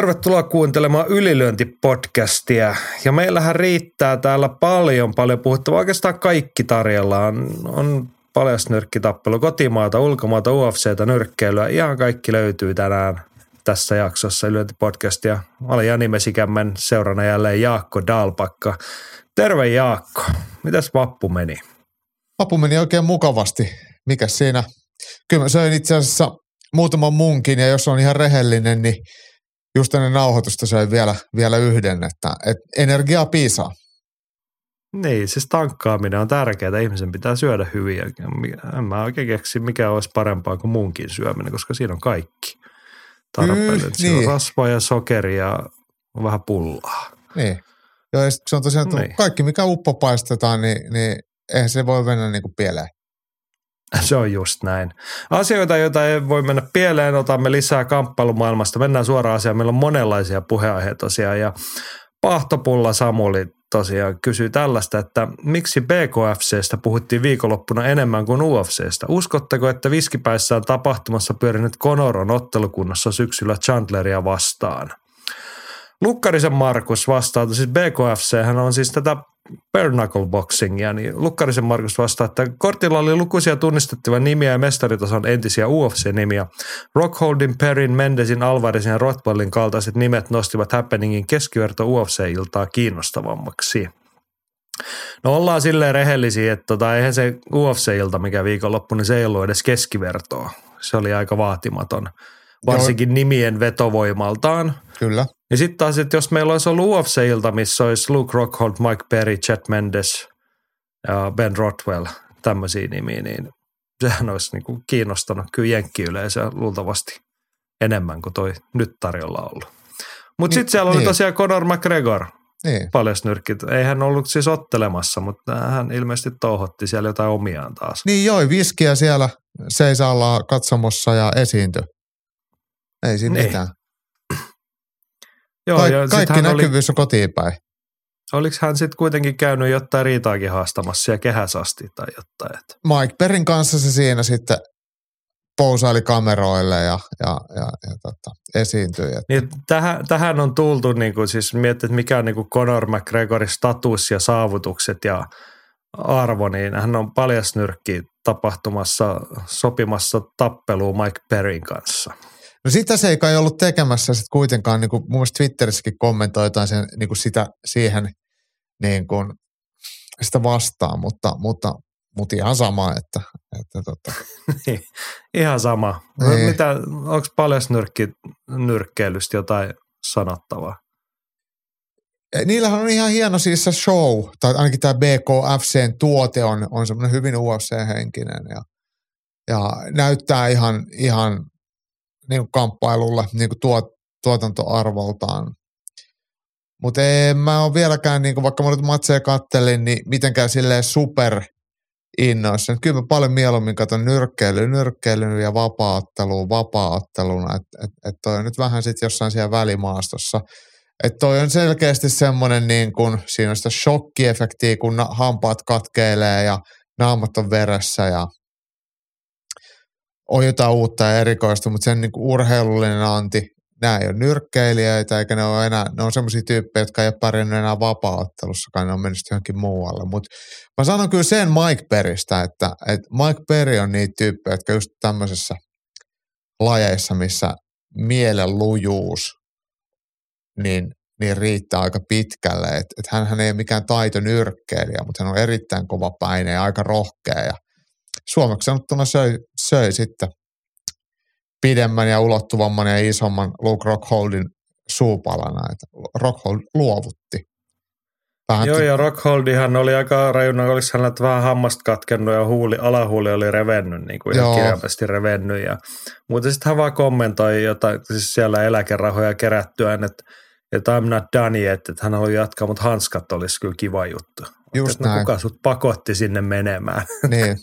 Tervetuloa kuuntelemaan Ylilyönti-podcastia. Ja meillähän riittää täällä paljon, paljon puhuttavaa. Oikeastaan kaikki tarjolla on, on paljasnyrkkitappelu, kotimaata, ulkomaata, UFCtä, nyrkkeilyä. Ihan kaikki löytyy tänään tässä jaksossa Ylilyönti-podcastia. Mä olen Jani Mesikämmen, seurana jälleen Jaakko Dalpakka. Terve Jaakko, mitäs vappu meni? Vappu meni oikein mukavasti. Mikä siinä? Kyllä mä söin itse asiassa muutaman munkin ja jos on ihan rehellinen, niin just ennen nauhoitusta söin vielä, vielä yhden, että, että energiaa piisaa. Niin, siis tankkaaminen on tärkeää. Ihmisen pitää syödä hyvin. Ja en mä oikein keksi, mikä olisi parempaa kuin munkin syöminen, koska siinä on kaikki tarpeellinen. Mm, siinä niin. on rasvaa ja sokeria ja vähän pullaa. Niin. Joo, ja se on tosiaan, että niin. kaikki mikä uppo paistetaan, niin, niin eihän se voi mennä niin kuin pieleen. Se on just näin. Asioita, joita ei voi mennä pieleen, otamme lisää kamppailumaailmasta. Mennään suoraan asiaan. Meillä on monenlaisia puheenaiheita tosiaan. Ja Pahtopulla Samuli tosiaan kysyy tällaista, että miksi BKFCstä puhuttiin viikonloppuna enemmän kuin UFCstä? Uskotteko, että viskipäissään tapahtumassa pyörinyt Conor on ottelukunnassa syksyllä Chandleria vastaan? Lukkarisen Markus vastaa, siis BKFC on siis tätä bare knuckle boxingia, niin Lukkarisen Markus vastaa, että kortilla oli lukuisia tunnistettavia nimiä ja mestaritason entisiä UFC-nimiä. Rockholdin, Perrin, Mendesin, Alvarezin ja Rothwellin kaltaiset nimet nostivat Happeningin keskiverto UFC-iltaa kiinnostavammaksi. No ollaan silleen rehellisiä, että tota, eihän se UFC-ilta, mikä viikonloppu, niin se ei ollut edes keskivertoa. Se oli aika vaatimaton, varsinkin Joo. nimien vetovoimaltaan. Kyllä. Ja sitten taas, että jos meillä olisi ollut UFC-ilta, missä olisi Luke Rockhold, Mike Perry, Chet Mendes ja Ben Rothwell, tämmöisiä nimiä, niin sehän olisi niin kuin kiinnostanut kyllä jenkkiyleisöä luultavasti enemmän kuin toi nyt tarjolla ollut. Mutta sitten siellä oli niin. tosiaan Conor McGregor, niin. paljasnyrkkit. Ei hän ollut siis ottelemassa, mutta hän ilmeisesti touhotti siellä jotain omiaan taas. Niin joi viskiä siellä seisalla katsomossa ja esiintyi. Ei siinä niin. mitään. Joo, Kaik- ja kaikki näkyvyys oli, on kotiin päin. Oliko hän sitten kuitenkin käynyt jotain riitaakin haastamassa ja kehäsasti tai jotain? Että. Mike Perin kanssa se siinä sitten pousaili kameroille ja, ja, ja, ja tota, esiintyi. Että. Niin, tähän, tähän on tultu, niin kuin, siis miettii, että mikä on niin kuin Conor McGregorin status ja saavutukset ja arvo, niin hän on paljasnyrkki tapahtumassa sopimassa tappeluun Mike Perin kanssa. No sitä se ei kai ollut tekemässä sitten kuitenkaan, niin kuin mun mielestä Twitterissäkin kommentoitaan sen, niin kuin sitä siihen niin kuin, sitä vastaan, mutta, mutta, mutta ihan sama, että, että tota. niin, ihan sama. Niin. Mitä, onko paljon nyrkki, nyrkkeilystä jotain sanottavaa? Niillähän on ihan hieno siis se show, tai ainakin tämä BKFCn tuote on, on semmoinen hyvin UFC-henkinen ja, ja näyttää ihan, ihan niin kuin kamppailulle niin kuin tuot, tuotantoarvoltaan. Mutta en mä ole vieläkään, niin kuin vaikka mä nyt matseja kattelin, niin mitenkään silleen super innoissa. Kyllä mä paljon mieluummin katson nyrkkeilyn, nyrkkeilyn ja vapaattelua vapaatteluna. Että et, et toi on nyt vähän sitten jossain siellä välimaastossa. Että toi on selkeästi semmoinen niin kuin, siinä on sitä shokkiefektiä, kun hampaat katkeilee ja naamat on veressä ja on jotain uutta ja erikoista, mutta sen niin kuin urheilullinen anti, nämä ei ole nyrkkeilijöitä, eikä ne ole enää, ne on semmoisia tyyppejä, jotka ei ole pärjännyt enää vapaa-ottelussakaan, ne on mennyt johonkin muualle. Mutta mä sanon kyllä sen Mike Peristä, että, että Mike Perry on niitä tyyppejä, jotka just tämmöisessä lajeissa, missä mielen lujuus, niin, niin riittää aika pitkälle. Että et hän, hän ei ole mikään taito nyrkkeilijä, mutta hän on erittäin kova päine ja aika rohkea ja suomeksi sanottuna söi, söi sitten pidemmän ja ulottuvamman ja isomman Luke Rockholdin suupalana, että Rockhold luovutti. Vähän Joo, ja Rockholdihan oli aika rajuna, oliko hänellä vähän hammasta katkennut ja huuli, alahuuli oli revennyt, niin kuin ihan kirjaimesti revennyt. Ja, mutta sitten hän vaan kommentoi jotain, siis siellä eläkerahoja kerättyään, että että I'm not done yet, että hän haluaa jatkaa, mutta hanskat olisi kyllä kiva juttu. Just että no näin. kuka sut pakotti sinne menemään? Niin,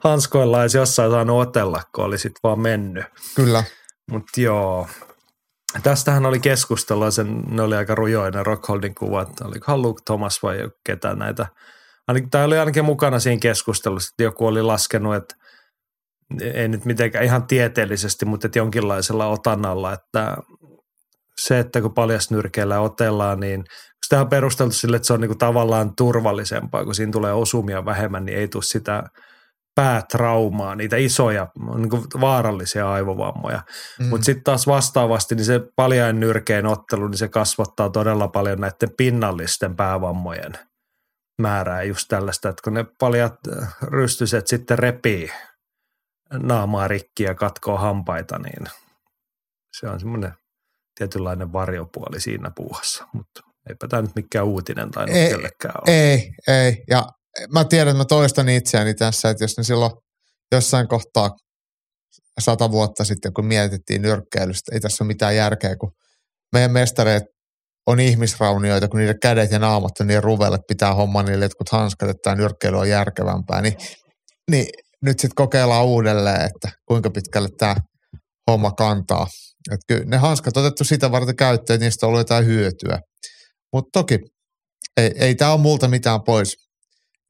hanskoilla olisi jossain saanut otella, kun olisit vaan mennyt. kyllä. Mutta joo, tästähän oli keskustelua, sen, ne oli aika rujoja ne Rockholdin kuvat, olikohan Luke Thomas vai ketä näitä. Ainakin, tämä oli ainakin mukana siinä keskustelussa, että joku oli laskenut, että ei nyt mitenkään ihan tieteellisesti, mutta että jonkinlaisella otannalla, että se, että kun paljasnyrkeillä otellaan, niin sitä on perusteltu sille, että se on niin kuin tavallaan turvallisempaa, kun siinä tulee osumia vähemmän, niin ei tule sitä päätraumaa, niitä isoja, niin kuin vaarallisia aivovammoja. Mm. Mutta sitten taas vastaavasti, niin se paljain nyrkeen ottelu, niin se kasvattaa todella paljon näiden pinnallisten päävammojen määrää just tällaista, että kun ne paljat äh, rystyset sitten repii naamaa rikki ja katkoo hampaita, niin se on semmoinen tietynlainen varjopuoli siinä puuhassa, mutta eipä tämä nyt mikään uutinen tai Ei, kellekään ole. Ei, ei. Ja mä tiedän, että mä toistan itseäni tässä, että jos ne silloin jossain kohtaa sata vuotta sitten, kun mietittiin nyrkkeilystä, ei tässä ole mitään järkeä, kun meidän mestareet on ihmisraunioita, kun niiden kädet ja naamat on niin ruvelle, pitää homma niille jotkut hanskat, että tämä nyrkkeily on järkevämpää, niin, niin nyt sitten kokeillaan uudelleen, että kuinka pitkälle tämä homma kantaa. Että kyllä ne hanskat on otettu sitä varten käyttöön, että niistä on ollut jotain hyötyä. Mutta toki ei, ei tämä ole multa mitään pois.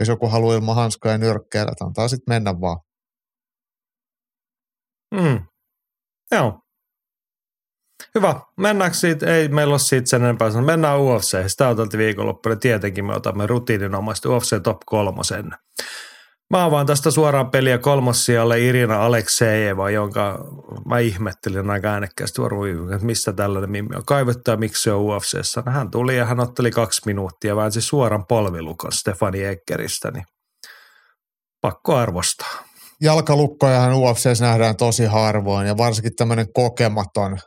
Jos joku haluaa ilman hanskoja ja nyrkkeillä, antaa sitten mennä vaan. Mm. Joo. Hyvä. Mennäänkö siitä? Ei meillä ole siitä sen enempää. Mennään UFC. Sitä oteltiin viikonloppuna. Tietenkin me otamme rutiininomaisesti UFC Top kolmosen. Mä avaan tästä suoraan peliä kolmossijalle Irina Aleksejeva, jonka mä ihmettelin aika äänekkäästi että mistä tällainen mimmi on kaivettu ja miksi se on UFCssä. No, hän tuli ja hän otteli kaksi minuuttia, väänsi suoran polvilukon Stefani Ekkeristä, niin pakko arvostaa. Jalkalukkojahan UFCssä nähdään tosi harvoin ja varsinkin tämmöinen kokematon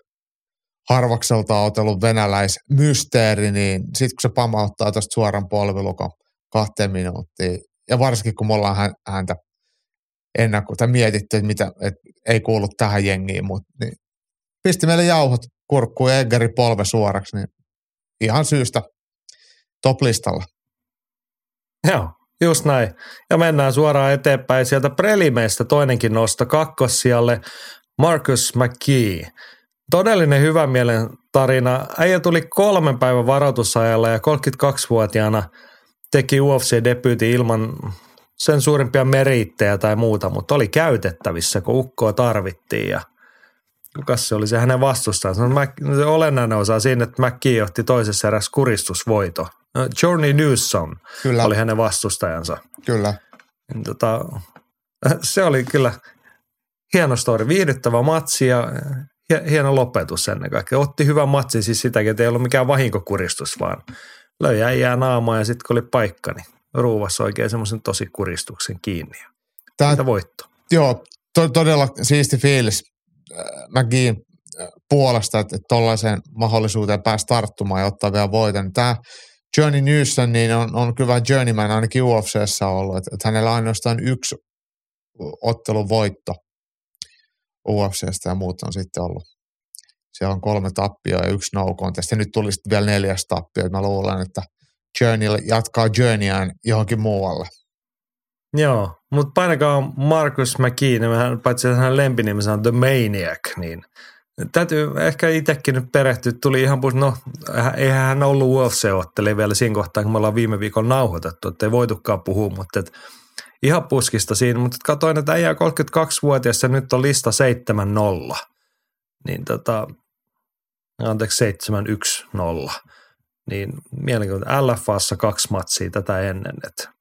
harvakselta otellut venäläismysteeri, niin sitten kun se pamauttaa tuosta suoran polvilukon kahteen minuuttiin, ja varsinkin kun me ollaan hän- häntä ennakko, tai mietitty, että mitä, et ei kuulu tähän jengiin, mutta niin pisti meille jauhot kurkkuun ja Eggeri polve suoraksi, niin ihan syystä top-listalla. Joo, just näin. Ja mennään suoraan eteenpäin sieltä prelimeistä toinenkin nosto kakkossijalle Marcus McKee. Todellinen hyvä mielen tarina. Äijä tuli kolmen päivän varoitusajalla ja 32-vuotiaana teki UFC-debyytin ilman sen suurimpia meriittejä tai muuta, mutta oli käytettävissä, kun ukkoa tarvittiin ja kukas se oli se hänen vastustajansa. No, Mac- se olennainen osa siinä, että McKee otti toisessa erässä kuristusvoito. No, Journey Newsom Kyllä, oli hänen vastustajansa. kyllä. Niin Tota, se oli kyllä hieno story, viihdyttävä matsi ja hie- hieno lopetus ennen kaikkea. Otti hyvän matsin siis sitäkin, että ei ollut mikään vahinkokuristus, vaan löi äijää naamaa ja sitten kun oli paikka, niin ruuvassa oikein semmoisen tosi kuristuksen kiinni. Tämä, voitto. joo, to, todella siisti fiilis äh, McGeein äh, puolesta, että tuollaiseen mahdollisuuteen pääsi tarttumaan ja ottaa vielä voiton. Tämä Journey Newson niin on, on kyllä journeyman ainakin UFCssä ollut, että, että hänellä on ainoastaan yksi ottelun voitto UFCstä ja muut on sitten ollut. Siellä on kolme tappioa ja yksi no contest. Ja nyt tuli sitten vielä neljäs tappio. Mä luulen, että Journey jatkaa Journeyään johonkin muualle. Joo, mutta painakaa Marcus McKee, niin hän, paitsi hänen lempinimensä on The Maniac, niin täytyy ehkä itsekin nyt perehtyä. Tuli ihan puhus, no eihän hän ollut UFC-ottelija vielä siinä kohtaa, kun me ollaan viime viikon nauhoitettu, että ei voitukaan puhua, mutta et, ihan puskista siinä. Mutta katsoin, että äijä 32-vuotias ja nyt on lista 7-0. Niin tota, anteeksi 7-1-0. Niin mielenkiintoista. LFAssa kaksi matsia tätä ennen, että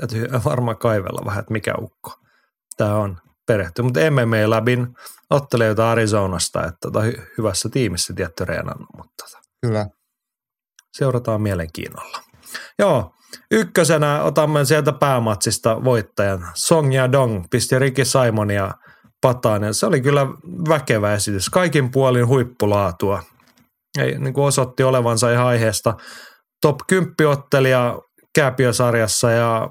täytyy varmaan kaivella vähän, että mikä ukko tämä on perehty. Mutta MMA Labin ottelijoita Arizonasta, että tota, hy- hyvässä tiimissä tietty reenannut, mutta tota, Kyllä. seurataan mielenkiinnolla. Joo, ykkösenä otamme sieltä päämatsista voittajan. Song ja Dong pisti Ricky Simonia pataan ja se oli kyllä väkevä esitys. Kaikin puolin huippulaatua. Ei, niin kuin osoitti olevansa ihan aiheesta top 10 ottelija kääpiösarjassa ja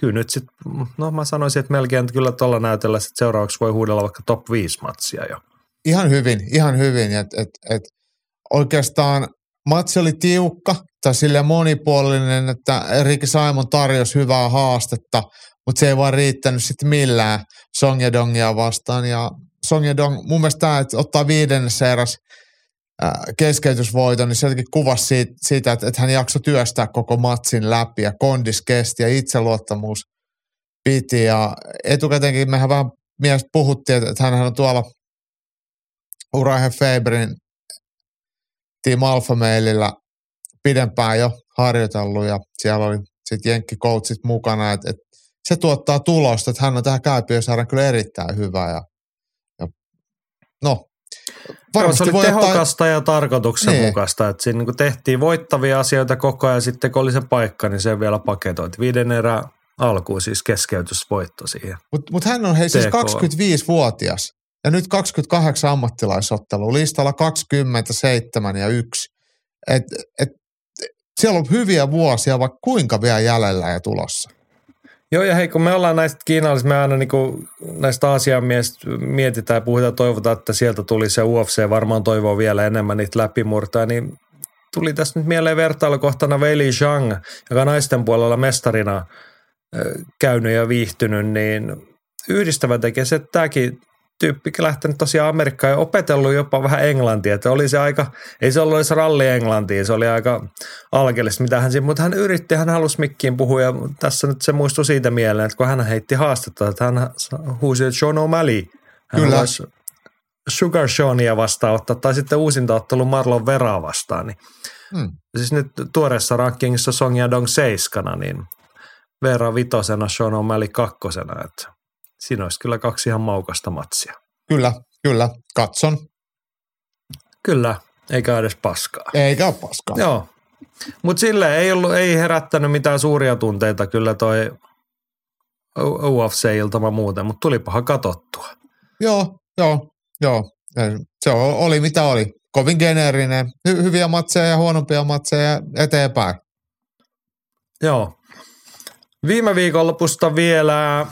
kyllä nyt sitten, no mä sanoisin, että melkein kyllä tuolla näytellä sit seuraavaksi voi huudella vaikka top 5 matsia jo. Ihan hyvin, ihan hyvin. Et, et, et oikeastaan matsi oli tiukka tai sille monipuolinen, että Ricky Simon tarjosi hyvää haastetta, mutta se ei vaan riittänyt sitten millään Song Dongia vastaan. Ja Song Dong, mun mielestä tämä, että ottaa viidennessä eräs keskeytysvoiton, niin se jotenkin kuvasi siitä, siitä että, että hän jaksoi työstää koko matsin läpi ja kondis kesti ja itseluottamus piti. Ja etukäteenkin mehän vähän mielestä puhuttiin, että hän on tuolla Urahe Faberin Team Alpha Mailillä pidempään jo harjoitellut ja siellä oli sitten jenkkikoutsit mukana, että, että se tuottaa tulosta, että hän on tähän Kääpiösaaren kyllä erittäin hyvä ja, varmasti se oli tehokasta ottaa... ja tarkoituksenmukaista, niin. että siinä niin tehtiin voittavia asioita koko ajan, sitten kun oli se paikka, niin se vielä paketoit. Viiden erä alkuun siis keskeytysvoitto siihen. Mutta mut hän on hei siis 25-vuotias ja nyt 28 ammattilaisottelu, listalla 27 ja 1. Et, et, siellä on hyviä vuosia, vaikka kuinka vielä jäljellä ja tulossa. Joo, ja hei, kun me ollaan näistä kiinalaisista, me aina niin kuin näistä Aasian miehistä mietitään ja puhutaan, toivotaan, että sieltä tuli se UFC, varmaan toivoo vielä enemmän niitä läpimurtaa, niin tuli tässä nyt mieleen vertailukohtana Weili Zhang, joka naisten puolella mestarina käynyt ja viihtynyt, niin yhdistävä tekee se, että tämäkin tyyppi lähtenyt tosiaan Amerikkaan ja opetellut jopa vähän englantia. Että oli se aika, ei se ollut edes ralli englantia, se oli aika alkeellista, mitä hän siinä, mutta hän yritti, hän halusi mikkiin puhua ja tässä nyt se muistui siitä mieleen, että kun hän heitti haastetta, että hän huusi Sean O'Malley. Hän Kyllä. Sugar Seania vastaan ottaa, tai sitten uusinta ottelu Marlon Veraa vastaan. Niin. Hmm. Siis nyt tuoreessa rankingissa Song Yadong seiskana, niin Vera vitosena, Sean O'Malley kakkosena. Että siinä olisi kyllä kaksi ihan maukasta matsia. Kyllä, kyllä. Katson. Kyllä, eikä edes paskaa. Eikä ole paskaa. Joo. Mutta sille ei, ollut, ei herättänyt mitään suuria tunteita kyllä toi UFC-iltama muuten, mutta tulipahan katottua. Joo, joo, joo. Se oli mitä oli. Kovin geneerinen. Hy- hyviä matseja ja huonompia matseja eteenpäin. Joo. Viime viikonlopusta vielä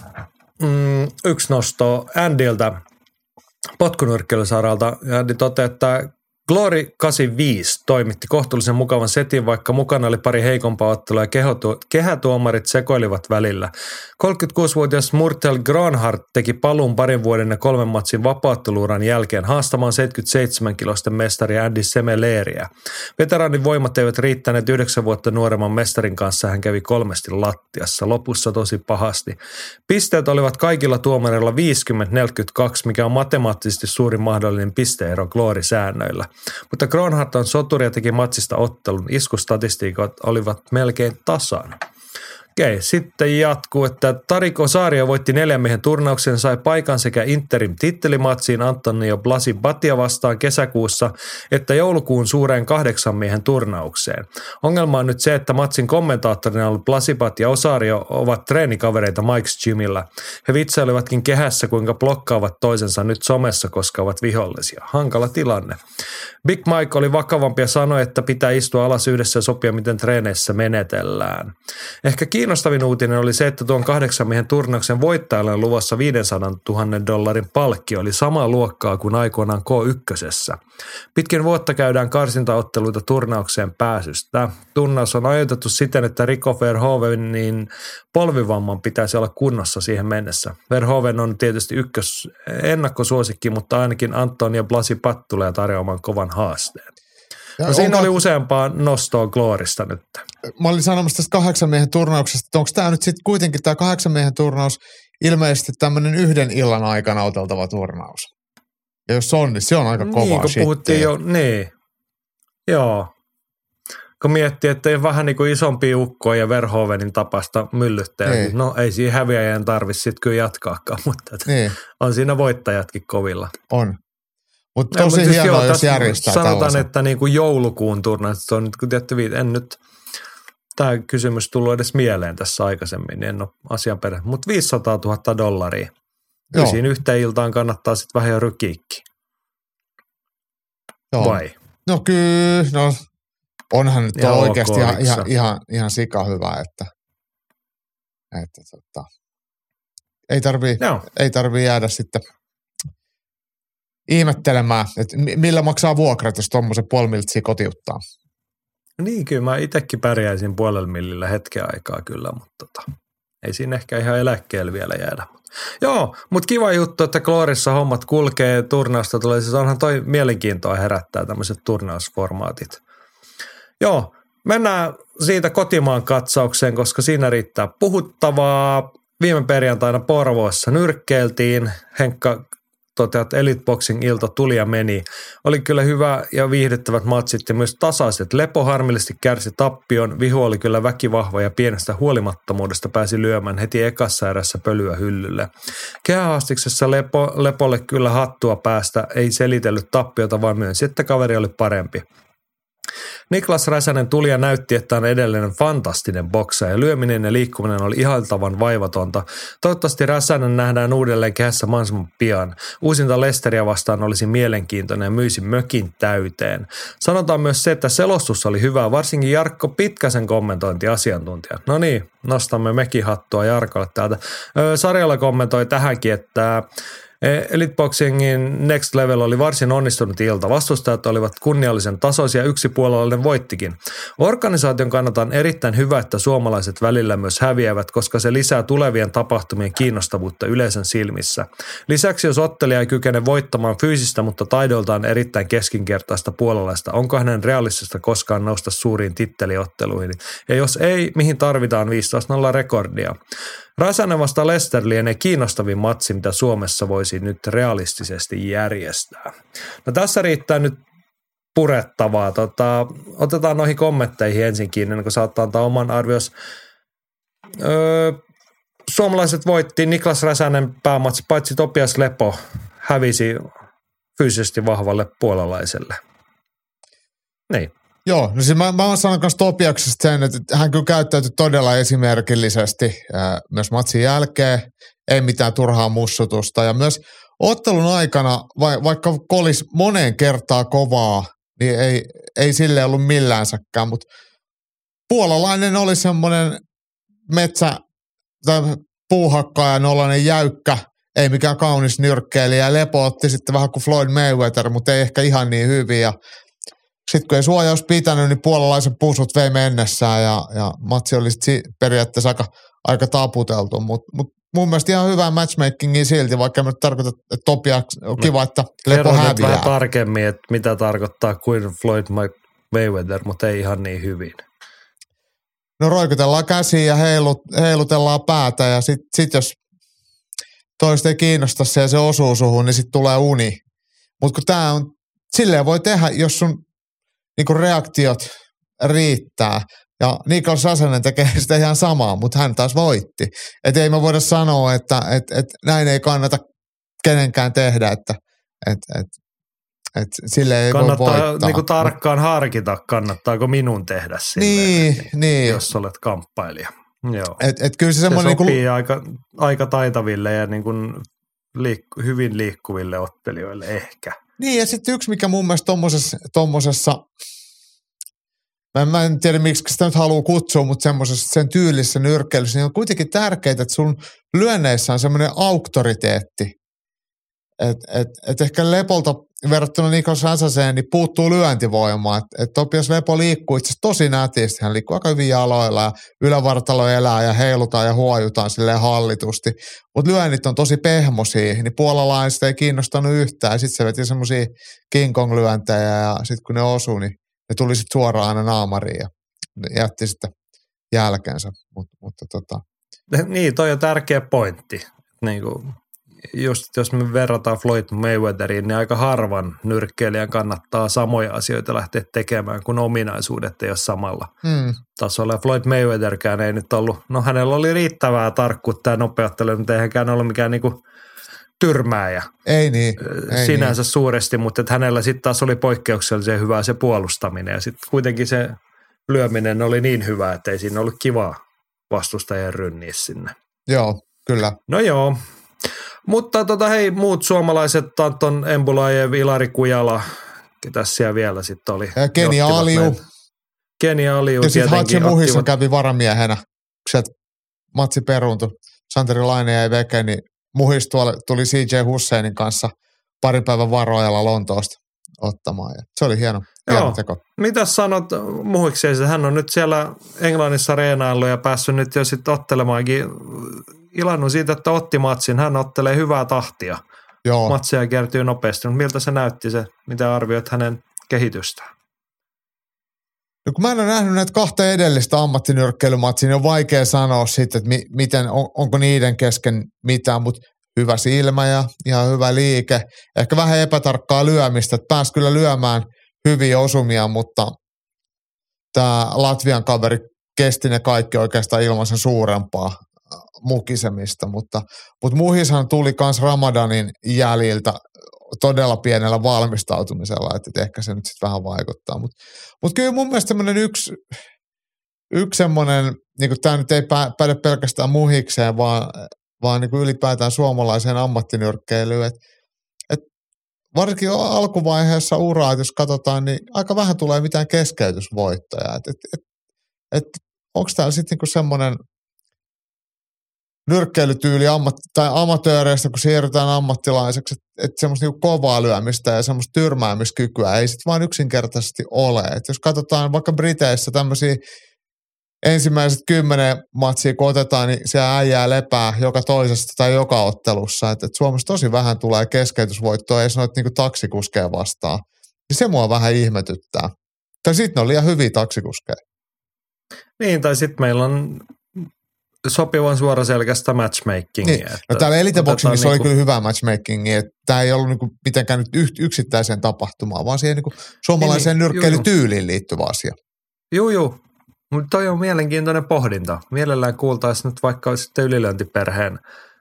mm, yksi nosto Andiltä potkunyrkkeilysaralta. Andy toteaa, että Glory 85 toimitti kohtuullisen mukavan setin, vaikka mukana oli pari heikompaa ottelua ja kehätuomarit sekoilivat välillä. 36-vuotias Murtel Granhardt teki paluun parin vuoden ja kolmen matsin vapaatteluuran jälkeen haastamaan 77 kilosten mestari Andy Semeleeriä. Veteraanin voimat eivät riittäneet yhdeksän vuotta nuoremman mestarin kanssa, hän kävi kolmesti lattiassa, lopussa tosi pahasti. Pisteet olivat kaikilla tuomareilla 50-42, mikä on matemaattisesti suurin mahdollinen pisteero Glory-säännöillä. Mutta Kronhardt on soturi ja teki matsista ottelun. Iskustatistiikat olivat melkein tasan. Okei, sitten jatkuu, että Tarik Osario voitti neljän miehen turnauksen, sai paikan sekä Interim tittelimatsiin Antonio Blasi Batia vastaan kesäkuussa, että joulukuun suureen kahdeksan miehen turnaukseen. Ongelma on nyt se, että matsin kommentaattorina ollut Blasibat ja Osario ovat treenikavereita Mike's Gymillä. He vitsailivatkin kehässä, kuinka blokkaavat toisensa nyt somessa, koska ovat vihollisia. Hankala tilanne. Big Mike oli vakavampi ja sanoi, että pitää istua alas yhdessä ja sopia, miten treeneissä menetellään. Ehkä kiinnostavin uutinen oli se, että tuon kahdeksan miehen turnauksen voittajalle on luvassa 500 000 dollarin palkki oli samaa luokkaa kuin aikoinaan K1. Pitkin vuotta käydään karsintaotteluita turnaukseen pääsystä. Turnaus on ajoitettu siten, että Rico Verhoevenin polvivamman pitäisi olla kunnossa siihen mennessä. Verhoeven on tietysti ykkös ennakkosuosikki, mutta ainakin Antonia Blasi Pat tulee tarjoamaan kovan haasteen. Ja no siinä onko... oli useampaa nostoa Gloorista nyt. Mä olin sanomassa tästä kahdeksan miehen turnauksesta, että onko tämä nyt sitten kuitenkin tämä kahdeksan miehen turnaus ilmeisesti tämmöinen yhden illan aikana oteltava turnaus. Ja jos on, niin se on aika kova Niin, kun puhuttiin jo, niin. Joo. Kun miettii, että ei vähän niin kuin isompi ukko ja Verhoevenin tapasta myllyttää, niin. no ei siinä häviäjän tarvitse sitten kyllä jatkaakaan, mutta niin. on siinä voittajatkin kovilla. On. Mutta tosi siis hienoa, jos järjestää Sanotaan, tällaisen. että niin kuin joulukuun turnaus, on nyt kun tietty, en nyt, tämä kysymys tullut edes mieleen tässä aikaisemmin, niin en ole asian perä. Mutta 500 000 dollaria. Joo. Siinä yhteen iltaan kannattaa sitten vähän jo rykiikki. Joo. Vai? No kyllä, no onhan nyt ja oikeasti ihan, ihan, ihan, ihan sika hyvä, että, että tota, ei tarvii, ei tarvii jäädä sitten – ihmettelemään, että millä maksaa vuokrat, jos tuommoisen puoli miltsiä kotiuttaa. Niin, kyllä mä itsekin pärjäisin puolella millillä hetken aikaa kyllä, mutta tota, ei siinä ehkä ihan eläkkeelle vielä jäädä. Joo, mutta kiva juttu, että Kloorissa hommat kulkee, turnausta tulee, siis onhan toi mielenkiintoa herättää tämmöiset turnausformaatit. Joo, mennään siitä kotimaan katsaukseen, koska siinä riittää puhuttavaa. Viime perjantaina Porvoossa nyrkkeiltiin. Henkka toteaa, että Elite Boxing ilta tuli ja meni. Oli kyllä hyvä ja viihdyttävät matsit ja myös tasaiset. Lepo harmillisesti kärsi tappion. Vihu oli kyllä väkivahva ja pienestä huolimattomuudesta pääsi lyömään heti ekassa erässä pölyä hyllylle. Kehähaastiksessa Lepo, Lepolle kyllä hattua päästä, ei selitellyt tappiota, vaan myönsi, että kaveri oli parempi. Niklas Räsänen tuli ja näytti, että on edelleen fantastinen boksa ja lyöminen ja liikkuminen oli ihailtavan vaivatonta. Toivottavasti Räsänen nähdään uudelleen kehässä mahdollisimman pian. Uusinta Lesteria vastaan olisi mielenkiintoinen ja myisi mökin täyteen. Sanotaan myös se, että selostus oli hyvä, varsinkin Jarkko Pitkäsen kommentointi asiantuntija. No niin, nostamme mekin hattua Jarkolle täältä. sarjalla kommentoi tähänkin, että E, Elite Boxingin Next Level oli varsin onnistunut ilta. Vastustajat olivat kunniallisen tasoisia, yksi puolellinen voittikin. Organisaation kannalta on erittäin hyvä, että suomalaiset välillä myös häviävät, koska se lisää tulevien tapahtumien kiinnostavuutta yleisön silmissä. Lisäksi jos ottelija ei kykene voittamaan fyysistä, mutta taidoltaan erittäin keskinkertaista puolalaista, onko hänen realistista koskaan nousta suuriin titteliotteluihin? Ja jos ei, mihin tarvitaan 15-0 rekordia? Räsänen vasta Lester lienee kiinnostavin matsi, mitä Suomessa voisi nyt realistisesti järjestää. No tässä riittää nyt purettavaa. Tota, otetaan noihin kommentteihin ensinkin, ennen kuin saattaa antaa oman arvios. Öö, suomalaiset voitti Niklas Räsänen päämatsi, paitsi Topias Lepo hävisi fyysisesti vahvalle puolalaiselle. Niin. Joo, no siis mä, mä oon sanonut myös Topiaksesta sen, että hän kyllä käyttäytyi todella esimerkillisesti ää, myös matsin jälkeen, ei mitään turhaa mussutusta ja myös ottelun aikana, va, vaikka kolis moneen kertaa kovaa, niin ei, ei sille ollut milläänsäkään, mutta puolalainen oli semmoinen metsä tai puuhakkaaja, nollainen jäykkä, ei mikään kaunis nyrkkeilijä. Lepo otti sitten vähän kuin Floyd Mayweather, mutta ei ehkä ihan niin hyvin. Ja sitten kun ei suojaus pitänyt, niin puolalaisen puusut vei mennessään ja, ja matsi oli sit periaatteessa aika, aika taputeltu. Mutta mut mun mielestä ihan hyvää matchmakingia silti, vaikka en tarkoita, että Topia on kiva, että Lepo häviää. vähän tarkemmin, että mitä tarkoittaa kuin Floyd Mayweather, mutta ei ihan niin hyvin. No roikutellaan käsiä ja heilut, heilutellaan päätä ja sitten sit jos toista ei kiinnosta se ja se osuu suhun, niin sitten tulee uni. Mutta kun tämä on, silleen voi tehdä, jos sun niin kuin reaktiot riittää. Ja Niklas Sasanen tekee sitä ihan samaa, mutta hän taas voitti. Että ei me voida sanoa, että et, et näin ei kannata kenenkään tehdä, että et, et, et sille ei kannattaa voi voittaa. Niin tarkkaan harkita, kannattaako minun tehdä silleen, niin, niin. jos olet kamppailija. Joo. Et, et kyllä se, se sopii niin kuin... aika, aika taitaville ja niin kuin liik- hyvin liikkuville ottelijoille ehkä. Niin ja sitten yksi, mikä mun mielestä tommosessa, tommosessa Mä, mä en tiedä, miksi sitä nyt haluaa kutsua, mutta semmoisessa sen tyylissä nyrkkeilyssä, niin on kuitenkin tärkeää, että sun lyönneissä on semmoinen auktoriteetti. Et, et, et ehkä Lepolta verrattuna Nikos Räsäseen, niin puuttuu lyöntivoimaa. Et, et Topias Lepo liikkuu itse tosi nätisti. Hän liikkuu aika hyvin jaloilla ja ylävartalo elää ja heilutaan ja huojutaan silleen hallitusti. Mutta lyönnit on tosi pehmosia, niin puolalaiset ei kiinnostanut yhtään. Sitten se veti semmoisia King Kong-lyöntejä ja sitten kun ne osuu, niin ne tuli sitten suoraan aina naamariin ja jätti sitten jälkeensä. Mut, mutta tota. Niin, toi on tärkeä pointti. Niin kuin, just jos me verrataan Floyd Mayweatheriin, niin aika harvan nyrkkeilijän kannattaa samoja asioita lähteä tekemään, kun ominaisuudet ei ole samalla hmm. tasolla. Floyd Mayweatherkään ei nyt ollut, no hänellä oli riittävää tarkkuutta ja nopeuttelu, mutta eihän hänekään ollut mikään niinku tyrmääjä. Ei niin. Ei sinänsä niin. suuresti, mutta että hänellä sitten taas oli poikkeuksellisen hyvää se puolustaminen ja sitten kuitenkin se lyöminen oli niin hyvä, että ei siinä ollut kivaa vastustajien rynniä sinne. Joo, kyllä. No joo. Mutta tota, hei, muut suomalaiset, Anton Embulajev, Ilari Kujala, ketä siellä vielä sitten oli? Ja Keni Aliu. Keni Aliu Ja sitten Hatsi Muhissa kävi varamiehenä, kun matsi peruuntui. Santeri Laine jäi veke, niin Muhis tuli CJ Husseinin kanssa pari päivän varoajalla Lontoosta ottamaan. Ja se oli hieno, hieno Joo. teko. Mitä sanot Muhikseen? Hän on nyt siellä Englannissa reenaillut ja päässyt nyt jo sitten ottelemaankin. Ilannut siitä, että otti matsin. Hän ottelee hyvää tahtia. Joo, Matseja kertyy nopeasti, mutta miltä se näytti se? Mitä arvioit hänen kehitystään? No kun mä en ole nähnyt näitä kahta edellistä ammattinyrkkeilymatsia, niin on vaikea sanoa sitten, että mi- miten, on, onko niiden kesken mitään, mutta hyvä silmä ja ihan hyvä liike. Ehkä vähän epätarkkaa lyömistä, että pääsi kyllä lyömään hyviä osumia, mutta tämä Latvian kaveri kesti ne kaikki oikeastaan ilman sen suurempaa äh, mukisemista, mutta, mutta muhishan tuli myös Ramadanin jäljiltä todella pienellä valmistautumisella, että ehkä se nyt sitten vähän vaikuttaa. Mutta mut kyllä mun mielestä semmoinen yksi, yksi semmoinen, niin tämä nyt ei pä, päde pelkästään muhikseen, vaan, vaan niin kuin ylipäätään suomalaiseen ammattinyrkkeilyyn, että et varsinkin alkuvaiheessa uraa, jos katsotaan, niin aika vähän tulee mitään keskeytysvoittoja. Et, et, et, et, onko täällä sitten niinku semmoinen nyrkkeilytyyli ammat, tai amatööreistä, kun siirrytään ammattilaiseksi, että et semmoista niinku kovaa lyömistä ja semmoista tyrmäämiskykyä ei sitten vaan yksinkertaisesti ole. Et jos katsotaan vaikka Briteissä tämmöisiä ensimmäiset kymmenen matsia, kun otetaan, niin se äijää lepää joka toisesta tai joka ottelussa. Et, et Suomessa tosi vähän tulee keskeytysvoittoa, ei sanoa, niinku taksikuskeja vastaan. Niin se mua vähän ihmetyttää. Tai sitten on liian hyviä taksikuskeja. Niin, tai sitten meillä on sopivan suoraselkäistä matchmakingia. Niin. että No täällä eliteboxingissa otetaan oli niinku- kyllä hyvä matchmakingi, että tämä ei ollut niinku mitenkään nyt yksittäiseen tapahtumaan, vaan siihen niinku suomalaiseen Niin, niin, nyrkkeilytyyliin liittyvä asia. Juu, juu. Mutta toi on mielenkiintoinen pohdinta. Mielellään kuultaisiin nyt vaikka sitten ylilöintiperheen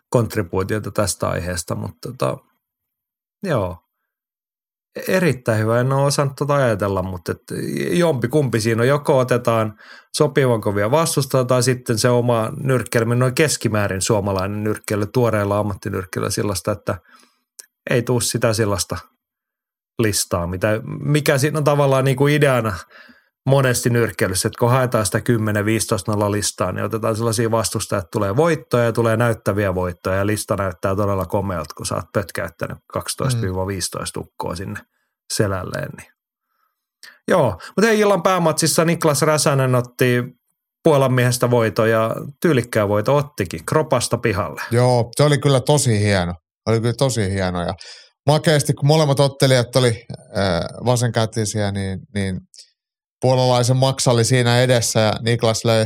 kontribuutiota tästä aiheesta, mutta tota, joo. Erittäin hyvä, en ole osannut tota ajatella, mutta et jompi kumpi siinä on. Joko otetaan sopivan kovia vastustajia tai sitten se oma nyrkkeily, noin keskimäärin suomalainen nyrkkeily, tuoreella ammattinyrkkeilyllä sellaista, että ei tuu sitä sellaista listaa, mitä, mikä siinä on tavallaan niin kuin ideana monesti nyrkkeilyssä, että kun haetaan sitä 10-15 listaa, niin otetaan sellaisia vastustajia, että tulee voittoja ja tulee näyttäviä voittoja ja lista näyttää todella komealta, kun sä oot pötkäyttänyt 12-15 ukkoa sinne selälleen. Niin. Joo, mutta hei illan päämatsissa Niklas Räsänen otti Puolan miehestä voito ja tyylikkää voito ottikin kropasta pihalle. Joo, se oli kyllä tosi hieno. Oli kyllä tosi hieno ja makeasti, kun molemmat ottelijat oli äh, vasenkätisiä, niin, niin puolalaisen maksa oli siinä edessä ja Niklas löi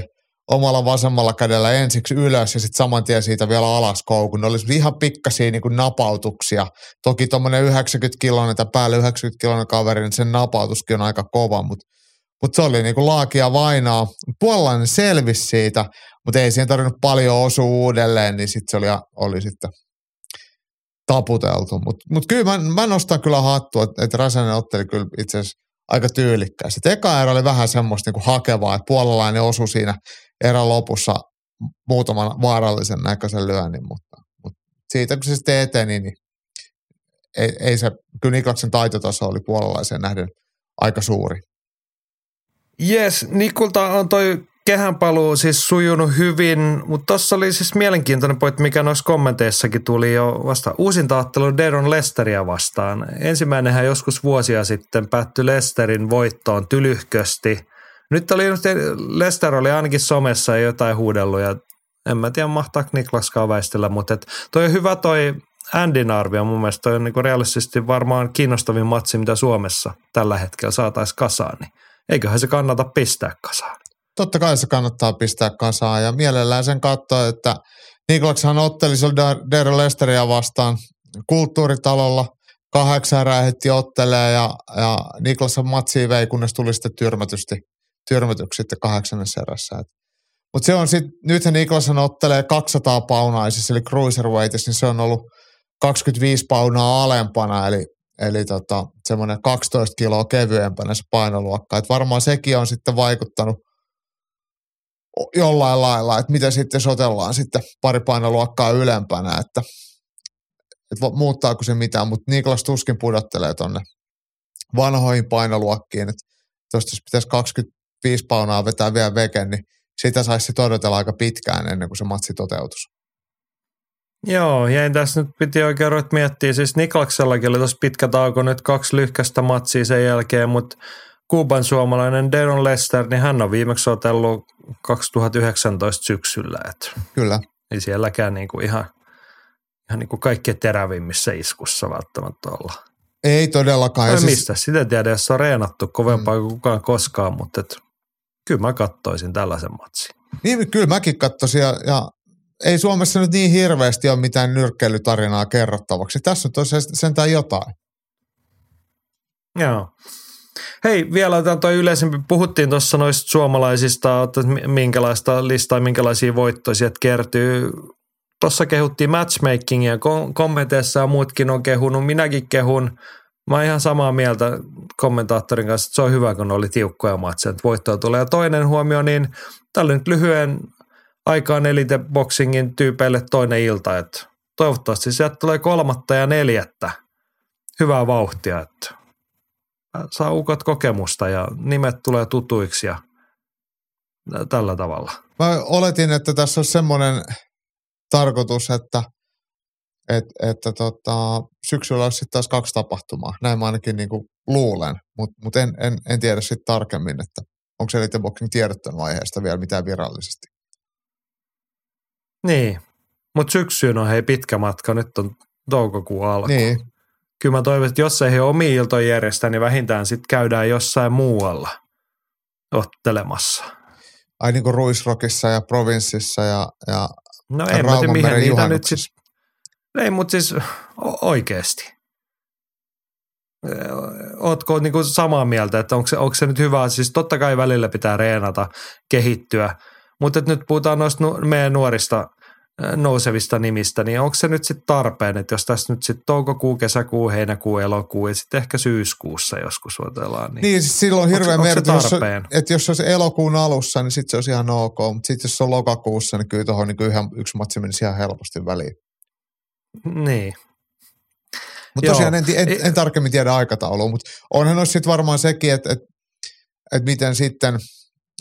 omalla vasemmalla kädellä ensiksi ylös ja sitten saman tien siitä vielä alas koukun. Ne oli ihan pikkasia niin napautuksia. Toki tuommoinen 90 kiloinen tai päälle 90 kiloinen kaveri, niin sen napautuskin on aika kova, mutta mut se oli niin laakia vainaa. Puolalainen selvisi siitä, mutta ei siihen tarvinnut paljon osua uudelleen, niin sitten se oli, oli sitten taputeltu. Mutta mut kyllä mä, mä nostan kyllä hattua, että et Räsänen otteli kyllä itse asiassa aika tyylikkäästi. Eka erä oli vähän semmoista niinku hakevaa, että puolalainen osui siinä erän lopussa muutaman vaarallisen näköisen lyönnin, mutta, mutta siitä kun se sitten eteni, niin ei, ei se, kyllä Niklaksen taitotaso oli puolalaisen nähden aika suuri. Jes, Nikulta on toi kehänpaluu siis sujunut hyvin, mutta tuossa oli siis mielenkiintoinen pointti, mikä noissa kommenteissakin tuli jo vasta. Uusinta ottelu Deron Lesteria vastaan. Ensimmäinenhän joskus vuosia sitten päättyi Lesterin voittoon tylyhkösti. Nyt oli Lester oli ainakin somessa jotain huudellut ja en mä tiedä mahtaako Niklaskaan väistellä, mutta et toi on hyvä toi Andin arvio mun mielestä toi on niinku realistisesti varmaan kiinnostavin matsi, mitä Suomessa tällä hetkellä saataisiin kasaan, niin eiköhän se kannata pistää kasaan. Totta kai se kannattaa pistää kasaan ja mielellään sen katsoa, että Niklaksen otteli Daryl Lesteria vastaan kulttuuritalolla. Kahdeksan erää heti ottelee ja, ja Niklas matsi vei, kunnes tuli sitten tyrmätysti, tyrmätyksi sitten kahdeksannessa erässä. Mutta se on sitten, nythän Niklas ottelee 200 paunaisissa, eli cruiserweightissa, niin se on ollut 25 paunaa alempana, eli, eli tota, semmoinen 12 kiloa kevyempänä se painoluokka. Et varmaan sekin on sitten vaikuttanut jollain lailla, että mitä sitten sotellaan sitten pari painoluokkaa ylempänä, että, että muuttaako se mitään, mutta Niklas tuskin pudottelee tonne vanhoihin painoluokkiin, että tuosta jos pitäisi 25 paunaa vetää vielä veken, niin sitä saisi odotella aika pitkään ennen kuin se matsi toteutus. Joo, jäin tässä nyt piti oikein ruveta miettiä. Siis Niklaksellakin oli tuossa pitkä tauko nyt kaksi lyhkästä matsia sen jälkeen, mutta Kuuban suomalainen Deron Lester, niin hän on viimeksi otellut 2019 syksyllä. Et Kyllä. ei sielläkään niinku ihan, ihan niinku kaikkein terävimmissä iskussa välttämättä olla. Ei todellakaan. Ja siis- mistä sitä tiedä, jos on reenattu kovempaa mm. kuin kukaan koskaan, mutta et, kyllä mä kattoisin tällaisen matsin. Niin, kyllä mäkin katsoisin ja, ja ei Suomessa nyt niin hirveästi ole mitään nyrkkeilytarinaa kerrottavaksi. Tässä nyt on se- sentään jotain. Joo. Hei, vielä otetaan toi yleisempi. Puhuttiin tuossa noista suomalaisista, että mi- minkälaista listaa, minkälaisia voittoja sieltä kertyy. Tuossa kehuttiin matchmakingia, kom- kommenteissa ja muutkin on kehunut, minäkin kehun. Mä oon ihan samaa mieltä kommentaattorin kanssa, että se on hyvä, kun oli tiukkoja matseja, että voittoa tulee. Ja toinen huomio, niin oli nyt lyhyen aikaan elite boxingin tyypeille toinen ilta, että toivottavasti sieltä tulee kolmatta ja neljättä. Hyvää vauhtia, että saa ukot kokemusta ja nimet tulee tutuiksi ja tällä tavalla. Mä oletin, että tässä on semmoinen tarkoitus, että, että, että tota, syksyllä olisi sitten taas kaksi tapahtumaa. Näin mä ainakin niin kuin luulen, mutta mut en, en, en tiedä sitten tarkemmin, että onko Elite Boxing tiedottanut aiheesta vielä mitään virallisesti. Niin, mutta syksyyn on hei pitkä matka, nyt on toukokuun alku. Niin, Kyllä mä toivon, että jos ei he omia iltoja järjestä, niin vähintään sitten käydään jossain muualla ottelemassa. ai niin kuin Ruisrockissa ja Provinssissa ja, ja No en mä tiedä, mihin niitä nyt sitten, ei mutta siis oikeasti. Ootko niinku samaa mieltä, että onko se, onko se nyt hyvä, siis totta kai välillä pitää reenata, kehittyä, mutta nyt puhutaan noista nu, meidän nuorista nousevista nimistä, niin onko se nyt sitten tarpeen, että jos tässä nyt sitten toukokuu, kesäkuu, heinäkuu, elokuu ja sitten ehkä syyskuussa joskus otellaan, niin, Niin, siis silloin on hirveä merkitys, että jos se olisi elokuun alussa, niin sitten se olisi ihan ok, mutta sitten jos se on lokakuussa, niin kyllä tuohon niin yhden, yksi matsi menisi ihan helposti väliin. niin. Mutta tosiaan en, en, en tarkemmin tiedä aikataulua, mutta onhan olisi sitten varmaan sekin, että, että, että miten sitten,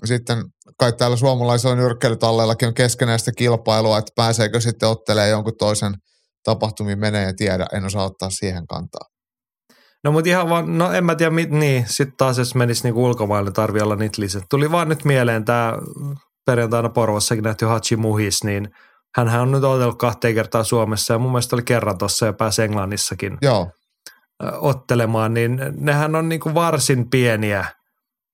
sitten kai täällä suomalaisilla nyrkkeilytalleillakin on keskenäistä kilpailua, että pääseekö sitten ottelee jonkun toisen tapahtumiin menee ja tiedä, en osaa ottaa siihen kantaa. No mutta ihan vaan, no en mä tiedä, mit, niin, sitten taas jos menisi niinku ulkomaille, tarvii olla niitä lisät. Tuli vaan nyt mieleen tämä perjantaina Porvossakin nähty Hachi Muhis, niin hänhän on nyt otellut kahteen kertaa Suomessa ja mun mielestä oli kerran tuossa ja pääsi Englannissakin Joo, ottelemaan, niin nehän on niinku varsin pieniä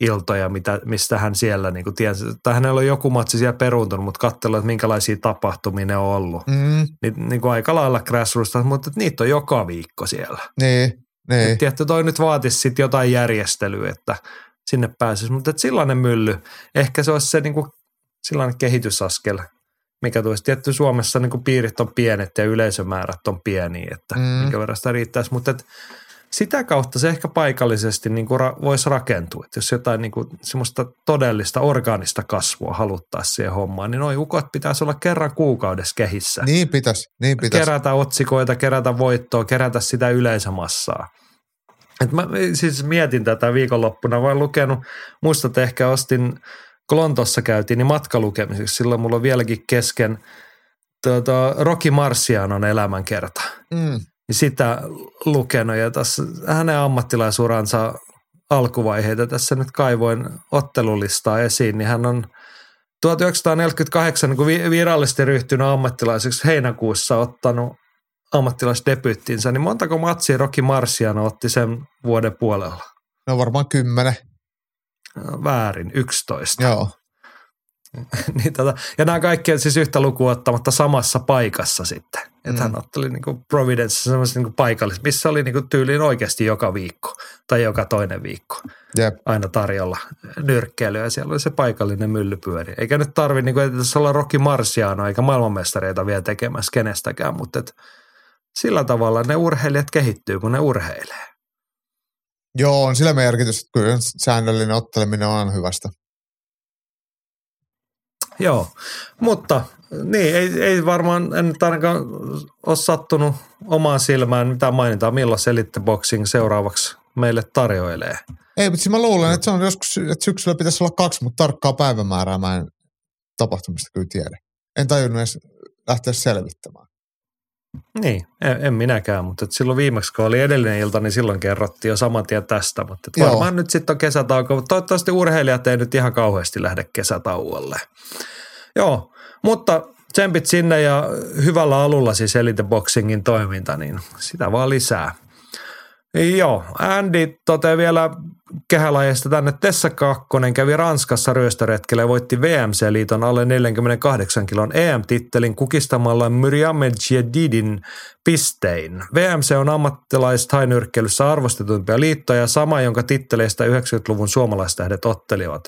iltoja, mitä, mistä hän siellä niinku tiesi. Tai hänellä on joku matsi siellä peruuntunut, mutta katsella, että minkälaisia tapahtumia ne on ollut. mm, Niin, niinku aika lailla grassroots, mutta niitä on joka viikko siellä. niin, niin. Et Tiedätkö, toi nyt vaatisi sitten jotain järjestelyä, että sinne pääsisi. Mutta et sellainen mylly, ehkä se olisi se niinku, sellainen kehitysaskel, mikä tulisi. Tietty Suomessa niinku piirit on pienet ja yleisömäärät on pieniä, että Mm. minkä verran sitä riittäisi. Mutta et sitä kautta se ehkä paikallisesti niinku ra- voisi rakentua. Et jos jotain niinku semmoista todellista orgaanista kasvua haluttaisiin siihen hommaan, niin noi ukot pitäisi olla kerran kuukaudessa kehissä Niin pitäisi, niin pitäisi. kerätä otsikoita, kerätä voittoa, kerätä sitä yleisömassaa. Et mä siis mietin tätä viikonloppuna, vaan lukenut, muistat ehkä ostin, kun Lontossa käytiin, niin matkalukemiseksi, silloin mulla on vieläkin kesken tuota, Rocky Marcianon elämänkerta. Mm, Niin sitä lukenut ja tässä hänen ammattilaisuransa alkuvaiheita tässä nyt kaivoin ottelulistaa esiin, niin hän on 1948 niin kun vi- virallisesti ryhtynyt ammattilaiseksi heinäkuussa ottanut ammattilaisdebyyttinsä, niin montako matsia Rocky Marciano otti sen vuoden puolella? no varmaan kymmenen. Väärin, 11. Joo, niin tota, ja nämä kaikki on siis yhtä lukua ottamatta samassa paikassa sitten. Että Mm. hän otteli niin kuin Providence semmoisessa niin paikallisessa, missä oli niin kuin tyyliin oikeasti joka viikko tai joka toinen viikko jep. aina tarjolla nyrkkeilyä ja siellä oli se paikallinen myllypyöri. Eikä nyt tarvi, niin kuin, että tässä olla Rocky Marciano eikä maailmanmestareita vielä tekemässä kenestäkään, mutta et sillä tavalla ne urheilijat kehittyy, kun ne urheilee. Joo, on sillä merkitys, että kyllä säännöllinen otteleminen on hyvästä. Joo, mutta niin, ei, ei varmaan, en nyt ainakaan ole sattunut omaan silmään mitään mainintaa, milloin Elite Boxing seuraavaksi meille tarjoilee. Ei, mutta siis mä luulen, että se on joskus, että syksyllä pitäisi olla kaksi, mutta tarkkaa päivämäärää mä en tapahtumista kyllä tiedä. En tajunnut edes lähteä selvittämään. Niin, en, en minäkään, mutta silloin viimeksi kun oli edellinen ilta, niin silloin kerrottiin jo saman tien tästä. Mutta et Joo. varmaan nyt sitten on kesätauko, mutta toivottavasti urheilijat ei nyt ihan kauheasti lähde kesätauolle. Joo, mutta tsempit sinne ja hyvällä alulla siis Elite Boxingin toiminta, niin sitä vaan lisää. Joo, Andy toteaa vielä kehälajista tänne. Tessa Kakkonen kävi Ranskassa ryöstöretkellä ja voitti VMC-liiton alle 48 kilon EM-tittelin kukistamalla Myriam Jedidin pistein. VMC on ammattilaistainyrkkeilyssä arvostetuimpia liittoja, sama jonka titteleistä 90-luvun suomalaistähdet ottelivat.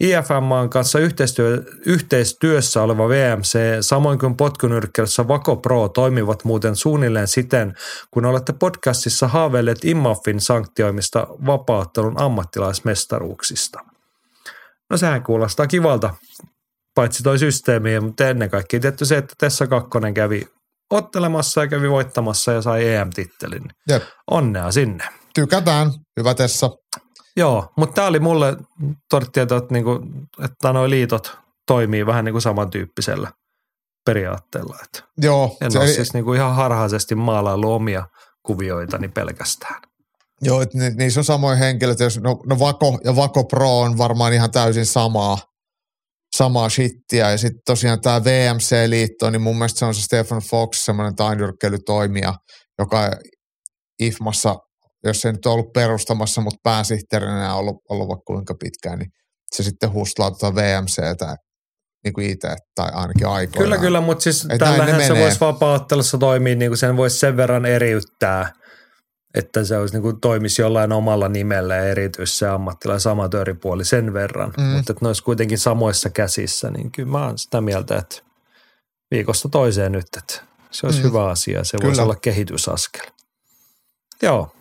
IFMAn kanssa yhteistyö, yhteistyössä oleva VMC, samoin kuin potkunyrkkeilyssä Vako Pro, toimivat muuten suunnilleen siten, kun olette podcastissa haaveilleet IMAFin sanktioimista vapauttelun ammattilaismestaruuksista. No sehän kuulostaa kivalta, paitsi toi systeemi, mutta ennen kaikkea tietty se, että Tessa Kakkonen kävi ottelemassa ja kävi voittamassa ja sai EM-tittelin. Jep. Onnea sinne. Tykätään, hyvä Tessa. Joo, mutta tämä oli mulle todettiin, että, niinku, että nuo liitot toimii vähän niin kuin samantyyppisellä periaatteella. Että Joo, en se, ole siis niinku ihan harhaisesti maalaillut omia kuvioitani pelkästään. Joo että ni, niissä on samoja henkilöitä. Jos, no, no Vako ja Vako Pro on varmaan ihan täysin samaa, samaa shittiä. Ja sitten tosiaan tämä VMC-liitto, niin mun mielestä se on se Stefan Fox, semmoinen tainyrkkeilytoimija, joka IFMassa, jos se nyt ollut perustamassa, mutta pääsihteerinä on ollut, ollut vaikka kuinka pitkään, niin se sitten huslaa tuota VMCtä niin kuin itse, tai ainakin aikoinaan. Kyllä, kyllä, mutta siis Et tällähän se voisi vapauttelussa toimia, niin kuin sen voisi sen verran eriyttää, että se olisi niin kuin toimisi jollain omalla nimellä ja erityis se ammattilais amatööripuoli sen verran, Mm. mutta että ne olisi kuitenkin samoissa käsissä, niin kyllä mä oon sitä mieltä, että viikosta toiseen nyt, että se olisi Mm. hyvä asia, se voisi Kyllä. olla kehitysaskel. Joo.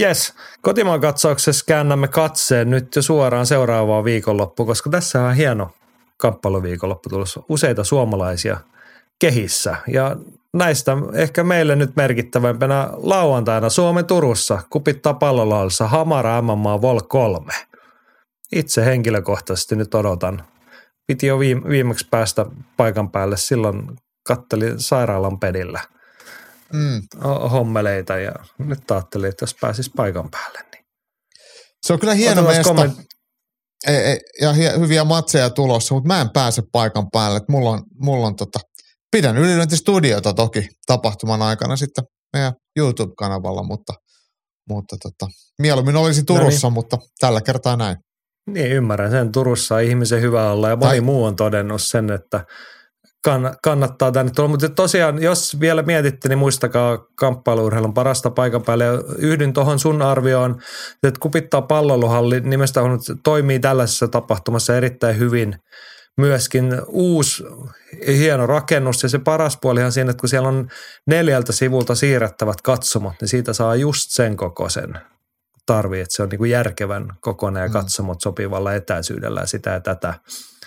Yes, kotimaan katsauksessa käännämme katseen nyt jo suoraan seuraavaan viikonloppuun, koska tässä on hieno kamppailuviikonloppu tulossa. Useita suomalaisia kehissä ja näistä ehkä meille nyt merkittävämpänä lauantaina Suomen Turussa kupittaa pallolaudussa Hamara MMA Vol 3. Itse henkilökohtaisesti nyt odotan. Piti jo viime, viimeksi päästä paikan päälle, silloin kattelin sairaalan pedillä Mm. ho- hommeleita ja nyt ajattelin, että jos pääsis paikan päälle, niin Se on kyllä hieno mesta. komment- Ei, ei, ja hyviä matseja tulossa, mutta mä en pääse paikan päälle. Et mulla on, mulla on tota, pidän ylilöintistudiota toki tapahtuman aikana sitten meidän YouTube-kanavalla, mutta, mutta tota, mieluummin olisi Turussa, mutta tällä kertaa näin. Niin, ymmärrän sen. Turussa on ihmisen hyvä olla ja moni Tai- muu on todennut sen, että kann- kannattaa tänne tulla. Mutta tosiaan, jos vielä mietitte, niin muistakaa kamppailuurheilun parasta paikan päälle. Yhdyn tuohon sun arvioon, että kupittaa palloluhalli nimestä on, toimii tällaisessa tapahtumassa erittäin hyvin. Myöskin uusi hieno rakennus ja se paras puolihan siinä, että kun siellä on neljältä sivulta siirrettävät katsomot, niin siitä saa just sen kokoisen tarvii, että se on niin kuin järkevän kokoinen ja Mm. katsomot sopivalla etäisyydellä ja sitä ja tätä.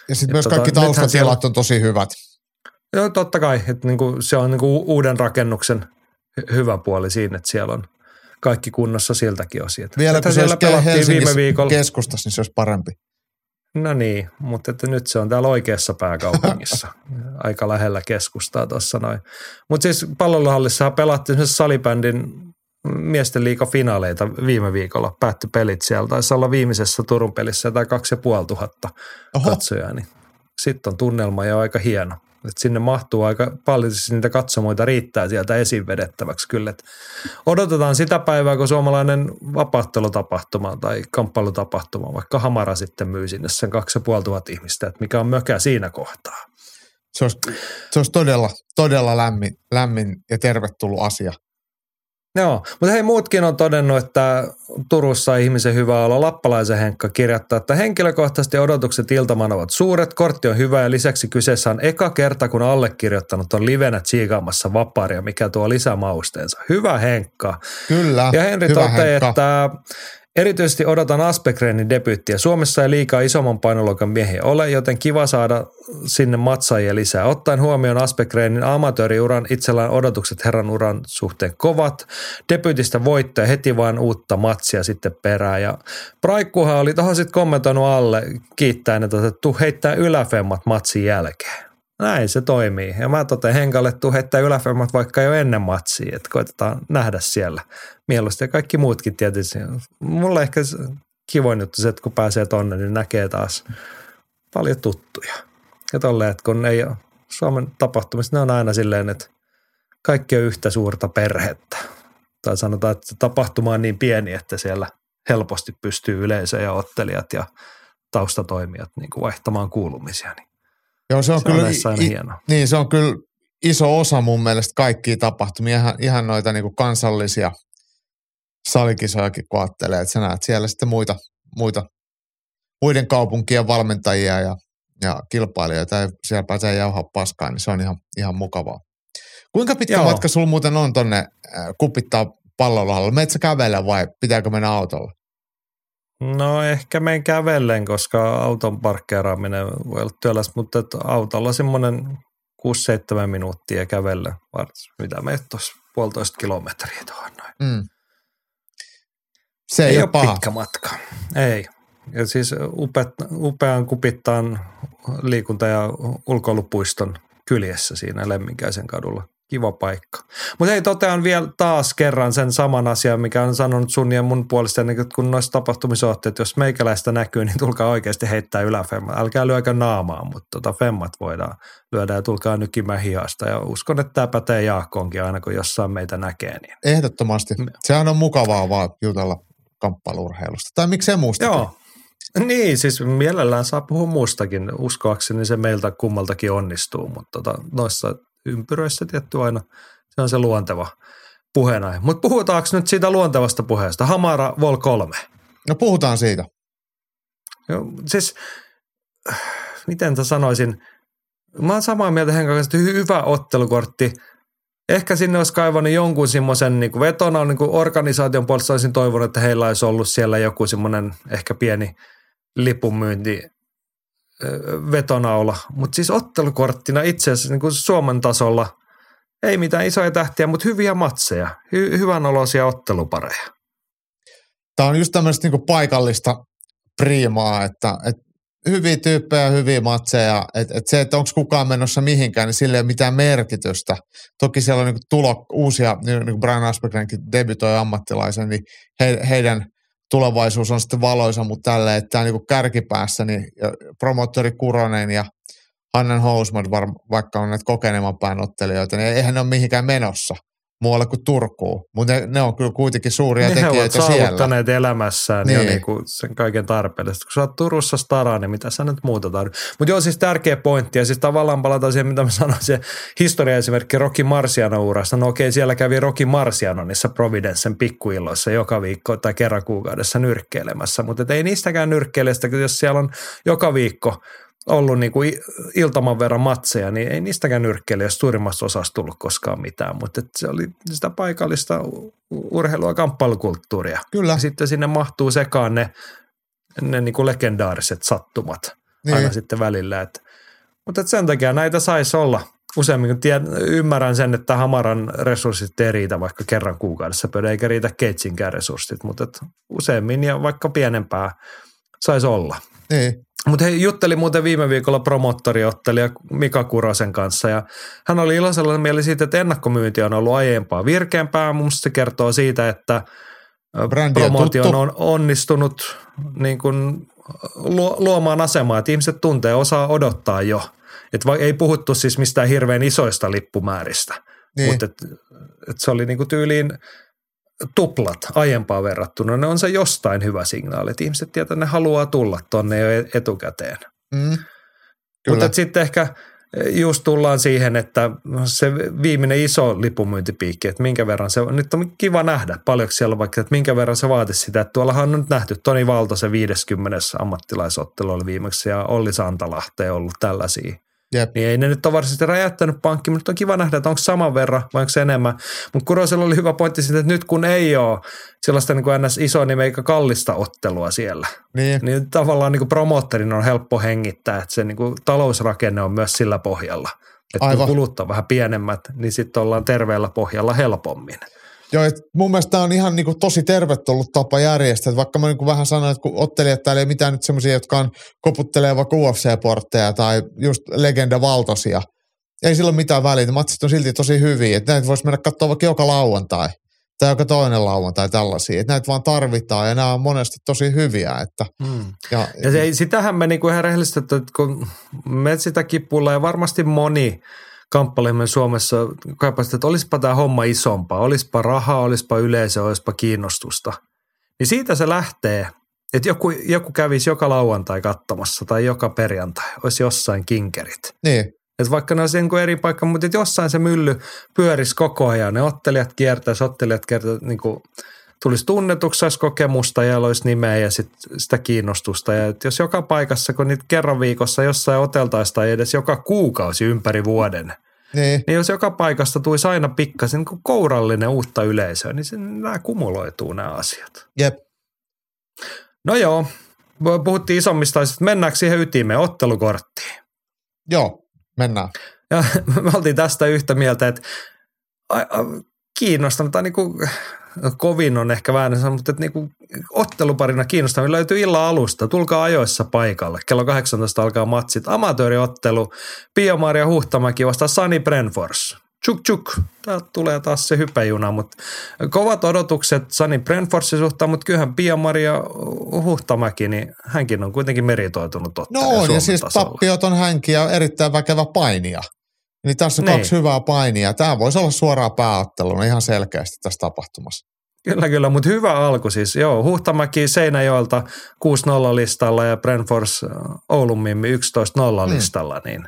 Ja sitten myös tota, kaikki taustatilat siellä- on tosi hyvät. Joo, totta kai, että niin kuin se on niin kuin uuden rakennuksen hy- hyvä puoli siinä, että siellä on kaikki kunnossa siltäkin osin. Vielä kun se siellä olisi pelattiin viime viikolla. keskustassa, niin se olisi parempi. No niin, mutta että nyt se on täällä oikeassa pääkaupungissa, aika lähellä keskustaa tuossa noin. Mutta siis pallolohallissa pelattiin esimerkiksi salibändin miesten liiga-finaaleita viime viikolla. Päättyi pelit siellä. Taisi olla viimeisessä Turun pelissä jotain kaksi ja puoli tuhatta Oho, katsojaa. Niin sitten on tunnelma jo aika hieno. Et sinne mahtuu aika paljon, siis niitä katsomoita riittää sieltä esiin vedettäväksi kyllä. Et odotetaan sitä päivää, kun suomalainen vapaattelutapahtuma tai kamppailutapahtuma, vaikka Hamara sitten myy sinne sen kaksi ja puoli tuhatta ihmistä, että mikä on mökä siinä kohtaa. se olisi, se olisi todella, todella lämmin, lämmin ja tervetullut asia. Joo, mutta hei muutkin on todennut, että Turussa on ihmisen hyvä olla. Lappalaisen Henkka kirjoittaa, että henkilökohtaisesti odotukset iltaman ovat suuret, kortti on hyvä ja lisäksi kyseessä on eka kerta, kun allekirjoittanut on livenä tsiikaamassa vaparia, mikä tuo lisämausteensa. Hyvä Henkka. Kyllä, Ja Henri toteaa, että erityisesti odotan Aspekrenin debyyttiä. Suomessa ei liikaa isomman painoluokan miehiä ole, joten kiva saada sinne matsaajia lisää. Ottaen huomioon Aspekrenin amatööriuran itsellään odotukset herran uran suhteen kovat. Debyytistä voittoja heti vain uutta matsia sitten perään. Ja Praikkuhan oli tuohon sitten kommentoinut alle kiittäen, että tuu heittää yläfemmat matsin jälkeen. Näin se toimii. Ja mä totean Henkalle, tuu heittää yläfemmat vaikka jo ennen matsia, että koitetaan nähdä siellä mieluusti. Ja kaikki muutkin tietysti. Mulle ehkä kivoin juttu se, että kun pääsee tonne, niin näkee taas paljon tuttuja. Ja tolleen, että kun ei ole Suomen tapahtumista, ne on aina silleen, että kaikki on yhtä suurta perhettä. Tai sanotaan, että tapahtuma on niin pieni, että siellä helposti pystyy yleisö ja ottelijat ja taustatoimijat niin kuin vaihtamaan kuulumisia. Niin Joo, se on, se kyllä, on aina i, hienoa. Niin, se on kyllä iso osa mun mielestä kaikkia tapahtumia, ihan, ihan noita niin kansallisia salikisojakin, kun ajattelee, että sä näet siellä sitten muita, muita muiden kaupunkien valmentajia ja, ja kilpailijoita ja siellä pääsee jauhaa paskaa, niin se on ihan, ihan mukavaa. Kuinka pitkä Joo. matka sulla muuten on tonne äh, kupittaa pallolohalla? Meet sä kävellä vai pitääkö mennä autolla? No ehkä menen kävellen, koska auton parkkeeraaminen voi olla työläs, mutta autolla semmoinen 6-7 minuuttia kävellä, mitä me tuossa puolitoista kilometriä tuohon noin. Mm. Se ei, Ei, ei ole ole paha. pitkä matka. Ei. Ja siis upet, upean kupittaan liikunta- ja ulkoilupuiston kyljessä siinä Lemminkäisen kadulla. Kiva paikka. Mutta hei, totean vielä taas kerran sen saman asian, mikä on sanonut sun ja mun puolesta, ennen kuin kun noissa tapahtumissa olette, että jos meikäläistä näkyy, niin tulkaa oikeasti heittää yläfemma. Älkää lyökö naamaa, mutta tota femmat voidaan lyödä ja tulkaa nykimään hihasta. Ja uskon, että tämä pätee Jaakkoonkin aina, kun jossain meitä näkee. Niin. Ehdottomasti. Sehän on mukavaa vaan jutella kamppailurheilusta. Tai miksei muustakin. Joo. Niin, siis mielellään saa puhua muustakin. Uskoakseni se meiltä kummaltakin onnistuu, mutta tota, noissa ympyröissä tietty aina se on se luonteva puheenaihe. Mutta puhutaanko nyt siitä luontevasta puheesta? Hamara Vol 3. No puhutaan siitä. Joo, siis, miten mä sanoisin, mä oon samaa mieltä Henkan kanssa, että hy- hyvä ottelukortti. Ehkä sinne olisi kaivannut jonkun semmoisen niin vetona niin kuin organisaation puolesta olisin toivonut, että heillä olisi ollut siellä joku semmoinen ehkä pieni lipunmyynti vetonaula. Mutta siis ottelukorttina itse asiassa niin Suomen tasolla ei mitään isoja tähtiä, mutta hyviä matseja, hy- hyvän olosia ottelupareja. Tämä on just tämmöistä niinku paikallista priimaa, että, että hyviä tyyppejä, hyviä matseja. Että et se, että onko kukaan menossa mihinkään, niin sillä ei ole mitään merkitystä. Toki siellä on niinku tulo, uusia, niin kuin Brian Aspergrenkin debytoi ammattilaisen, niin he, heidän tulevaisuus on sitten valoisa, mutta tällä, että tämä niinku kärkipäässä, niin promottori Kuronen ja Hannen Housman, vaikka on näitä kokeneemman pään ottelijoita, niin eihän ne ole mihinkään menossa muualle kuin Turkuun. Mutta ne, ne, on kyllä kuitenkin suuria Niin he ovat tekijöitä siellä. saavuttaneet elämässään niin. Niin. jo niin kuin sen kaiken tarpeellista. Kun sä oot Turussa stara, niin mitä sä nyt muuta tarvitset. Mutta joo, siis tärkeä pointti. Ja siis tavallaan palataan siihen, mitä mä sanoin, se historia-esimerkki Rocky Marciano urasta. No okei, siellä kävi Rocky Marciano niissä Providencen pikkuilloissa joka viikko tai kerran kuukaudessa nyrkkeilemässä. Mutta ei niistäkään nyrkkeilestä, jos siellä on joka viikko ollut niin kuin iltaman verran matseja, niin ei niistäkään nyrkkeilijästä suurimmassa osassa tullut koskaan mitään, mutta et se oli sitä paikallista urheilua, kamppailukulttuuria. Kyllä. Ja sitten sinne mahtuu sekaan ne, ne niin kuin legendaariset sattumat niin. aina sitten välillä. Et, mutta et sen takia näitä saisi olla useammin, kun tiedän, ymmärrän sen, että Hamaran resurssit ei riitä vaikka kerran kuukaudessa pöydä, eikä riitä Keitsinkään resurssit, mutta et useammin ja vaikka pienempää saisi olla. Niin. Mutta he jutteli muuten viime viikolla promottoriottelija Mika Kurosen kanssa ja hän oli iloisella mieli siitä, että ennakkomyynti on ollut aiempaa virkeämpää. Mun se kertoo siitä, että ö, Brändi on promootio tuttu. on onnistunut niin kun luo- luomaan asemaa, että ihmiset tuntee, osaa odottaa jo. Et va- ei puhuttu siis mistään hirveän isoista lippumääristä, Niin. mutta et, et se oli niinku tyyliin tuplat aiempaa verrattuna. Ne on se jostain hyvä signaali, että ihmiset tietää, että ne haluaa tulla tonne jo e- etukäteen. Mm. Mutta sitten ehkä just tullaan siihen, että se viimeinen iso lipunmyyntipiikki, että minkä verran se, nyt on kiva nähdä paljonko siellä on vaikka, että minkä verran se vaatisi sitä, että tuollahan on nyt nähty, Toni Valto se 50. ammattilaisottelu oli viimeksi ja Olli Santalahte ollut tällaisia. Jep. Niin ei ne nyt ole varsinaisesti räjäyttänyt pankki, mutta on kiva nähdä, että onko saman verran vai onko se enemmän. Mutta Kurosella oli hyvä pointti siitä, että nyt kun ei ole sellaista niin kuin ns. iso niin eikä kallista ottelua siellä, Niin. niin tavallaan niin kuin promoottorin on helppo hengittää, että se niin kuin talousrakenne on myös sillä pohjalla. Että kun Aivan. kulut on vähän pienemmät, niin sitten ollaan terveellä pohjalla helpommin. Joo, et mun mielestä tämä on ihan niinku tosi tervetullut tapa järjestää. Et vaikka mä niinku vähän sanoin, että kun ottelijat täällä ei mitään nyt semmoisia, jotka on koputtelee vaikka UFC-portteja tai just legenda-valtosia. Ei sillä ole mitään väliä. Matsit on silti tosi hyviä. Että näitä voisi mennä katsoa vaikka joka lauantai tai joka toinen lauantai tällaisia. Että näitä vaan tarvitaan ja nämä on monesti tosi hyviä. Että, Hmm. Ja, ja se, sitähän me niinku ihan rehellisesti, että kun me sitä kipulla ja varmasti moni kamppailemaan Suomessa kaipasi, että olisipa tämä homma isompaa, olisipa rahaa, olisipa yleisö, olisipa kiinnostusta. Niin siitä se lähtee, että joku, joku kävisi joka lauantai katsomassa tai joka perjantai, olisi jossain kinkerit. niin, Että vaikka ne olisi eri paikka, mutta jossain se mylly pyörisi koko ajan. Ne ottelijat kiertäisi, ottelijat kiertäisi, niin kuin, tulisi tunnetuksi, saisi kokemusta ja olisi nimeä ja sit sitä kiinnostusta. Ja jos joka paikassa, kun niitä kerran viikossa jossain oteltaisiin tai edes joka kuukausi ympäri vuoden, niin, niin jos joka paikasta tulisi aina pikkasen niin kourallinen uutta yleisöä, niin se, nämä kumuloituu nämä asiat. jep. No joo, puhuttiin isommista asioista. Mennäänkö siihen ytimeen, ottelukorttiin? Joo, mennään. Ja me oltiin tästä yhtä mieltä, että kiinnostanut, tai niinku, kovin on ehkä vähän mutta että niinku, otteluparina kiinnostavia löytyy illan alusta. Tulkaa ajoissa paikalle. Kello 18 alkaa matsit. Amatööriottelu. Pia-Maria Huhtamäki vastaa Sani Brenfors. Chuk chuk. Täältä tulee taas se hypejuna, mutta kovat odotukset Sani Brenforsin suhtaan, mutta kyllähän Pia-Maria Huhtamäki, niin hänkin on kuitenkin meritoitunut No ottelija on, ja siis tasolla. tappiot on hänkin ja erittäin väkevä painija. Niin tässä on Niin. kaksi hyvää painia. Tämä voisi olla suoraan pääotteluna ihan selkeästi tässä tapahtumassa. Kyllä, kyllä, mutta hyvä alku siis. Joo, Huhtamäki Seinäjoelta 6-0 listalla ja Brentfors äh, Oulun Mimmi 11-0 Mm. listalla, niin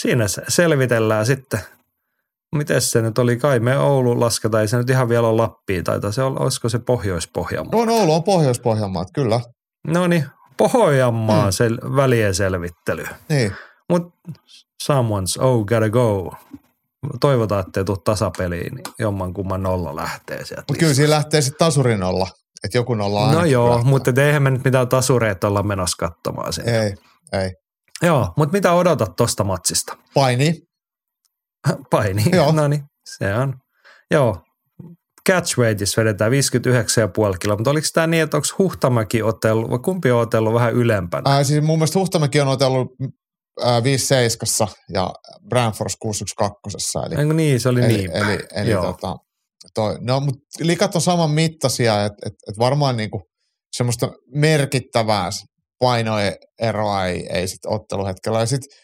siinä se selvitellään sitten. Miten se nyt oli? Kai me Oulu lasketaan, ei se nyt ihan vielä ole Lappiin, taitaa se olla, olisiko se Pohjois-Pohjanmaa? On Oulu on Pohjois-Pohjanmaat, kyllä. No niin, Pohjanmaa Mm. sel- välien selvittely. Niin. Mutta someone's oh gotta go. Toivotaan, ettei tule tasapeliin, niin jomman kumman nolla lähtee sieltä. Mutta kyllä siinä lähtee sitten tasurin olla. Että joku nolla No joo, lähtee. mutta eihän me nyt mitään tasureita olla menossa katsomaan sinne. Ei, ei. Joo, mutta mitä odotat tosta matsista? Paini. Paini. Joo. No niin, se on. Joo, catch weightissä vedetään 59,5 kiloa, mutta oliko tämä niin, että onko Huhtamäki otellut, vai kumpi on otellut vähän ylempänä? Ää, siis mun mielestä Huhtamäki on otellut ää, 5 ja Brandfors 612. Eli, Eikö niin, se oli eli, niin. eli, eli Joo. tota, toi, no, mutta likat on saman mittaisia, että et, et varmaan niinku semmoista merkittävää painoeroa ei, ei sit otteluhetkellä. Ja sitten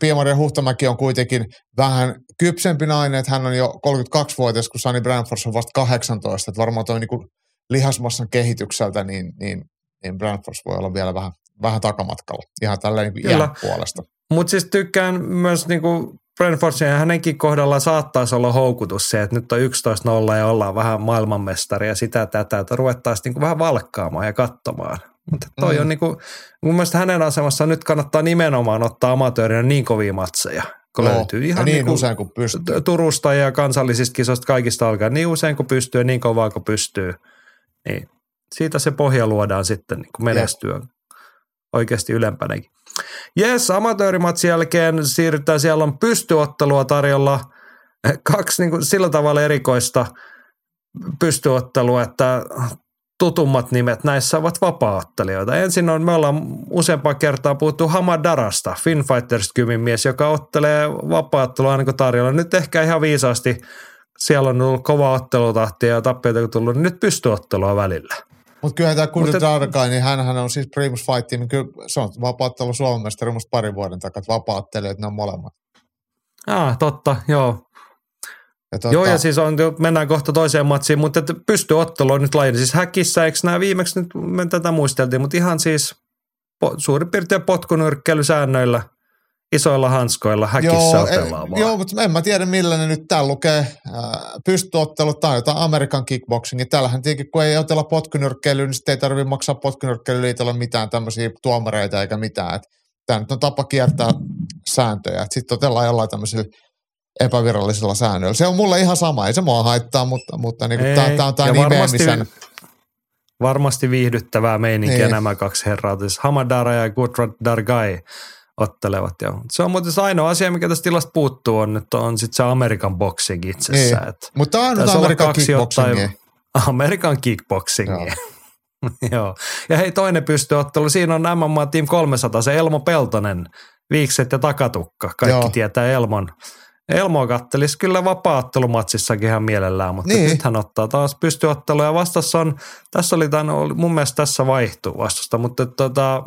Pia-Maria Huhtamäki on kuitenkin vähän kypsempi nainen, että hän on jo 32-vuotias, kun Sani Brandfors on vasta 18, että varmaan toi niinku lihasmassan kehitykseltä, niin, niin, niin Brandfors voi olla vielä vähän, vähän takamatkalla, ihan tälleen niin iän puolesta. Mutta siis tykkään myös niinku Brentfordsin ja hänenkin kohdalla saattaisi olla houkutus se, että nyt on 11-0 ja ollaan vähän maailmanmestari ja sitä tätä, että ruvettaisiin niinku vähän valkkaamaan ja katsomaan. Mutta toi Mm. on niinku, mun mielestä hänen asemassaan nyt kannattaa nimenomaan ottaa amatöörinä niin kovia matseja, kun Joo, löytyy ja ihan niin niinku usein kuin pystyy. Turusta ja kansallisista kisoista kaikista alkaa niin usein kuin pystyy ja niin kovaa kuin pystyy. Niin siitä se pohja luodaan sitten niin kuin menestyä oikeasti ylempänäkin. Jes, amatöörimatsin jälkeen siirrytään, siellä on pystyottelua tarjolla. Kaksi niin kuin sillä tavalla erikoista pystyottelua, että tutummat nimet näissä ovat vapaaottelijoita. Ensin on, me ollaan useampaa kertaa puhuttu Hamadarasta, Finn Fighters kymin mies, joka ottelee vapaaottelua aina kun tarjolla. Nyt ehkä ihan viisaasti siellä on ollut kova ottelutahti ja tappioita kun tullut, niin nyt pystyottelua välillä. Mutta kyllä tämä Kurt Dargai, niin hän on siis Primus Fight Team, kyllä se on vapaattelu Suomen mestari musta parin vuoden takaa, että vapaattelijat ne on molemmat. Ah, totta, joo. Ja tota, Joo, ja siis on, mennään kohta toiseen matsiin, mutta että pystyottelu on nyt laji. Siis häkissä, eikö nämä viimeksi nyt, me tätä muisteltiin, mutta ihan siis po, suurin piirtein potkunyrkkeilysäännöillä, isoilla hanskoilla häkissä joo, vaan. joo, mutta en mä tiedä millä ne nyt täällä lukee äh, pystyottelut tai jotain Amerikan kickboxing. Täällähän tietenkin, kun ei otella potkunyrkkeilyä, niin sitten ei tarvitse maksaa potkunyrkkeilyliitolle mitään tämmöisiä tuomareita eikä mitään. Tämä nyt on tapa kiertää sääntöjä. Sitten otellaan jollain tämmöisillä epävirallisilla säännöillä. Se on mulle ihan sama, ei se mua haittaa, mutta, mutta niin tämä on tämä nimeämisen. Varmasti viihdyttävää meininkiä Niin. nämä kaksi herraa. Siis Hamadara ja Gudrad Dargai ottelevat. Ja se on muuten se ainoa asia, mikä tästä tilasta puuttuu, on nyt on sitten se Amerikan boxing itsessään. Niin. Mutta tämä on nyt Amerikan kickboxingia. Amerikan kickboxingia. Joo. Ja hei, toinen pystyottelu. Siinä on MMA Team 300, se Elmo Peltonen, viikset ja takatukka. Kaikki Joo. tietää Elmon. Elmo kattelisi kyllä vapaattelumatsissakin ihan mielellään, mutta niin. nyt hän ottaa taas pystyottelua ja vastassa on, tässä oli tämän, mun mielestä tässä vaihtuu vastusta, mutta tota,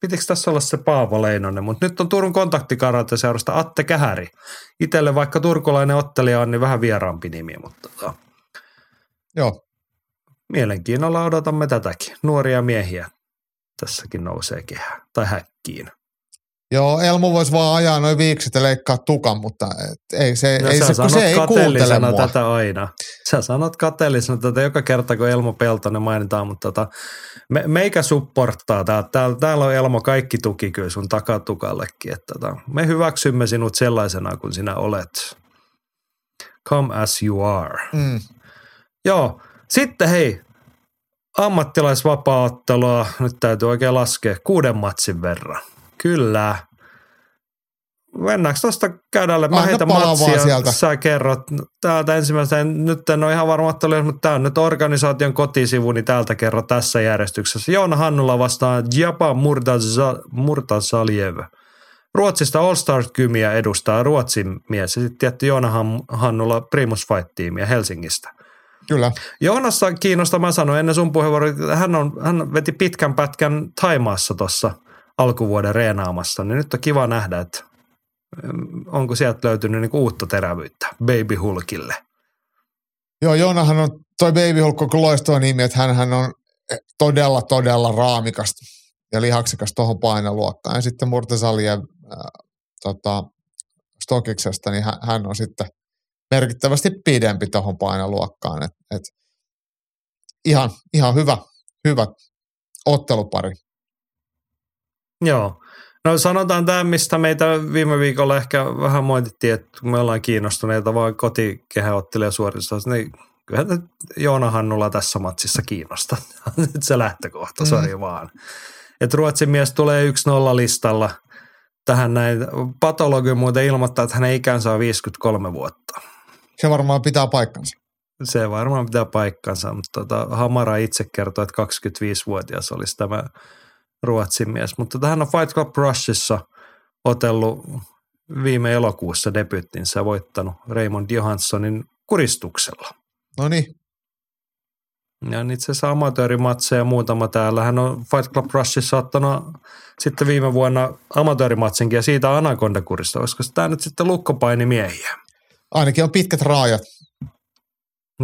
pitikö tässä olla se Paavo Leinonen, mutta nyt on Turun kontaktikarateseurasta Atte Kähäri. Itelle vaikka turkulainen ottelija on, niin vähän vieraampi nimi, mutta tota, Joo. mielenkiinnolla odotamme tätäkin. Nuoria miehiä tässäkin nousee kehään tai häkkiin. Joo, Elmo voisi vaan ajaa noin viikset ja leikkaa tukan, mutta ei se, no, ei se, se ei kuuntele mua. tätä aina. Sä sanot kateellisena tätä joka kerta, kun Elmo Peltonen mainitaan, mutta tota, me, meikä supporttaa. Täällä, täällä, täällä on Elmo kaikki tuki kyllä sun takatukallekin. Että tota, me hyväksymme sinut sellaisena kuin sinä olet. Come as you are. Mm. Joo, sitten hei, ammattilaisvapaattelua, nyt täytyy oikein laskea, kuuden matsin verran. Kyllä. Mennäänkö tuosta käydälle? Mä heitän matsia, sieltä. sä kerrot. Täältä ensimmäistä, nyt en ole ihan varma, että mutta tämä on nyt organisaation kotisivu, niin täältä kerro tässä järjestyksessä. Joona Hannula vastaa Japa Murtasaljev. Ruotsista All Stars kymiä edustaa Ruotsin mies ja sitten tietty Joona Hannula Primus Fight-tiimiä Helsingistä. Kyllä. Joonassa kiinnostaa, mä sanoin ennen sun puheenvuoroa, hän, on, hän veti pitkän pätkän Taimaassa tuossa – alkuvuoden reenaamassa, niin nyt on kiva nähdä, että onko sieltä löytynyt niinku uutta terävyyttä Baby Hulkille. Joo, Joonahan on, toi Baby Hulk on loistava nimi, että hän on todella, todella raamikas ja lihaksikas tuohon painoluokkaan. Ja sitten Murtasali ja äh, tota, Stokiksesta, niin hän, hän on sitten merkittävästi pidempi tuohon painoluokkaan. Et, et ihan, ihan hyvä, hyvä ottelupari. Joo. No sanotaan tämä, mistä meitä viime viikolla ehkä vähän moitittiin, että me ollaan kiinnostuneita vaan kotikehäottelija suoritustaan, niin kyllähän Joona Hannula tässä matsissa kiinnostaa. Nyt se lähtökohta, sori mm. vaan. Että Ruotsin mies tulee 1-0 listalla tähän näin. Patologi muuten ilmoittaa, että hänen ikänsä on 53 vuotta. Se varmaan pitää paikkansa. Se varmaan pitää paikkansa, mutta tota, Hamara itse kertoo, että 25-vuotias olisi tämä Ruotsin mies. Mutta tähän on Fight Club Rushissa otellut viime elokuussa debyttinsä voittanut Raymond Johanssonin kuristuksella. No niin. Ja itse asiassa amatöörimatseja muutama täällä. Hän on Fight Club Rushissa ottanut sitten viime vuonna amatöörimatsinkin ja siitä Anaconda-kurista. Olisiko tämä nyt sitten lukkopainimiehiä? Ainakin on pitkät raajat.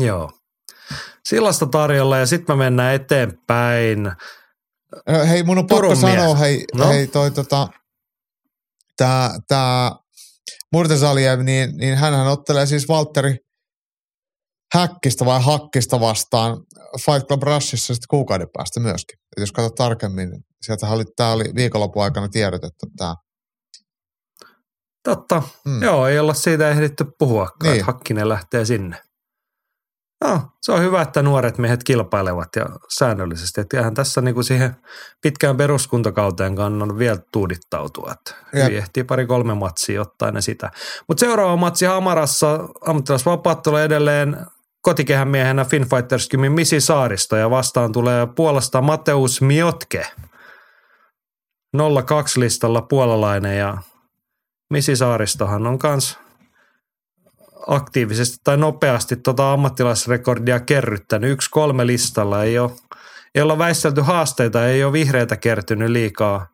Joo. Sillasta tarjolla ja sitten me mennään eteenpäin. Hei, mun on pakko sanoa, hei, no? hei toi tota, tää, tää Murtesaliev, niin, niin hänhän ottelee siis Valtteri Häkkistä vai Hakkista vastaan Fight Club Rushissa sitten kuukauden päästä myöskin. Et jos katsot tarkemmin, niin sieltä oli, tää oli viikonlopun aikana tiedotettu tämä. Totta. Mm. Joo, ei olla siitä ehditty puhua, niin. Hakkinen lähtee sinne. No, se on hyvä, että nuoret miehet kilpailevat ja säännöllisesti. Että ihan tässä niin kuin siihen pitkään peruskuntakauteen kannan vielä tuudittautua. Että ehtii pari-kolme matsia ottaa ne sitä. Mutta seuraava matsi Hamarassa, ammattilaisvapaattelu edelleen kotikehän miehenä Finfighters Kymin Misi Saaristo ja vastaan tulee puolesta Mateus Miotke. 02 listalla puolalainen ja Misi Saaristohan on kans aktiivisesti tai nopeasti tuota ammattilaisrekordia kerryttänyt. Yksi kolme listalla ei ole, ei olla väistelty haasteita, ei ole vihreitä kertynyt liikaa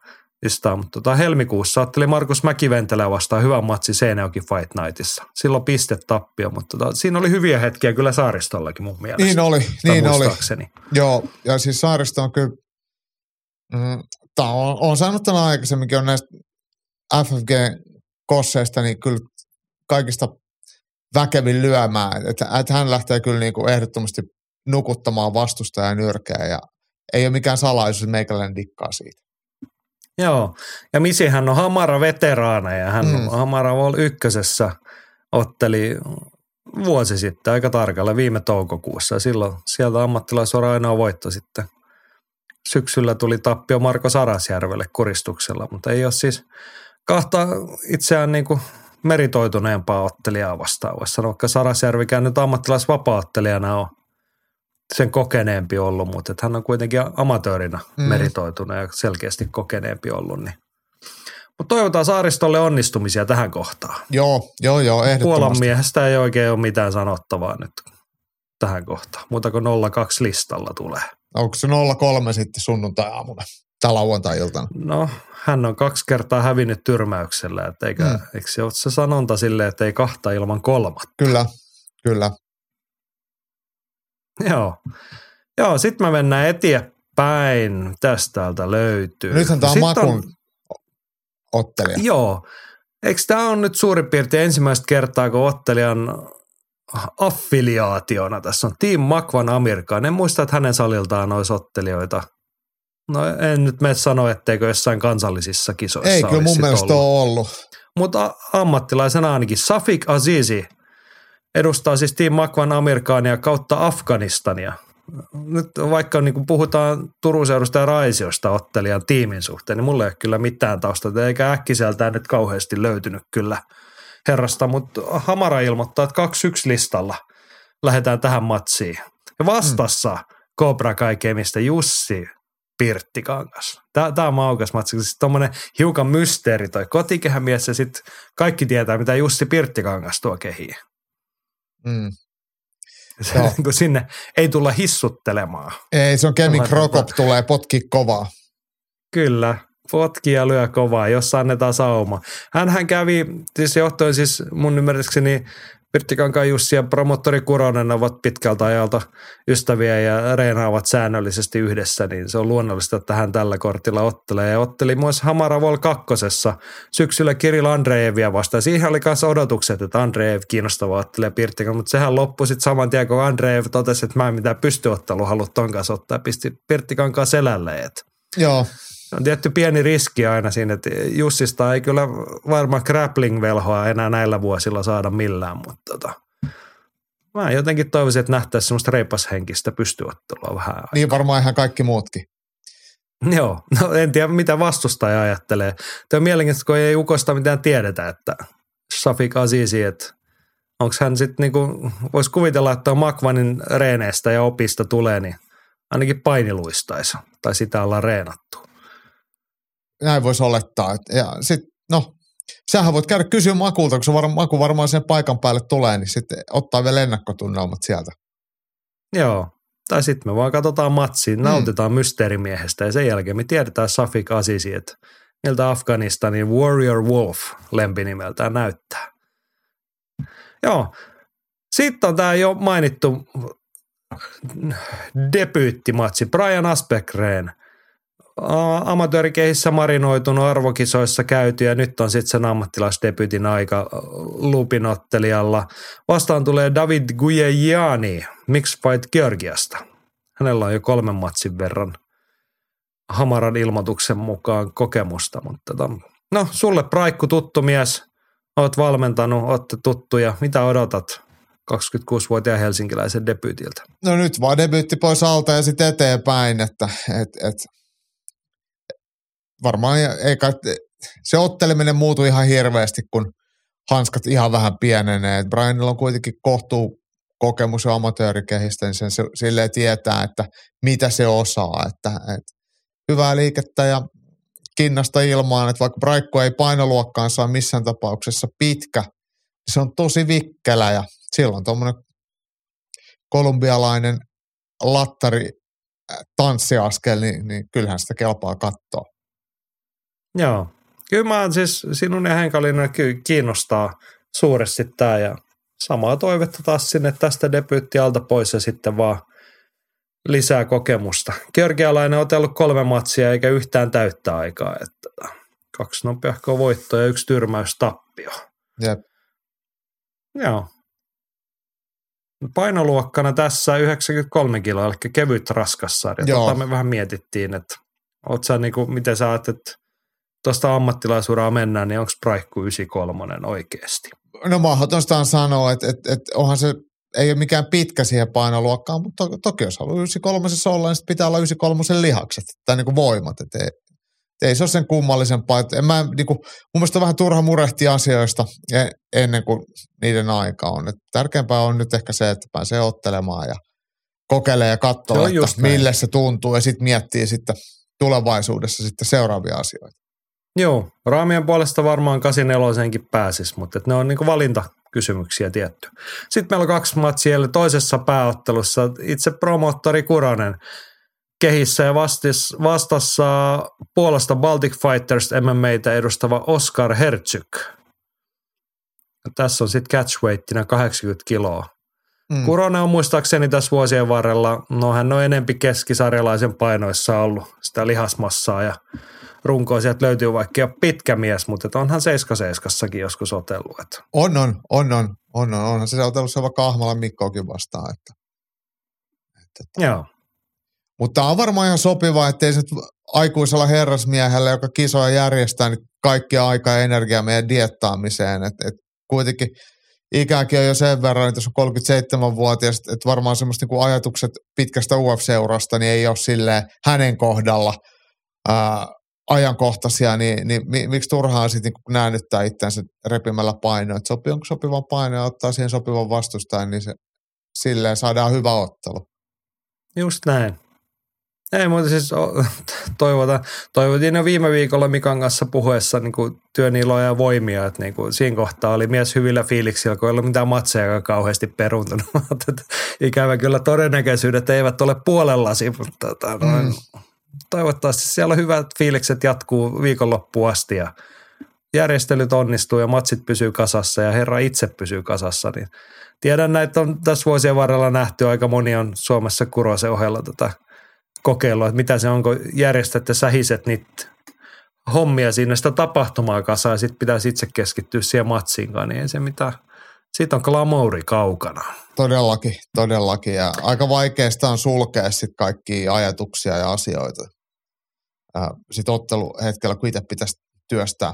listaa, mutta tota helmikuussa otteli Markus Mäkiventelä vastaan hyvän matsi Seinäjoki Fight Nightissa. Silloin piste tappio, mutta tota, siinä oli hyviä hetkiä kyllä saaristollakin mun mielestä. Niin oli, niin oli. Joo, ja siis saaristo on kyllä, mm, on, on saanut tämän aikaisemminkin on näistä FFG-kosseista, niin kyllä kaikista väkevin lyömään. Että, että hän lähtee kyllä niin kuin ehdottomasti nukuttamaan vastustajan nyrkeä ja ei ole mikään salaisuus, meikäläinen dikkaa siitä. Joo, ja Misi hän on Hamara veteraana ja hän mm. Hamara Vol ykkösessä otteli vuosi sitten aika tarkalla viime toukokuussa ja silloin sieltä ammattilaisora ainoa voitto sitten syksyllä tuli tappio Marko Sarasjärvelle kuristuksella, mutta ei ole siis kahta itseään niin kuin meritoituneempaa ottelijaa vastaan. Voisi sanoa, vaikka Sarasjärvikään nyt ammattilaisvapaattelijana on sen kokeneempi ollut, mutta että hän on kuitenkin amatöörinä mm. meritoitunut ja selkeästi kokeneempi ollut. Niin. Mutta toivotaan saaristolle onnistumisia tähän kohtaan. Joo, joo, joo, ehdottomasti. Puolan miehestä ei oikein ole mitään sanottavaa nyt tähän kohtaan. Muuta kuin 02 listalla tulee. Onko se 03 sitten sunnuntai-aamuna tai lauantai-iltana? No, hän on kaksi kertaa hävinnyt tyrmäyksellä, että eikä, mm. eikö se ole se sanonta silleen, että ei kahta ilman kolmatta? Kyllä, kyllä. Joo. Joo, sitten me mennään eteenpäin. Tästä täältä löytyy. Nythän tämä on Makun on, ottelija. Joo. Eikö tämä on nyt suurin piirtein ensimmäistä kertaa, kun ottelijan affiliaationa tässä on Team Makvan Amerikan. En muista, että hänen saliltaan olisi ottelijoita. No en nyt mene sanoa, etteikö jossain kansallisissa kisoissa Ei kyllä mun mielestä ollut. ole ollut. Mutta ammattilaisena ainakin Safik Azizi edustaa siis Team Makvan Amerikaania kautta Afganistania. Nyt vaikka niin kuin puhutaan Turun seudusta ja Raisiosta ottelijan tiimin suhteen, niin mulle ei ole kyllä mitään taustaa, eikä äkkiseltään nyt kauheasti löytynyt kyllä herrasta, mutta Hamara ilmoittaa, että 2-1 listalla lähdetään tähän matsiin. Ja vastassa mm. Cobra Kai Kemistä Jussi Pirttikangas. Tämä on maukas matsi, siis tuommoinen hiukan mysteeri toi kotikehämies ja sitten kaikki tietää, mitä Jussi Pirttikangas tuo kehiin. Mm. Se, kun sinne ei tulla hissuttelemaan. Ei, se on Kemi Krokop tulee potki kovaa. Kyllä, potki ja lyö kovaa, jos annetaan sauma. Hänhän kävi, siis johtuen siis mun ymmärrykseni Pirttikankaan Jussi ja promottori Kuronen ovat pitkältä ajalta ystäviä ja reenaavat säännöllisesti yhdessä, niin se on luonnollista, että hän tällä kortilla ottelee. Ja otteli myös Hamara Vol kakkosessa syksyllä Kirill Andreevia vastaan. Siihen oli myös odotukset, että Andreev kiinnostava ottelee Pirttikan, mutta sehän loppui sitten saman tien, kun Andreev totesi, että mä en mitään pystyottelu halua ton kanssa ottaa, pisti Pirttikankaan selälle. Joo, on tietty pieni riski aina siinä, että Jussista ei kyllä varmaan grappling-velhoa enää näillä vuosilla saada millään, mutta tota, mä jotenkin toivoisin, että nähtäisiin semmoista reipashenkistä pystyottelua vähän aikaa. Niin varmaan ihan kaikki muutkin. Joo, no en tiedä mitä vastustaja ajattelee. Tämä on mielenkiintoista, kun ei Ukosta mitään tiedetä, että Safik Azizi, että onko hän sitten niinku, voisi kuvitella, että on Makvanin reeneistä ja opista tulee, niin ainakin painiluistaisi tai sitä ollaan reenattu näin voisi olettaa. Ja sitten, no, sähän voit käydä kysyä Makulta, kun se var, Maku varmaan sen paikan päälle tulee, niin sitten ottaa vielä ennakkotunnelmat sieltä. Joo, tai sitten me vaan katsotaan matsiin, mm. nautitaan mysteerimiehestä ja sen jälkeen me tiedetään Safik Asisi, että miltä Afganistanin Warrior Wolf lempinimeltään näyttää. Joo, sitten on tämä jo mainittu debyyttimatsi Brian Aspekreen – amatöörikehissä marinoitunut arvokisoissa käyty ja nyt on sitten sen ammattilaisdebytin aika lupinottelijalla. Vastaan tulee David Guyejiani Mixed Fight Georgiasta. Hänellä on jo kolmen matsin verran Hamaran ilmoituksen mukaan kokemusta, mutta tota, no sulle Praikku tuttu mies, oot valmentanut, ootte tuttuja. Mitä odotat 26-vuotiaan helsinkiläisen debyytiltä? No nyt vaan debyytti pois alta ja sitten eteenpäin, että et, et varmaan ei kai, se otteleminen muutu ihan hirveästi, kun hanskat ihan vähän pienenee. Brianilla on kuitenkin kohtuu kokemus ja amatöörikehistä, niin sen se, silleen tietää, että mitä se osaa. Että, että hyvää liikettä ja kinnasta ilmaan, että vaikka Braikko ei painoluokkaan saa missään tapauksessa pitkä, niin se on tosi vikkelä ja silloin tuommoinen kolumbialainen lattari äh, tanssiaskel, niin, niin kyllähän sitä kelpaa katsoa. Joo. Kyllä mä siis sinun ja Henkalinen kiinnostaa suuresti tämä ja samaa toivetta taas sinne tästä debyyttialta pois ja sitten vaan lisää kokemusta. Georgialainen on otellut kolme matsia eikä yhtään täyttä aikaa. Että kaksi nopeahkoa voittoa ja yksi tyrmäys tappio. Jep. Joo. Painoluokkana tässä 93 kiloa, eli kevyt raskassarja. Tota me vähän mietittiin, että oot sä niinku, miten sä ajattelet, tuosta ammattilaisuraa mennään, niin onko Praikku 93 oikeasti? No mahdotonsta sanoa, että, että, että onhan se ei ole mikään pitkä siihen painoluokkaan, mutta to, toki jos haluaa 93 olla, niin pitää olla 93 lihakset tai niin kuin voimat. Et ei, ei se ole sen kummallisempaa. Et en mä, niin kuin, mun mielestä on vähän turha murehtia asioista e- ennen kuin niiden aika on. Et tärkeämpää on nyt ehkä se, että pääsee ottelemaan ja kokeilee ja katsoo, että mille se tuntuu ja sitten miettii sitten tulevaisuudessa sitten seuraavia asioita. Joo, raamien puolesta varmaan 84 pääsis, mutta ne on niinku valintakysymyksiä tietty. Sitten meillä on kaksi matsia, eli toisessa pääottelussa itse promottori Kuronen kehissä ja vastis, vastassa Puolasta Baltic Fighters MMAtä edustava Oscar Herzog. Ja tässä on sitten catchweighttina 80 kiloa. Mm. Kuronen on muistaakseni tässä vuosien varrella, no hän on enempi keskisarjalaisen painoissa ollut sitä lihasmassaa ja runkoa sieltä löytyy vaikka jo pitkä mies, mutta onhan 7 joskus otellut. Että. On, on, on, on, on, on, onhan se otellut se vaikka Ahmalan Mikkoakin vastaan. Että, että, Joo. Mutta on varmaan ihan sopiva, ettei se aikuisella herrasmiehellä, joka kisoja järjestää, niin kaikkia aikaa ja energiaa meidän diettaamiseen. Et, et kuitenkin ikäkin on jo sen verran, että jos on 37-vuotias, että varmaan semmoista niin ajatukset pitkästä UFC-urasta niin ei ole sille hänen kohdalla ää, ajankohtaisia, niin, niin miksi turhaan sitten niin näännyttää itseänsä repimällä painoa. Että sopii onko sopivan paino ja ottaa siihen sopivan vastustajan, niin se, silleen saadaan hyvä ottelu. Just näin. Ei mutta siis toivotaan. Toivotin jo viime viikolla Mikan kanssa puhuessa niin kuin työn iloa ja voimia, että niin kuin siinä kohtaa oli mies hyvillä fiiliksillä, kun ei ollut mitään matseja kauheasti peruntunut. Ikävä kyllä todennäköisyydet eivät ole puolellasi, mutta tota, noin, mm. Toivottavasti siellä on hyvät fiilikset jatkuu viikonloppuun asti ja järjestelyt onnistuu ja matsit pysyy kasassa ja herra itse pysyy kasassa, niin tiedän näitä on tässä vuosien varrella nähty, aika moni on Suomessa Kurosen ohella tätä kokeilua, että mitä se on, kun järjestätte sähiset niitä hommia sinne sitä tapahtumaa kasaan ja sitten pitäisi itse keskittyä siihen matsiinkaan, niin ei se mitään. Siitä on glamouri kaukana. Todellakin, todellakin. Ja aika vaikeasta on sulkea sitten kaikkia ajatuksia ja asioita. Sitten otteluhetkellä, kun itse pitäisi työstää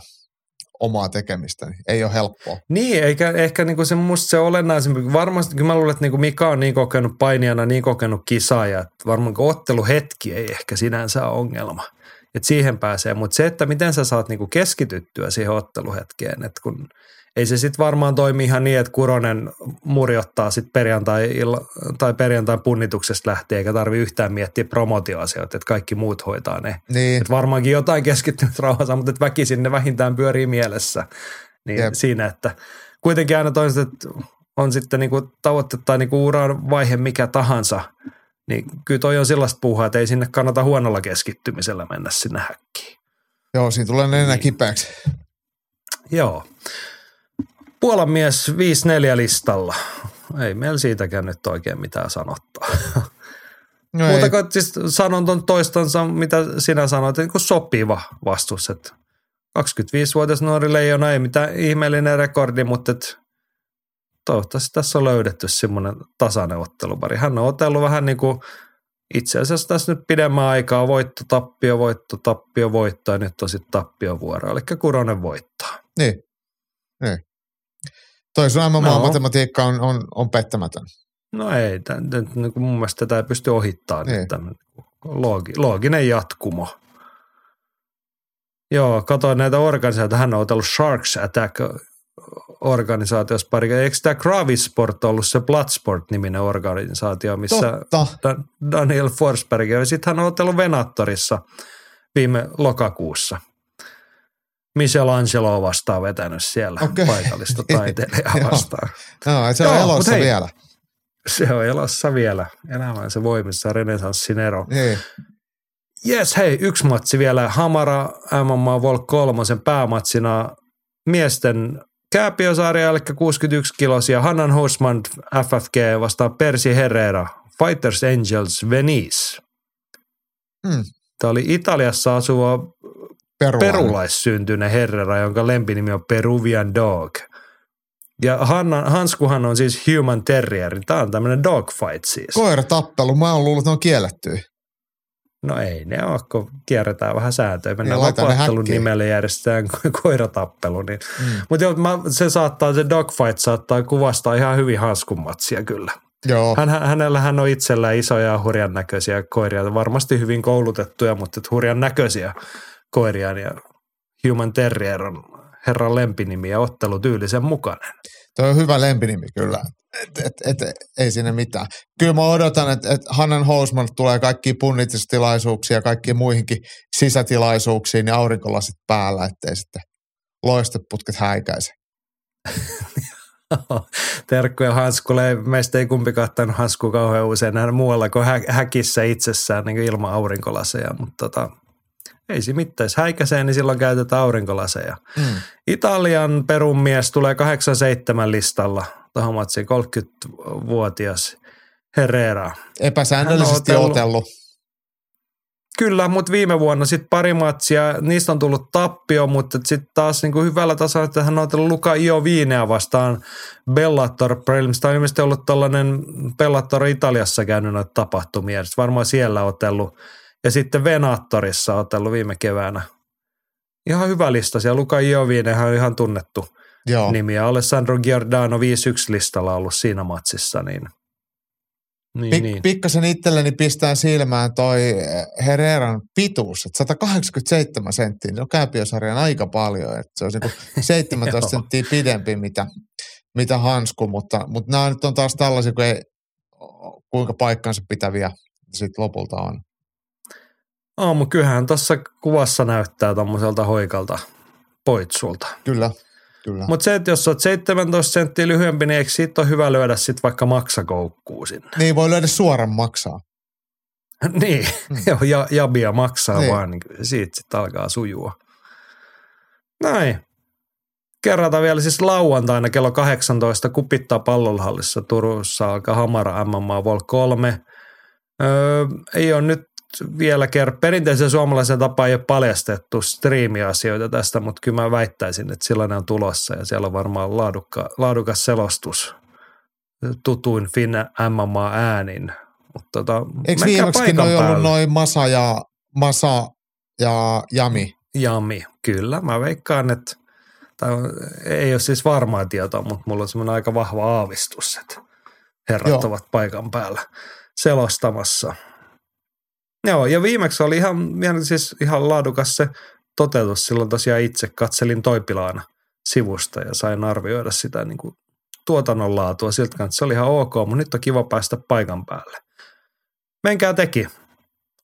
omaa tekemistä, niin ei ole helppoa. Niin, eikä ehkä niinku se musta se olennaisempi. Varmasti mä luulen, että niinku Mika on niin kokenut painijana, niin kokenut kisaaja, että varmaan otteluhetki ei ehkä sinänsä ole ongelma. Että siihen pääsee, mutta se, että miten sä saat niinku keskityttyä siihen otteluhetkeen, että kun – ei se sitten varmaan toimi ihan niin, että Kuronen murjottaa sitten perjantai tai perjantain punnituksesta lähtien, eikä tarvi yhtään miettiä promotioasioita, että kaikki muut hoitaa ne. Niin. Et varmaankin jotain keskittynyt rauhassa, mutta että väkisin ne vähintään pyörii mielessä. Niin Jep. siinä, että kuitenkin aina toiset, että on sitten niinku tavoitte tai niinku uran vaihe mikä tahansa, niin kyllä toi on sellaista puhua, että ei sinne kannata huonolla keskittymisellä mennä sinne häkkiin. Joo, siinä tulee nenä niin. kipeäksi. Joo. Puolan mies 5-4 listalla. Ei meillä siitäkään nyt oikein mitään sanottaa. No Muuta kuin siis sanon ton toistansa, mitä sinä sanoit, niin kuin sopiva vastus. Että 25-vuotias nuori leijona ei mitään ihmeellinen rekordi, mutta et toivottavasti tässä on löydetty semmoinen tasainen ottelupari. Hän on otellut vähän niin kuin itse asiassa tässä nyt pidemmän aikaa voitto, tappio, voitto, tappio, voitto ja nyt on sitten tappiovuoro. Eli Kuronen voittaa. Niin, niin. Toi sun MMA-matematiikka on, on, on pettämätön. No ei, tämän, niin kuin mun mielestä tätä ei pysty ohittamaan. Niin. Tämän, loogi, looginen jatkumo. Joo, katoin näitä organisaatioita. Hän on otellut Sharks Attack organisaatiossa pari. Eikö tämä Gravisport ollut se Bloodsport-niminen organisaatio, missä Dan, Daniel Forsberg ja sitten hän on otellut Venattorissa viime lokakuussa – Michelangelo vastaan vetänyt siellä okay. paikallista taiteilijaa vastaan. no, se on Joo, elossa hei, vielä. Se on elossa vielä. Elämänsä voimissa renesanssin ero. Niin. Jes, hei, yksi matsi vielä. Hamara MMA Volk kolmosen päämatsina miesten kääpiösarja, eli 61 kilosia. Hannan Hosman FFG vastaan Persi Herrera, Fighters Angels Venice. Hmm. Tämä oli Italiassa asuva Perulainen. perulaissyntyinen herrera, jonka lempinimi on Peruvian Dog. Ja Hanna, Hanskuhan on siis Human Terrier. Tämä on tämmöinen dogfight siis. Koira tappelu. Mä oon luullut, että ne on kielletty. No ei ne ole, kun kierretään vähän sääntöjä. Mennään Niin, vapaattelun häkkiin. nimelle järjestetään ko- koiratappelu. Niin. Mm. Mutta se saattaa, se dogfight saattaa kuvastaa ihan hyvin hanskumatsia kyllä. Joo, Hän, hänellähän on itsellään isoja ja hurjan näköisiä koiria, varmasti hyvin koulutettuja, mutta hurjan näköisiä koiria. Ja Human Terrier on herran lempinimi ja ottelutyylisen mukainen. Tuo on hyvä lempinimi kyllä. Et, et, et, ei siinä mitään. Kyllä mä odotan, että et Hannan Housman tulee kaikkiin punnitustilaisuuksiin ja kaikkiin muihinkin sisätilaisuuksiin ja aurinkolasit päällä, ettei sitten loisteputket häikäise. Terkkuja Hanskulle. Meistä ei kumpi kattanut Hanskua kauhean usein nähdä muualla kuin hä- häkissä itsessään niin ilman aurinkolaseja, mutta tota, ei se mitään. Jos häikäisee, niin silloin käytetään aurinkolaseja. Mm. Italian perun mies tulee 87 listalla tuohon matsiin, 30-vuotias Herrera. Epäsäännöllisesti otellut. otellut. Kyllä, mutta viime vuonna sitten pari matsia, niistä on tullut tappio, mutta sitten taas niin kuin hyvällä tasolla, että hän on otellut Luka Ioviinea vastaan Bellator Prelims. Tämä on ilmeisesti ollut tällainen Bellator Italiassa käynyt noita tapahtumia, sit varmaan siellä otellut. Ja sitten Venatorissa otellut viime keväänä. Ihan hyvä lista siellä. Luka Ioviinehan on ihan tunnettu Joo. nimi. Ja Alessandro Giordano 5-1 listalla ollut siinä matsissa, niin, niin, Pik- niin. Pikkasen itselleni pistää silmään toi eh, Herreran pituus, että 187 senttiä, se on kääpiösarjan aika paljon, että se on niinku 17 Joo. senttiä pidempi mitä, mitä hansku, mutta, mutta nämä nyt on taas tällaisia, kun ei, kuinka paikkansa pitäviä sitten lopulta on. Aamu, kyllähän tuossa kuvassa näyttää tommoselta hoikalta poitsulta. Kyllä, kyllä. Mutta se, että jos olet 17 senttiä lyhyempi, niin eikö siitä ole hyvä lyödä sitten vaikka maksakoukkuun sinne? Niin voi löydä suoran maksaa. niin, joo, ja, jabia maksaa Niin. vaan, niin siitä sitten alkaa sujua. Näin. Kerrataan vielä siis lauantaina kello 18 kupittaa pallonhallissa Turussa alkaa Hamara MMA Vol 3. Öö, ei ole nyt vielä kerran, perinteisen suomalaisen tapaan ei ole paljastettu striimiasioita tästä, mutta kyllä mä väittäisin, että sellainen on tulossa ja siellä on varmaan laadukka, laadukas selostus tutuin Finna MMA äänin. Mutta tota, Eikö viimeksikin noi ollut noin Masa ja, Masa ja Jami? Jami, kyllä. Mä veikkaan, että tai ei ole siis varmaa tietoa, mutta mulla on semmoinen aika vahva aavistus, että herrat. Joo. ovat paikan päällä selostamassa. Joo, ja viimeksi oli ihan, ihan- siis ihan laadukas se toteutus. Silloin tosiaan itse katselin Toipilaana sivusta ja sain arvioida sitä niin kuin tuotannon laatua siltä kannalta. Se oli ihan ok, mutta nyt on kiva päästä paikan päälle. Menkää teki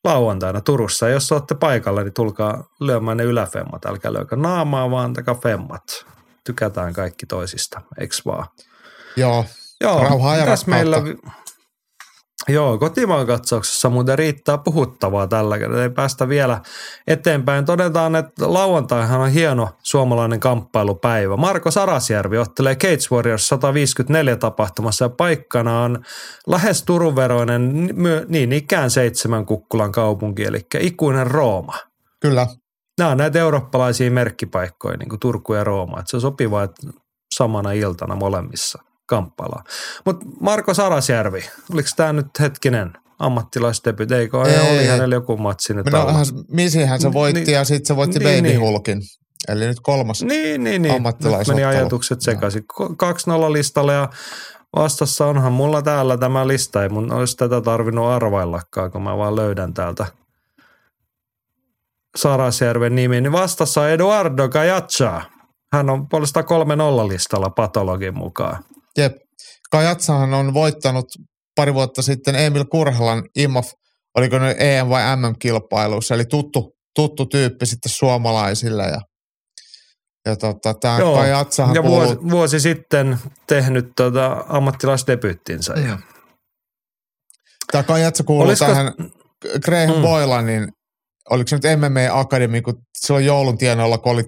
lauantaina Turussa. Jos olette paikalla, niin tulkaa lyömään ne yläfemmat. Älkää löykö naamaa, vaan takaa femmat. Tykätään kaikki toisista, eks vaan? Joo, Joo, Rauhaa ja mitäs meillä... Joo, kotimaan katsauksessa muuten riittää puhuttavaa tällä kertaa. Ei päästä vielä eteenpäin. Todetaan, että lauantaihan on hieno suomalainen kamppailupäivä. Marko Sarasjärvi ottelee Cage Warriors 154 tapahtumassa ja paikkana on lähes Turun veroinen, myö- niin ikään seitsemän kukkulan kaupunki, eli ikuinen Rooma. kyllä. Nämä on näitä eurooppalaisia merkkipaikkoja, niin kuin Turku ja Rooma. Että se on sopiva, että samana iltana molemmissa kamppaillaan. Mutta Marko Sarasjärvi, oliko tämä nyt hetkinen ammattilaisdebut? Eikö Ei. ei. oli hänellä joku matsi nyt No, alla? hän, Misihän se voitti Niin. ja sitten se voitti Niin, Baby niin. Hulkin. Eli nyt kolmas. Niin, niin, niin. Nyt ammattilaisottelu. meni ajatukset sekaisin. Ko- 2-0 listalle ja vastassa onhan mulla täällä tämä lista. Ei mun olisi tätä tarvinnut arvaillakaan, kun mä vaan löydän täältä Sarasjärven nimi. Niin vastassa on Eduardo Cajaccia. Hän on puolestaan 3-0 listalla patologin mukaan. Jep. Kajatsahan on voittanut pari vuotta sitten Emil Kurhalan IMOF, oliko ne EM- vai MM-kilpailuissa, eli tuttu, tuttu tyyppi sitten suomalaisille. Ja, ja tota, tämä Joo, Kajatsahan ja kuuluu... vuosi, vuosi sitten tehnyt tota ammattilaisdebyyttinsä. Mm. Ja Tämä Kajatsa kuuluu Olisiko- tähän Graham Mm. mm. Boylanin, oliko se nyt MMA Academy, kun silloin joulun tienoilla, kun oli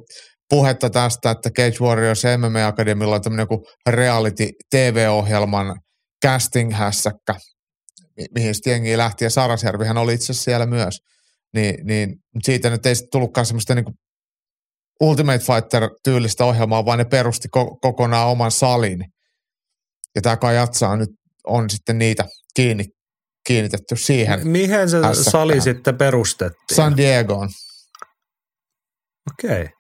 puhetta tästä, että Cage Warriors MMA Academylla on tämmöinen joku reality TV-ohjelman casting-hässäkkä, mi- mihin sitten jengi lähti, ja Sarasjärvihän oli itse siellä myös. Niin, niin siitä nyt ei sitten tullutkaan semmoista niinku Ultimate Fighter-tyylistä ohjelmaa, vaan ne perusti ko- kokonaan oman salin. Ja tämä Kajatsa on nyt on sitten niitä kiinni kiinnitetty siihen. Mihin se hässäkkään. sali sitten perustettiin? San Diegoon. Okei. Okay.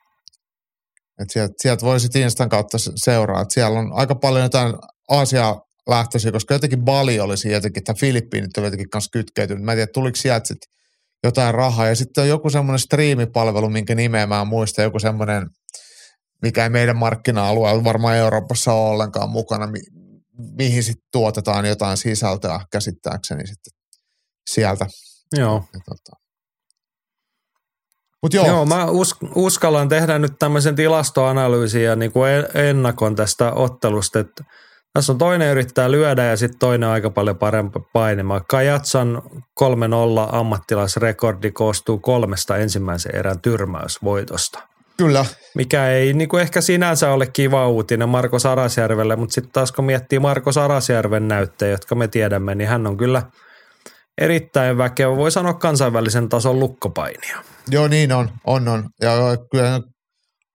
Et sieltä, sieltä voi sitten Instan kautta se- seuraa. Et siellä on aika paljon jotain Aasiaa lähtöisiä, koska jotenkin Bali oli siinä jotenkin, tai Filippiinit oli jotenkin kanssa kytkeytynyt. Mä en tiedä, tuliko sieltä sit jotain rahaa. Ja sitten on joku semmoinen striimipalvelu, minkä nimeä mä en muista, joku semmoinen, mikä ei meidän markkina-alueella varmaan Euroopassa ole ollenkaan mukana, mi- mihin sitten tuotetaan jotain sisältöä käsittääkseni sitten sieltä. Joo. Ja tota. Mut joo, Joo, mä us, uskallan tehdä nyt tämmöisen tilastoanalyysin ja niin kuin en- ennakon tästä ottelusta, että tässä on toinen yrittää lyödä ja sitten toinen aika paljon parempi painima. Kajatsan 3-0 ammattilaisrekordi koostuu kolmesta ensimmäisen erän tyrmäysvoitosta. kyllä. Mikä ei niin kuin ehkä sinänsä ole kiva uutinen Marko Sarasjärvelle, mutta sitten taas kun miettii Marko Sarasjärven näyttejä, jotka me tiedämme, niin hän on kyllä erittäin väkevä, voi sanoa kansainvälisen tason lukkopainija. Joo, niin on, on, on. Ja kyllä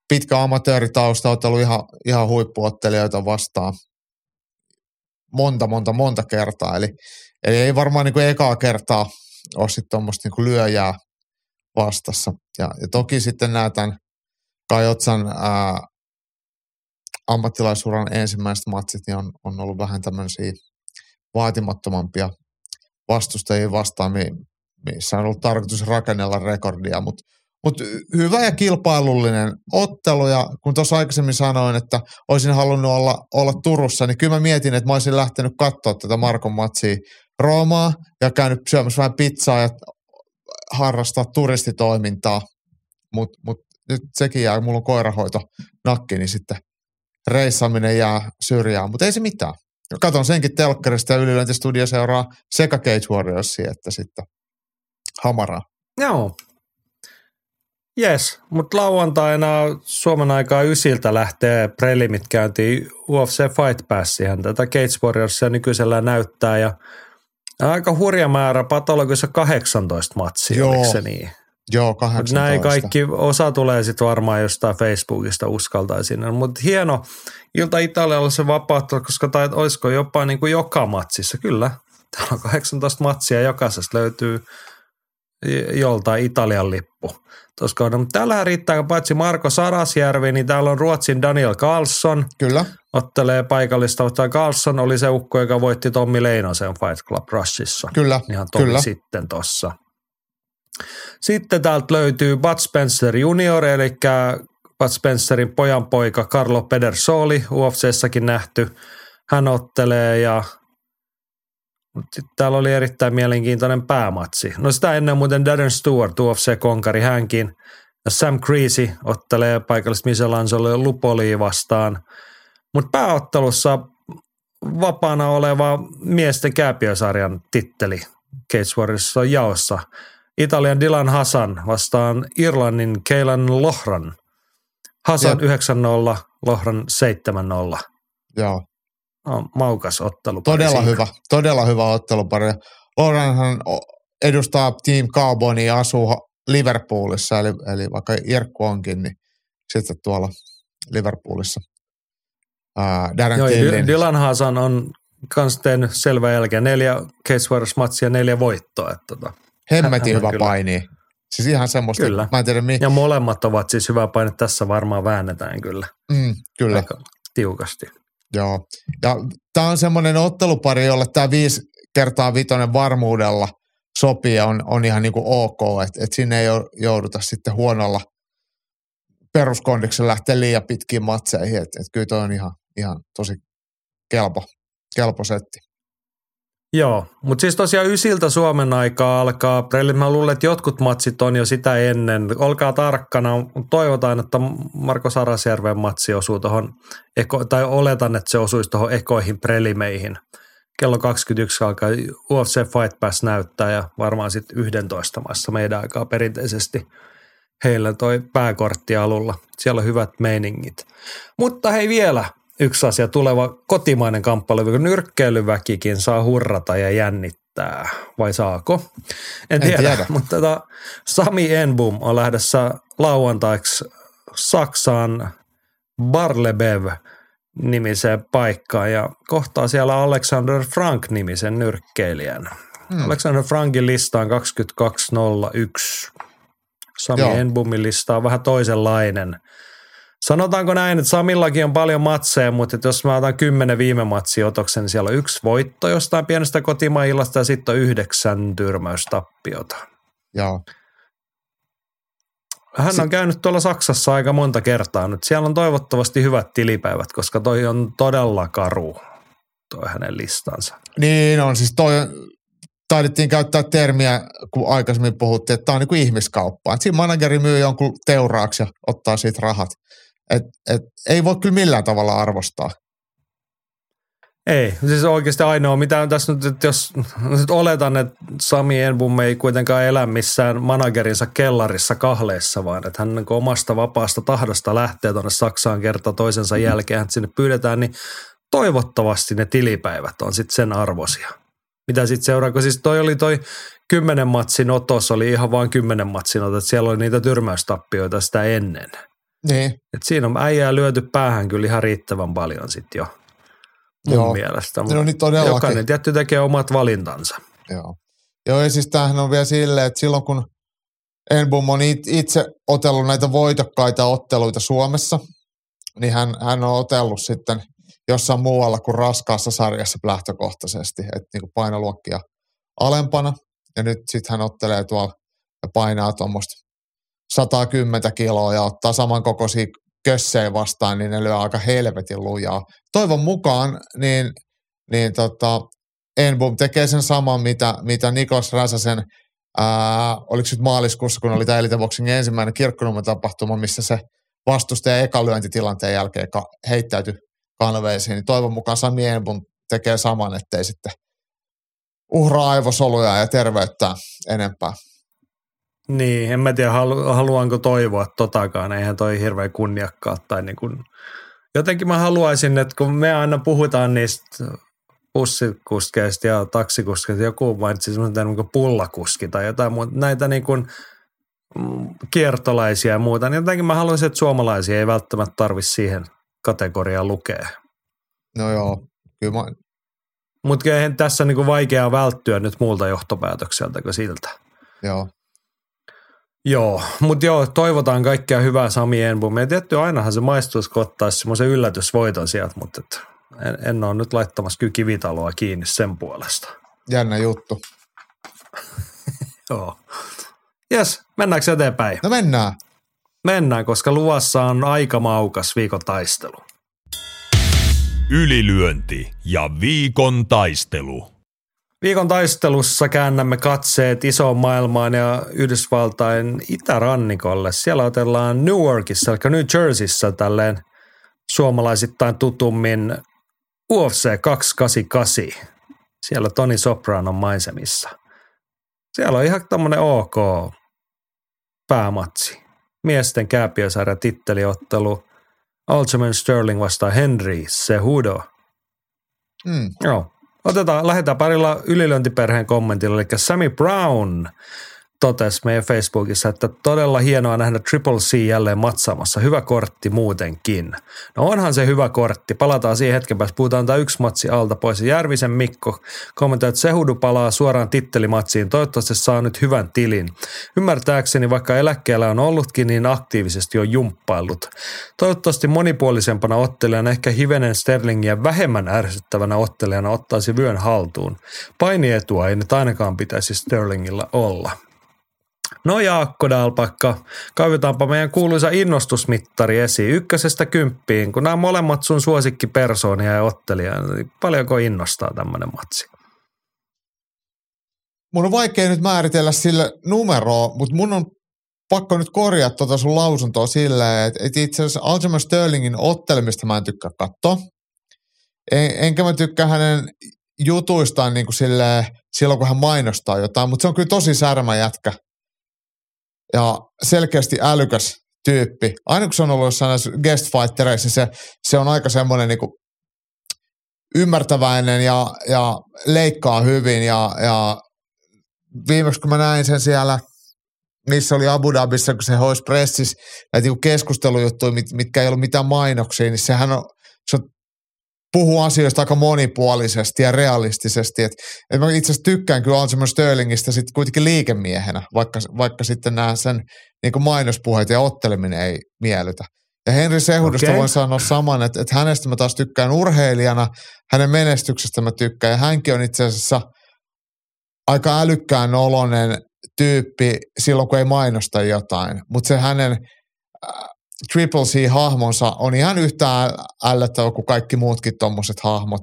pitkä amatööritausta on ollut ihan, ihan huippuottelijoita vastaan monta, monta, monta kertaa. Eli, eli ei varmaan niin kuin ekaa kertaa ole sitten tuommoista niin lyöjää vastassa. Ja, ja toki sitten nämä tämän Kajotsan ää, ammattilaisuran ensimmäiset matsit niin on, on ollut vähän tämmöisiä vaatimattomampia vastustajia vastaan, missä on ollut tarkoitus rakennella rekordia, mutta mut hyvä ja kilpailullinen ottelu ja kun tuossa aikaisemmin sanoin, että olisin halunnut olla, olla Turussa, niin kyllä mä mietin, että mä olisin lähtenyt katsoa tätä Markon matsia Roomaa ja käynyt syömässä vähän pizzaa ja harrastaa turistitoimintaa, mutta mut nyt sekin jää, mulla on koirahoito nakki, niin sitten reissaaminen jää syrjään, mutta ei se mitään. Katon senkin telkkarista ja ylilöintistudio seuraa sekä Cage Warriorsia että sitten Hamaraa. Joo. Jes, mutta lauantaina Suomen aikaa ysiltä lähtee prelimit käyntiin UFC Fight Passihan tätä Cage Warriorsia nykyisellä näyttää ja aika hurja määrä patologissa 18 matsia, Joo, oliko se niin? Joo, Mut 18. näin kaikki, osa tulee sitten varmaan jostain Facebookista uskaltaisin. Mutta hieno ilta Italialla se vapauttaa, koska tai olisiko jopa niin kuin joka matsissa. Kyllä, täällä on 18 matsia, jokaisesta löytyy joltain Italian lippu. Tuossa kohdassa. Mutta täällähän riittää paitsi Marko Sarasjärvi, niin täällä on Ruotsin Daniel Carlson, Kyllä, ottelee paikallista. Tämä Carlson oli se ukko, joka voitti Tommi Leinosen Fight Club Rushissa kyllä, ihan tovi kyllä. sitten tossa. Sitten täältä löytyy Bud Spencer Junior, eli Bud Spencerin pojan poika Carlo Pedersoli, UFCssäkin nähty. Hän ottelee ja Mut sit täällä oli erittäin mielenkiintoinen päämatsi. No sitä ennen muuten Darren Stewart, UFC-konkari hänkin. Ja Sam Creasy ottelee paikallista Michelangelo Lupoli vastaan. Mutta pääottelussa vapaana oleva miesten kääpiösarjan titteli Cage Warriors on jaossa. Italian Dylan Hassan vastaan Irlannin Keilan Lohran. Hassan 9-0, Lohran 7-0. joo. Maukas ottelu. Todella hyvä, todella hyvä ottelupari. Laurenhan o- edustaa Team Carbonia ja asuu Liverpoolissa, eli, eli vaikka Irkku onkin, niin sitten tuolla Liverpoolissa. Ää, Darren Joo, Tillin. Dylan Hassan on kans tehnyt selvä jälkeen. Neljä Cage Warriors-matsia, neljä voittoa. Että tota. Hemmetin hyvä kyllä. paini. Siis ihan semmoista, Kyllä. mä en tiedä mi- Ja molemmat ovat siis hyvä paine. Tässä varmaan väännetään kyllä mm, kyllä. aika tiukasti. Joo. Ja tämä on semmoinen ottelupari, jolle tämä viisi kertaa vitonen varmuudella sopii on, on ihan niin kuin ok, että et sinne ei jou- jouduta sitten huonolla peruskondiksen lähteä liian pitkiin matseihin, että et kyllä toi on ihan, ihan tosi kelpo, kelpo setti. Joo, mutta siis tosiaan ysiltä Suomen aikaa alkaa prelit. Mä luulen, että jotkut matsit on jo sitä ennen. Olkaa tarkkana. Toivotaan, että Marko Sarasjärven matsi osuu tuohon, tai oletan, että se osuisi tuohon ekoihin prelimeihin. Kello 21 alkaa UFC Fight Pass näyttää ja varmaan sitten 11 maassa meidän aikaa perinteisesti heillä toi pääkortti alulla. Siellä on hyvät meiningit. Mutta hei vielä yksi asia, tuleva kotimainen kamppailu, kun nyrkkeilyväkikin saa hurrata ja jännittää, vai saako? En, En tiedä, tiedä. mutta tota, Sami Enbum on lähdössä lauantaiksi Saksaan Barlebev nimiseen paikkaan ja kohtaa siellä Alexander Frank nimisen nyrkkeilijän. Hmm. Alexander Frankin lista on 2201. Sami Joo. Enbumin lista on vähän toisenlainen. Sanotaanko näin, että Samillakin on paljon matseja, mutta että jos mä otan kymmenen viime matsia otoksen, niin siellä on yksi voitto jostain pienestä kotimailasta ja sitten on yhdeksän tyrmäystappiota. Joo. Hän on käynyt tuolla Saksassa aika monta kertaa nyt. Siellä on toivottavasti hyvät tilipäivät, koska toi on todella karu, toi hänen listansa. Niin on, siis toi taidettiin käyttää termiä, kun aikaisemmin puhuttiin, että tämä on niin kuin ihmiskauppa. Et siinä manageri myy jonkun teuraaksi ja ottaa siitä rahat. Et, et, ei voi kyllä millään tavalla arvostaa. Ei, siis oikeasti ainoa, mitä on tässä nyt, että jos nyt oletan, että Sami Enbum ei kuitenkaan elä missään managerinsa kellarissa kahleessa, vaan että hän niin omasta vapaasta tahdosta lähtee tuonne Saksaan kerta toisensa jälkeen, että sinne pyydetään, niin toivottavasti ne tilipäivät on sitten sen arvosia. Mitä sitten seuraa, kun siis toi oli toi kymmenen matsin otos, oli ihan vain kymmenen matsin otos, että siellä oli niitä tyrmäystappioita sitä ennen. Niin, Et siinä on äijää lyöty päähän kyllä ihan riittävän paljon sitten jo mun Joo. mielestä. no niin todellakin. Jokainen tietty tekee omat valintansa. Joo. Joo, ja siis tämähän on vielä silleen, että silloin kun Enbum on it- itse otellut näitä voitokkaita otteluita Suomessa, niin hän, hän on otellut sitten jossain muualla kuin raskaassa sarjassa lähtökohtaisesti, että niin painoluokkia alempana. Ja nyt sitten hän ottelee tuolla ja painaa tuommoista 110 kiloa ja ottaa samankokoisia kössejä vastaan, niin ne lyö aika helvetin lujaa. Toivon mukaan, niin, niin tota, Enbom tekee sen saman, mitä, mitä Niklas Räsäsen, ää, oliko nyt maaliskuussa, kun oli tämä Elite Boxingin ensimmäinen kirkkonummen missä se vastustaja ekalyöntitilanteen jälkeen ka- heittäytyi kanveisiin, niin toivon mukaan Sami Enbom tekee saman, ettei sitten uhraa aivosoluja ja terveyttä enempää. Niin, en mä tiedä halu, haluanko toivoa totakaan, eihän toi hirveän kunniakkaa tai niin kuin, jotenkin mä haluaisin, että kun me aina puhutaan niistä bussikuskeista ja taksikuskeista, joku mainitsi semmoinen niin kuin pullakuski tai jotain muuta, näitä niin kuin mm, kiertolaisia ja muuta, niin jotenkin mä haluaisin, että suomalaisia ei välttämättä tarvitse siihen kategoriaan lukea. No joo, kyllä mä, Mutta eihän tässä niin kuin vaikeaa välttyä nyt muulta johtopäätökseltä kuin siltä. joo. Joo, mutta joo, toivotaan kaikkea hyvää Sami Enbom. Ja tietty ainahan se maistuisi, kun ottaisi semmoisen yllätysvoiton sieltä, mutta et en, en ole nyt laittamassa kyllä kivitaloa kiinni sen puolesta. Jännä juttu. Joo. Jes, mennäänkö eteenpäin? No mennään. Mennään, koska luvassa on aika maukas viikon taistelu. Ylilyönti ja viikon taistelu. Viikon taistelussa käännämme katseet isoon maailmaan ja Yhdysvaltain itärannikolle. Siellä otellaan Newarkissa, eli New Jerseyssä tälleen suomalaisittain tutummin UFC 288. Siellä Toni Sopranon maisemissa. Siellä on ihan tämmöinen ok päämatsi. Miesten kääpiösarja titteliottelu. Aljamain Sterling vastaa Henry Cejudo. Mm. Joo. Otetaan, lähdetään parilla ylilöintiperheen kommentilla, eli Sammy Brown totesi meidän Facebookissa, että todella hienoa nähdä Triple C jälleen matsaamassa. Hyvä kortti muutenkin. No onhan se hyvä kortti. Palataan siihen hetken päästä. Puhutaan tämä yksi matsi alta pois. Järvisen Mikko kommentoi, että Sehudu palaa suoraan tittelimatsiin. Toivottavasti saa nyt hyvän tilin. Ymmärtääkseni, vaikka eläkkeellä on ollutkin, niin aktiivisesti on jumppaillut. Toivottavasti monipuolisempana ottelijana, ehkä hivenen Sterlingiä vähemmän ärsyttävänä ottelijana ottaisi vyön haltuun. Painietua ei nyt ainakaan pitäisi Sterlingillä olla. No Jaakko Dalpakka, kaivetaanpa meidän kuuluisa innostusmittari esiin ykkösestä kymppiin, kun nämä molemmat sun suosikkipersoonia ja ottelija, niin paljonko innostaa tämmöinen matsi? Mun on vaikea nyt määritellä sille numeroa, mutta mun on pakko nyt korjata tuota sun lausuntoa silleen, että, että itse asiassa Aljamain Sterlingin ottelemista mä en tykkää katsoa. En, enkä mä tykkää hänen jutuistaan niin kuin silleen, silloin, kun hän mainostaa jotain, mutta se on kyllä tosi särmä jätkä. Ja selkeästi älykäs tyyppi. Aina kun se on ollut jossain näissä guest fightereissa, se, se on aika semmoinen niin ymmärtäväinen ja, ja leikkaa hyvin ja, ja viimeksi kun mä näin sen siellä, missä oli Abu Dhabissa, kun se hoisi pressissä näitä niinku keskustelujuttuja, mit, mitkä ei ollut mitään mainoksia, niin sehän on, se on puhuu asioista aika monipuolisesti ja realistisesti. Et, et mä itse asiassa tykkään kyllä Alzheimer Sterlingistä sitten kuitenkin liikemiehenä, vaikka, vaikka sitten nämä sen niin mainospuheet ja otteleminen ei miellytä. Ja Henri Sehudosta okay. voin sanoa saman, että, että hänestä mä taas tykkään urheilijana, hänen menestyksestä mä tykkään. Ja hänkin on itse asiassa aika älykkään oloinen tyyppi silloin, kun ei mainosta jotain. Mutta se hänen Triple C-hahmonsa on ihan yhtä ällöttävä kuin kaikki muutkin tuommoiset hahmot.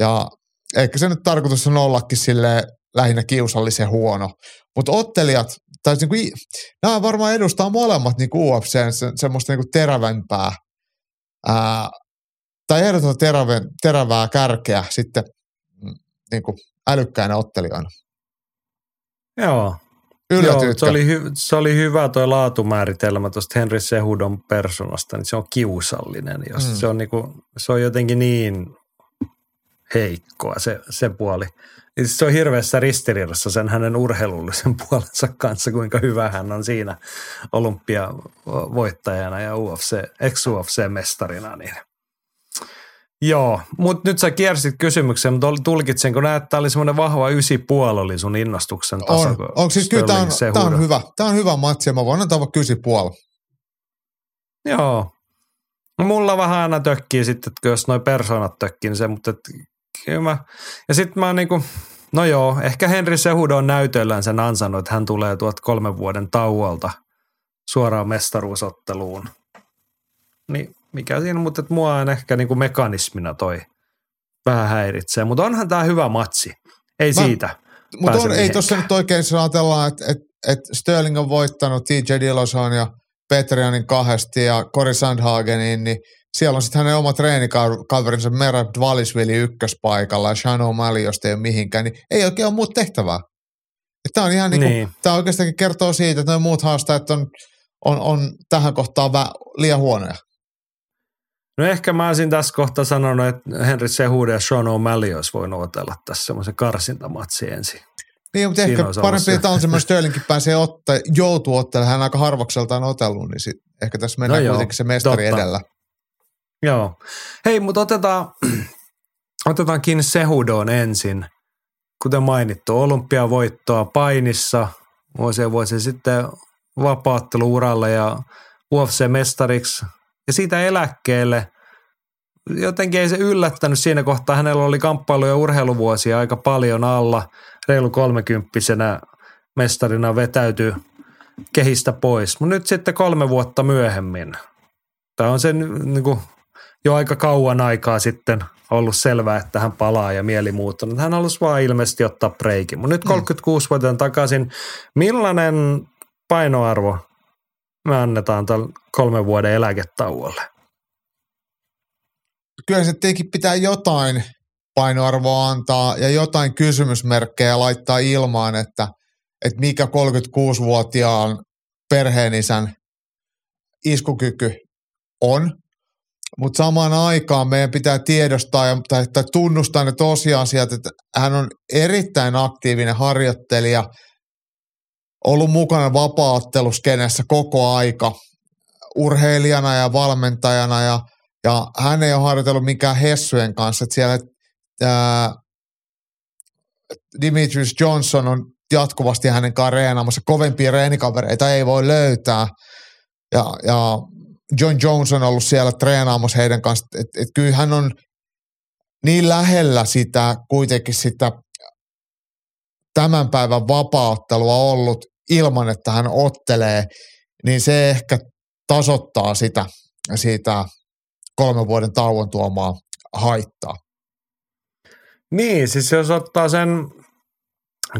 Ja ehkä se nyt tarkoitus on ollakin sille lähinnä kiusallisen huono. Mutta ottelijat, tai niinku, nämä varmaan edustaa molemmat niinku UFC se, semmoista niinku terävämpää, ää, tai ehdotonta terävä, terävää kärkeä sitten mm, niinku älykkäinä ottelijoina. Joo. Joo, se oli, hy, se oli hyvä tuo laatumääritelmä tuosta Henry Sehudon persoonasta, niin se on kiusallinen. Jos mm. se, on niinku, se on jotenkin niin heikkoa se, se puoli. Se on hirveässä ristiriidassa sen hänen urheilullisen puolensa kanssa, kuinka hyvä hän on siinä olympiavoittajana ja UFC, ex-UFC-mestarina. Niin. Joo, mutta nyt sä kiersit kysymyksen, mutta tulkitsenko näet, että tämä oli semmoinen vahva ysi puoli oli sun innostuksen taso? On, on siis kyllä tämä on, tämä on, hyvä, tämä on hyvä matsi ja mä voin antaa vaikka ysi puoli. Joo, mulla vähän aina tökkii sitten, että jos noi persoonat tökkii, niin se, mutta et, kyllä mä, ja sitten mä niinku, no joo, ehkä Henri Sehudo on näytöllään sen ansannut, että hän tulee tuot kolmen vuoden tauolta suoraan mestaruusotteluun. Niin mikä siinä, mutta että mua on ehkä niinku mekanismina toi vähän häiritsee. Mutta onhan tämä hyvä matsi. Ei mä, siitä. Mutta on, ei tuossa nyt oikein jos ajatellaan, että et, et Sterling on voittanut TJ Dilloson ja Petrianin kahdesti ja Cory Sandhagenin, niin siellä on sitten hänen oma treenikaverinsa Merab Dvalisvili ykköspaikalla ja Sean O'Malley, josta ei ole mihinkään, niin ei oikein ole muuta tehtävää. Tämä on ihan niin kuin, niin. tämä oikeastaan kertoo siitä, että nuo muut haastajat on, on, on tähän kohtaan vä, liian huonoja. No ehkä mä olisin tässä kohtaa sanonut, että Henry Sehude ja Sean O'Malley olisi voinut otella tässä semmoisen karsintamatsi ensin. Niin, mutta Siinä ehkä parempi, että on semmoinen Sterlingkin pääsee ottaa, joutuu ottelemaan, hän aika harvakseltaan otellut, niin sit ehkä tässä mennään no kuitenkin se mestari totta. edellä. Joo. Hei, mutta otetaan, otetaan kiinni Sehudoon ensin. Kuten mainittu, olympiavoittoa painissa vuosia vuosia sitten vapaattelu-uralle ja UFC-mestariksi ja siitä eläkkeelle jotenkin ei se yllättänyt siinä kohtaa. Hänellä oli kamppailu- ja urheiluvuosia aika paljon alla. Reilu kolmekymppisenä mestarina vetäytyi kehistä pois. Mutta nyt sitten kolme vuotta myöhemmin. Tämä on sen niin kuin, jo aika kauan aikaa sitten ollut selvää, että hän palaa ja mieli muuttunut. Hän halusi vaan ilmeisesti ottaa breikin. Mutta nyt 36-vuotiaan mm. takaisin. Millainen painoarvo me annetaan tällä kolmen vuoden eläketauolle. Kyllä se tietenkin pitää jotain painoarvoa antaa ja jotain kysymysmerkkejä laittaa ilmaan, että, että mikä 36-vuotiaan perheenisän iskukyky on. Mutta samaan aikaan meidän pitää tiedostaa ja, tai, tai tunnustaa ne tosiasiat, että hän on erittäin aktiivinen harjoittelija – ollut mukana vapaatteluskenessä koko aika urheilijana ja valmentajana ja, ja hän ei ole harjoitellut mikään Hessujen kanssa. Että siellä ää, Dimitrius Johnson on jatkuvasti hänen kanssaan reenaamassa. Kovempia reenikavereita ei voi löytää. Ja, ja John Jones on ollut siellä treenaamassa heidän kanssa. Että et kyllä hän on niin lähellä sitä kuitenkin sitä tämän päivän vapauttelua ollut ilman, että hän ottelee, niin se ehkä tasoittaa sitä, siitä kolmen vuoden tauon tuomaa haittaa. Niin, siis jos ottaa sen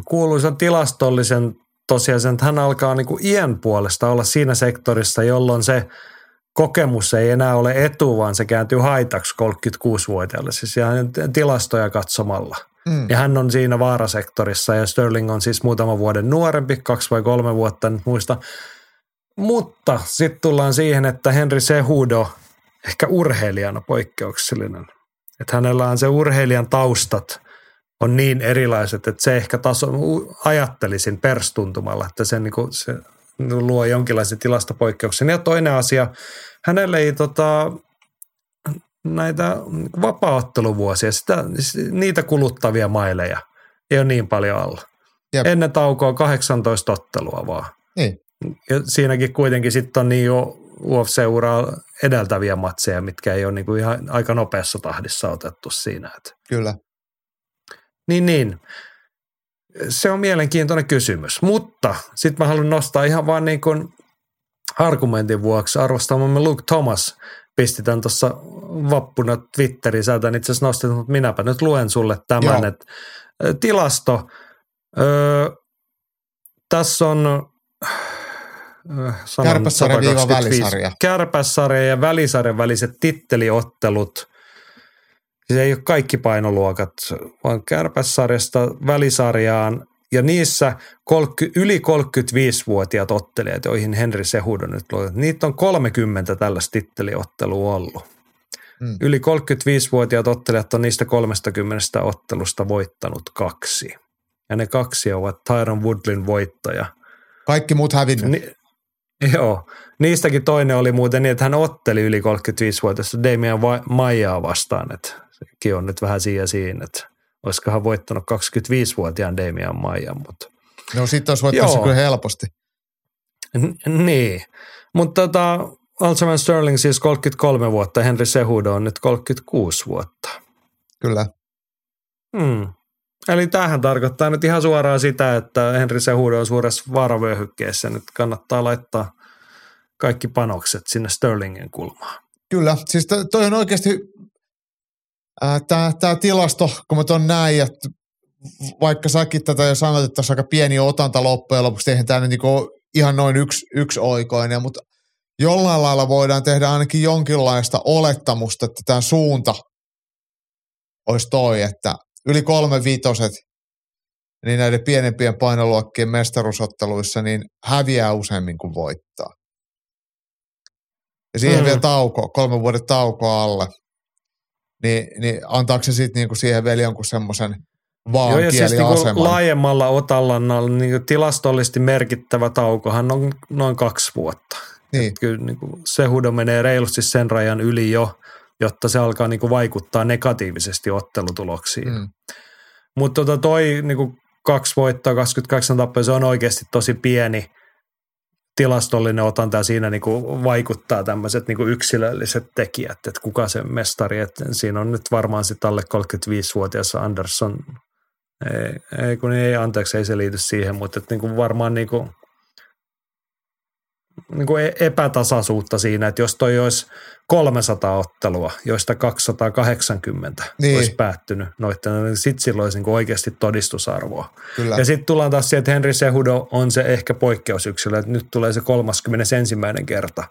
kuuluisan tilastollisen tosiaan, että hän alkaa niin kuin iän puolesta olla siinä sektorissa, jolloin se kokemus ei enää ole etu, vaan se kääntyy haitaksi 36-vuotiaalle, siis ihan tilastoja katsomalla – Mm. Ja hän on siinä vaarasektorissa ja Sterling on siis muutama vuoden nuorempi, kaksi vai kolme vuotta, en muista. Mutta sitten tullaan siihen, että Henry Sehudo ehkä urheilijana poikkeuksellinen. Että hänellä on se urheilijan taustat on niin erilaiset, että se ehkä taso, ajattelisin perstuntumalla, että se, niin kuin, se luo jonkinlaisen tilastopoikkeuksen. Ja toinen asia, hänelle ei tota, näitä vapaaotteluvuosia, sitä, niitä kuluttavia maileja ei ole niin paljon alla. Jep. Ennen taukoa 18 ottelua vaan. Niin. Ja siinäkin kuitenkin sitten on niin jo UFC-uraa edeltäviä matseja, mitkä ei ole niin kuin ihan aika nopeassa tahdissa otettu siinä. Että. Kyllä. Niin, niin. Se on mielenkiintoinen kysymys. Mutta sitten mä haluan nostaa ihan vaan niin kuin argumentin vuoksi arvostamamme Luke Thomas pisti tämän tuossa vappuna Twitteriin. Sä tämän itse asiassa nostit, mutta minäpä nyt luen sulle tämän. Että tilasto. Öö, tässä on sanon Kärpässarja viiva 125. välisarja. Kärpässarja ja välisarjan väliset titteliottelut. Se ei ole kaikki painoluokat, vaan kärpässarjasta välisarjaan ja niissä 30, yli 35-vuotiaat ottelijat, joihin Henri Sehudo nyt luotettu, niitä on 30 tällaista titteliottelua ollut. Mm. Yli 35-vuotiaat ottelijat on niistä 30 ottelusta voittanut kaksi. Ja ne kaksi ovat Tyron Woodlin voittaja. Kaikki muut hävinnyt. Ni, joo, niistäkin toinen oli muuten niin, että hän otteli yli 35-vuotiaista Damian Va- Maijaa vastaan, että sekin on nyt vähän siinä siinä, että olisiko hän voittanut 25-vuotiaan Damian Maijan, mutta No sit olisi voittanut kyllä helposti. N- niin. Mutta tota, Aljamain Sterling siis 33 vuotta, Henry Sehudo on nyt 36 vuotta. Kyllä. Hmm. Eli tämähän tarkoittaa nyt ihan suoraan sitä, että Henry Sehudo on suuressa vaaravyöhykkeessä. Nyt kannattaa laittaa kaikki panokset sinne Sterlingin kulmaan. Kyllä. Siis to- toi on oikeasti tämä tää tilasto, kun mä ton näin, t- vaikka säkin tätä jo sanoit, että tässä on aika pieni otanta loppujen lopuksi, eihän tämä nyt niinku ihan noin yksi, yksi oikoinen, mutta jollain lailla voidaan tehdä ainakin jonkinlaista olettamusta, että tämä suunta olisi toi, että yli kolme viitoset, niin näiden pienempien painoluokkien mestaruusotteluissa, niin häviää useammin kuin voittaa. Ja siihen Mm. vielä tauko, kolmen vuoden tauko alle. Niin, niin antaako se sitten niinku siihen vielä jonkun semmoisen Joo, ja siis niin vaankieliaseman? laajemmalla otallannalla niin tilastollisesti merkittävä taukohan on noin kaksi vuotta. Niin, Kyllä niin kuin Sehudo menee reilusti sen rajan yli jo, jotta se alkaa niin kuin vaikuttaa negatiivisesti ottelutuloksiin. mm, Mutta tota toi niin kuin kaksi voittoa, 28 tappia, se on oikeasti tosi pieni tilastollinen otanta siinä niin kuin vaikuttaa tämmöiset niin kuin yksilölliset tekijät, että kuka se mestari, että siinä on nyt varmaan sitten alle 35-vuotias Anderson, ei, ei kun ei, anteeksi, ei se liity siihen, mutta että niin kuin varmaan niin kuin, niin kuin e- epätasaisuutta siinä, että jos toi olisi 300 ottelua, joista 280 Niin. olisi päättynyt noitten, niin sitten silloin olisi niin kuin oikeasti todistusarvoa. kyllä. Ja sitten tullaan taas siihen, että Henry Sehudo on se ehkä poikkeusyksilö, että nyt tulee se 31. kerta.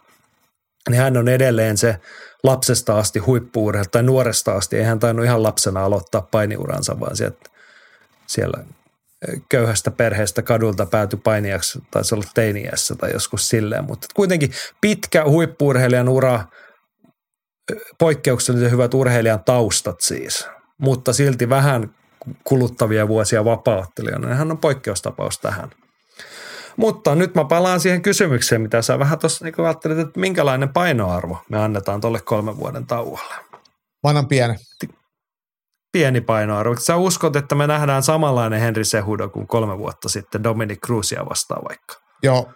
Niin hän on edelleen se lapsesta asti huippu tai nuoresta asti. Ei hän tainnut ihan lapsena aloittaa painiuransa, vaan sieltä, siellä köyhästä perheestä kadulta päätyi painijaksi, taisi olla teiniässä tai joskus silleen. Mutta kuitenkin pitkä huippuurheilijan ura, poikkeuksellisen hyvät urheilijan taustat siis, mutta silti vähän kuluttavia vuosia vapaattelijana. Hän on poikkeustapaus tähän. Mutta nyt mä palaan siihen kysymykseen, mitä sä vähän tuossa niin ajattelit, että minkälainen painoarvo me annetaan tuolle kolmen vuoden tauolle. Mä annan pienen. Pieni painoarvo. Sä uskot, että me nähdään samanlainen Henry Sehudo kuin kolme vuotta sitten Dominic Cruzia vastaan vaikka? Joo,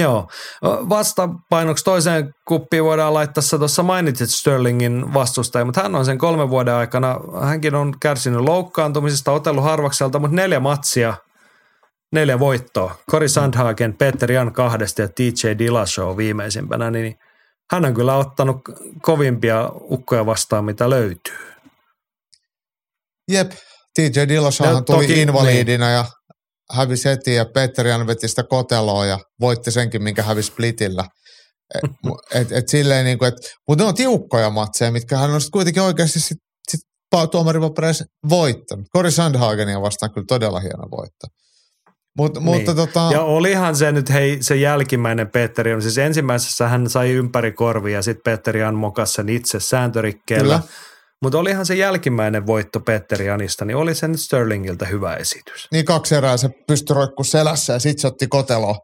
Joo. Vastapainoksi toiseen kuppiin voidaan laittaa sä tuossa mainitsit Sterlingin vastustaja, mutta hän on sen kolmen vuoden aikana, hänkin on kärsinyt loukkaantumisesta, otellut harvakselta, mutta neljä matsia, neljä voittoa. Cory Sandhagen, Peter Jan kahdesta ja TJ Dillashaw viimeisimpänä, niin hän on kyllä ottanut kovimpia ukkoja vastaan, mitä löytyy. Jep. TJ Dilloshahan No, tuli toki- invaliidina ja hävisi heti ja Peter Jan veti sitä koteloa ja voitti senkin, minkä hävisi splitillä. Et, et, et silleen niin kuin, et, mutta ne on tiukkoja matseja, mitkä hän on sit kuitenkin oikeasti sit, sit pa- tuomaripapereissa voittanut. Cory Sandhagenia vastaan kyllä todella hieno voitto. Mut, niin. Mutta tota, Ja olihan se nyt, hei, se jälkimmäinen Petteri on, siis ensimmäisessä hän sai ympäri korvia ja sitten Petteri Jan mokas sen itse sääntörikkeellä. Kyllä. Mutta olihan se jälkimmäinen voitto Petteri Janista, niin oli se nyt Sterlingiltä hyvä esitys. niin kaksi erää se pystyi roikkuu selässä ja sitten se otti kotelo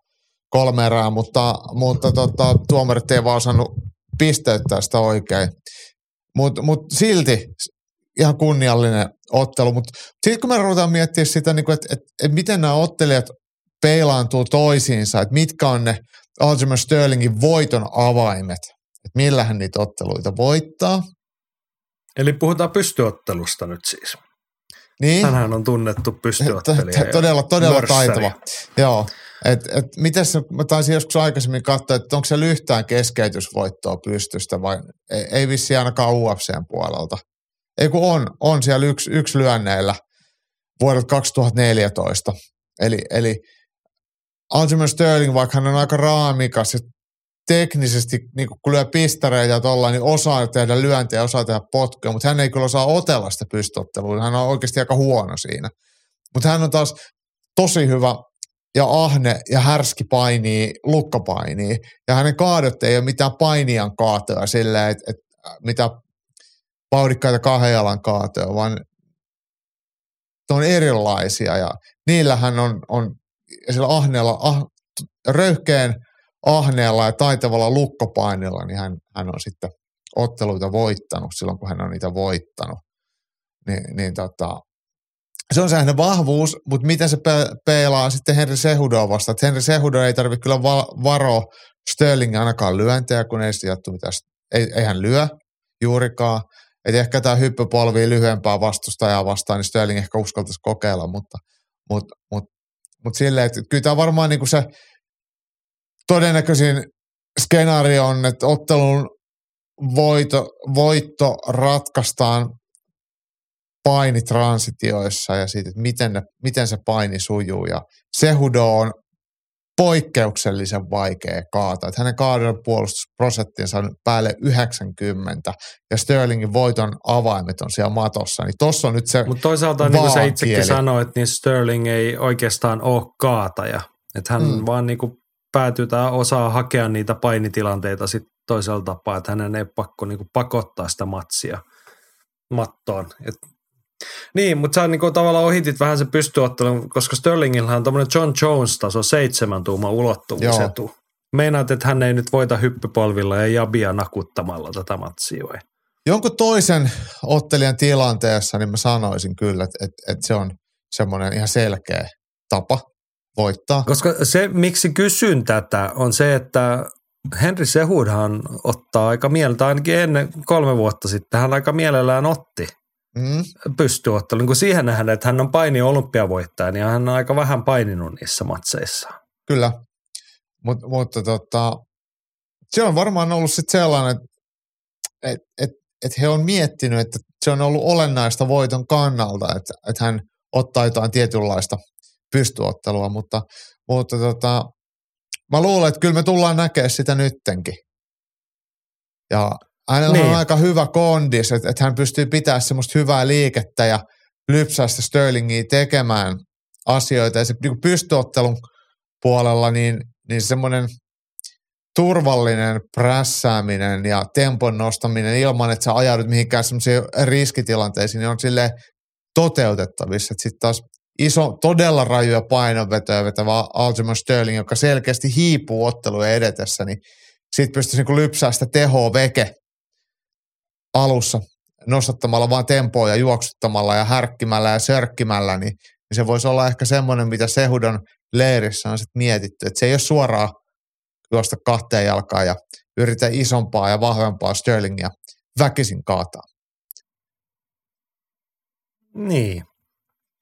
kolme erää, mutta, mutta tota, tuomarit ei vaan osannut pisteyttää sitä oikein. Mutta mut silti ihan kunniallinen ottelu. Mutta sitten kun me ruvetaan miettimään sitä, niin että et, et miten nämä ottelijat peilaantuu toisiinsa, että mitkä on ne Aljamain Sterlingin voiton avaimet, että millä hän niitä otteluita voittaa. Eli puhutaan pystyottelusta nyt siis. Niin. Hänhän on tunnettu pystyottelija. todella, todella taitava. Joo. Et, et mites, mä taisin joskus aikaisemmin katsoa, että onko se yhtään keskeytysvoittoa pystystä vai ei, ei vissi ainakaan UFCn puolelta. Ei kun on, on siellä yksi, yksi lyönneillä vuodelta 2014. Eli, eli Aljamain Sterling, vaikka hän on aika raamikas ja teknisesti, niin kun lyö pistareita ja tolla, niin osaa tehdä lyöntiä ja osaa tehdä potkuja, mutta hän ei kyllä osaa otella sitä pystottelua. Hän on oikeasti aika huono siinä. Mutta hän on taas tosi hyvä ja ahne ja härski painii, lukkapainii. Ja hänen kaadot ei ole mitään painian kaatoja silleen, että, että mitä vauhdikkaita kahden jalan kaatoja, vaan ne on erilaisia ja niillähän on, on sillä ahneella, ah, röyhkeen ahneella ja taitavalla lukkopainilla, niin hän, hän on sitten otteluita voittanut silloin, kun hän on niitä voittanut. Ni, niin tota, se on se hänen vahvuus, mutta miten se pe- peilaa sitten Henry Sehudoa vastaan. Että Henry Sehudo ei tarvitse kyllä va- varoa Sterling ainakaan lyöntejä, kun ei sitten mitään. Ei, ei hän lyö juurikaan. Et ehkä tämä hyppypolvi lyhyempää vastustajaa vastaan, niin Sterling ehkä uskaltaisi kokeilla, mutta, mutta, mutta, mutta silleen, että kyllä tämä varmaan niin kuin se todennäköisin skenaario on, että ottelun voito, voitto ratkaistaan painitransitioissa ja siitä, että miten, ne, miten se paini sujuu. Ja Sehudo on poikkeuksellisen vaikea kaata. Että hänen kaadon puolustusprosenttinsa on päälle 90 ja Sterlingin voiton avaimet on siellä matossa. Niin tossa on nyt se Mutta toisaalta niin kuin sä itsekin sanoit, niin Sterling ei oikeastaan ole kaataja. Että hän mm. vaan niin kuin päätyy tai osaa hakea niitä painitilanteita sit toisella tapaa, että hänen ei pakko niin kuin pakottaa sitä matsia mattoon. Et niin, mutta sä niin kuin, tavallaan ohitit vähän se pystyottelun, koska Sterlingillä on tämmöinen John Jones-taso seitsemän tuuma ulottuvuusetu. Meinaat, että hän ei nyt voita hyppypolvilla ja jabia nakuttamalla tätä matsia vai? Jonkun toisen ottelijan tilanteessa, niin mä sanoisin kyllä, että, että, että se on semmoinen ihan selkeä tapa voittaa. Koska se, miksi kysyn tätä, on se, että Henry Sehudhan ottaa aika mieltä, ainakin ennen kolme vuotta sitten, hän aika mielellään otti mm. pystyottelun. Kun siihen nähdään, että hän on paini olympiavoittaja, niin hän on aika vähän paininut niissä matseissa. Kyllä, Mut, mutta tota, se on varmaan ollut sitten sellainen, että et, et, et he on miettinyt, että se on ollut olennaista voiton kannalta, että, että hän ottaa jotain tietynlaista pystyottelua, mutta, mutta tota, mä luulen, että kyllä me tullaan näkemään sitä nyttenkin. Ja hänellä niin. on aika hyvä kondis, että, että hän pystyy pitämään semmoista hyvää liikettä ja lypsää sitä Sterlingia tekemään asioita. Ja se niin pystyottelun puolella, niin, niin semmoinen turvallinen prässääminen ja tempon nostaminen ilman, että sä ajaudut mihinkään semmoisiin riskitilanteisiin, niin on sille toteutettavissa. Sitten taas iso, todella rajuja painonvetoja vetävä Aljamain Sterling, joka selkeästi hiipuu otteluja edetessä, niin sitten pystyisi niin lypsää sitä tehoa veke alussa nostattamalla vaan tempoa ja juoksuttamalla ja härkkimällä ja sörkkimällä, niin, niin se voisi olla ehkä semmoinen, mitä Sehudon leirissä on sitten mietitty, että se ei ole suoraan juosta kahteen jalkaan ja yritä isompaa ja vahvempaa Sterlingia väkisin kaataa. Niin.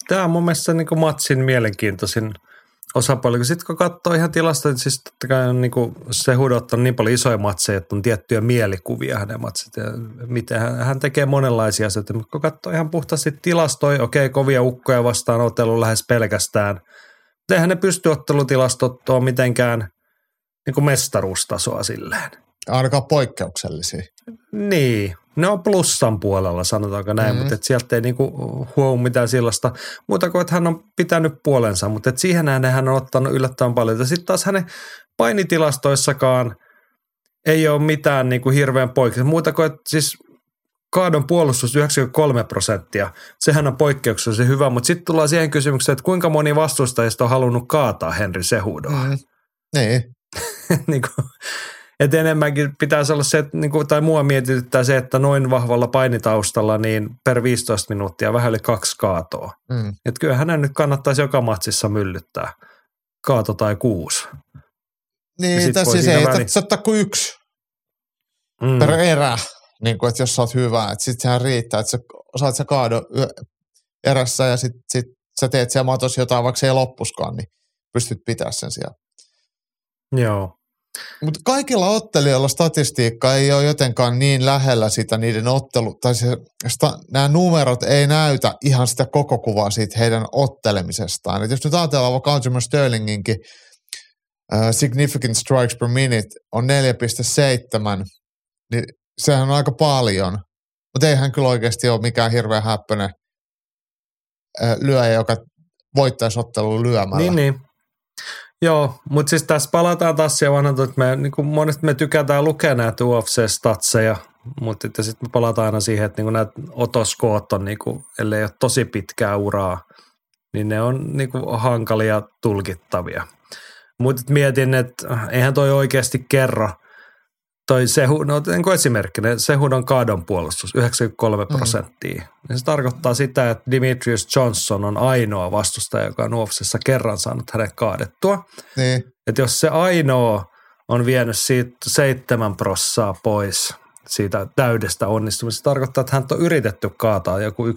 Tämä on mun mielestä niin kuin matsin mielenkiintoisin osapuoli. Sitten kun katsoo ihan tilasta, niin siis totta kai on niin kuin se hudottanut niin paljon isoja matseja, että on tiettyjä mielikuvia hänen matsit ja miten hän, hän tekee monenlaisia asioita. Mutta kun katsoo ihan puhtaasti tilastoja, okei, kovia ukkoja vastaan otellut lähes pelkästään. Mutta eihän ne pysty ottelutilastot ole mitenkään niin kuin mestaruustasoa silleen. Ainakaan poikkeuksellisia. Niin, ne on plussan puolella, sanotaanko näin, mm-hmm. mutta et sieltä ei niinku huomu mitään sellaista muuta kuin, että hän on pitänyt puolensa, mutta et siihen hän on ottanut yllättävän paljon. Sitten taas hänen painitilastoissakaan ei ole mitään niinku hirveän poikkeus. Muuta kuin, että siis kaadon puolustus 93 prosenttia. Sehän on poikkeuksellisen hyvä, mutta sitten tullaan siihen kysymykseen, että kuinka moni vastustajista on halunnut kaataa Henry Sehudoa. Mm. Niin. niin kuin, Et enemmänkin pitäisi olla se, että, niin kuin, tai mua mietityttää se, että noin vahvalla painitaustalla niin per 15 minuuttia vähän yli kaksi kaatoa. Mm. Et kyllähän hänen nyt kannattaisi joka matsissa myllyttää kaato tai kuusi. Niin, tässä siis ei tarvitse ottaa kuin yksi Mm. per erä, niin kuin, että jos sä oot hyvä, että sit sehän riittää, että sä osaat sä kaado erässä ja sit, sit sä teet siellä matossa jotain, vaikka se ei loppuskaan, niin pystyt pitää sen siellä. Joo. Mutta kaikilla ottelijoilla statistiikka ei ole jotenkaan niin lähellä sitä niiden ottelu, tai se, sta, nämä numerot ei näytä ihan sitä koko kuvaa siitä heidän ottelemisestaan. Et jos nyt ajatellaan vaikka Aljamain Sterlinginkin uh, significant strikes per minute on 4,7, niin sehän on aika paljon. Mutta ei hän kyllä oikeasti ole mikään hirveän häppöinen uh, lyöjä, joka voittaisi ottelun lyömällä. Niin, niin. Joo, mutta siis tässä palataan taas siihen vanhaan, että me, niin kuin monesti me tykätään lukea näitä UFC-statseja, mutta sitten me palataan aina siihen, että niin nämä otoskoot on, niin kuin, ellei ole tosi pitkää uraa, niin ne on niin kuin hankalia tulkittavia. Mutta mietin, että eihän toi oikeasti kerro, toi Sehu, no niin kuin esimerkkinä, Sehudon kaadon puolustus, 93 prosenttia. Mm. Se tarkoittaa sitä, että Dimitrius Johnson on ainoa vastustaja, joka on UFCssä kerran saanut hänet kaadettua. niin. Että jos se ainoa on vienyt siitä seitsemän prossaa pois siitä täydestä onnistumisesta, se tarkoittaa, että hän on yritetty kaataa joku 11-12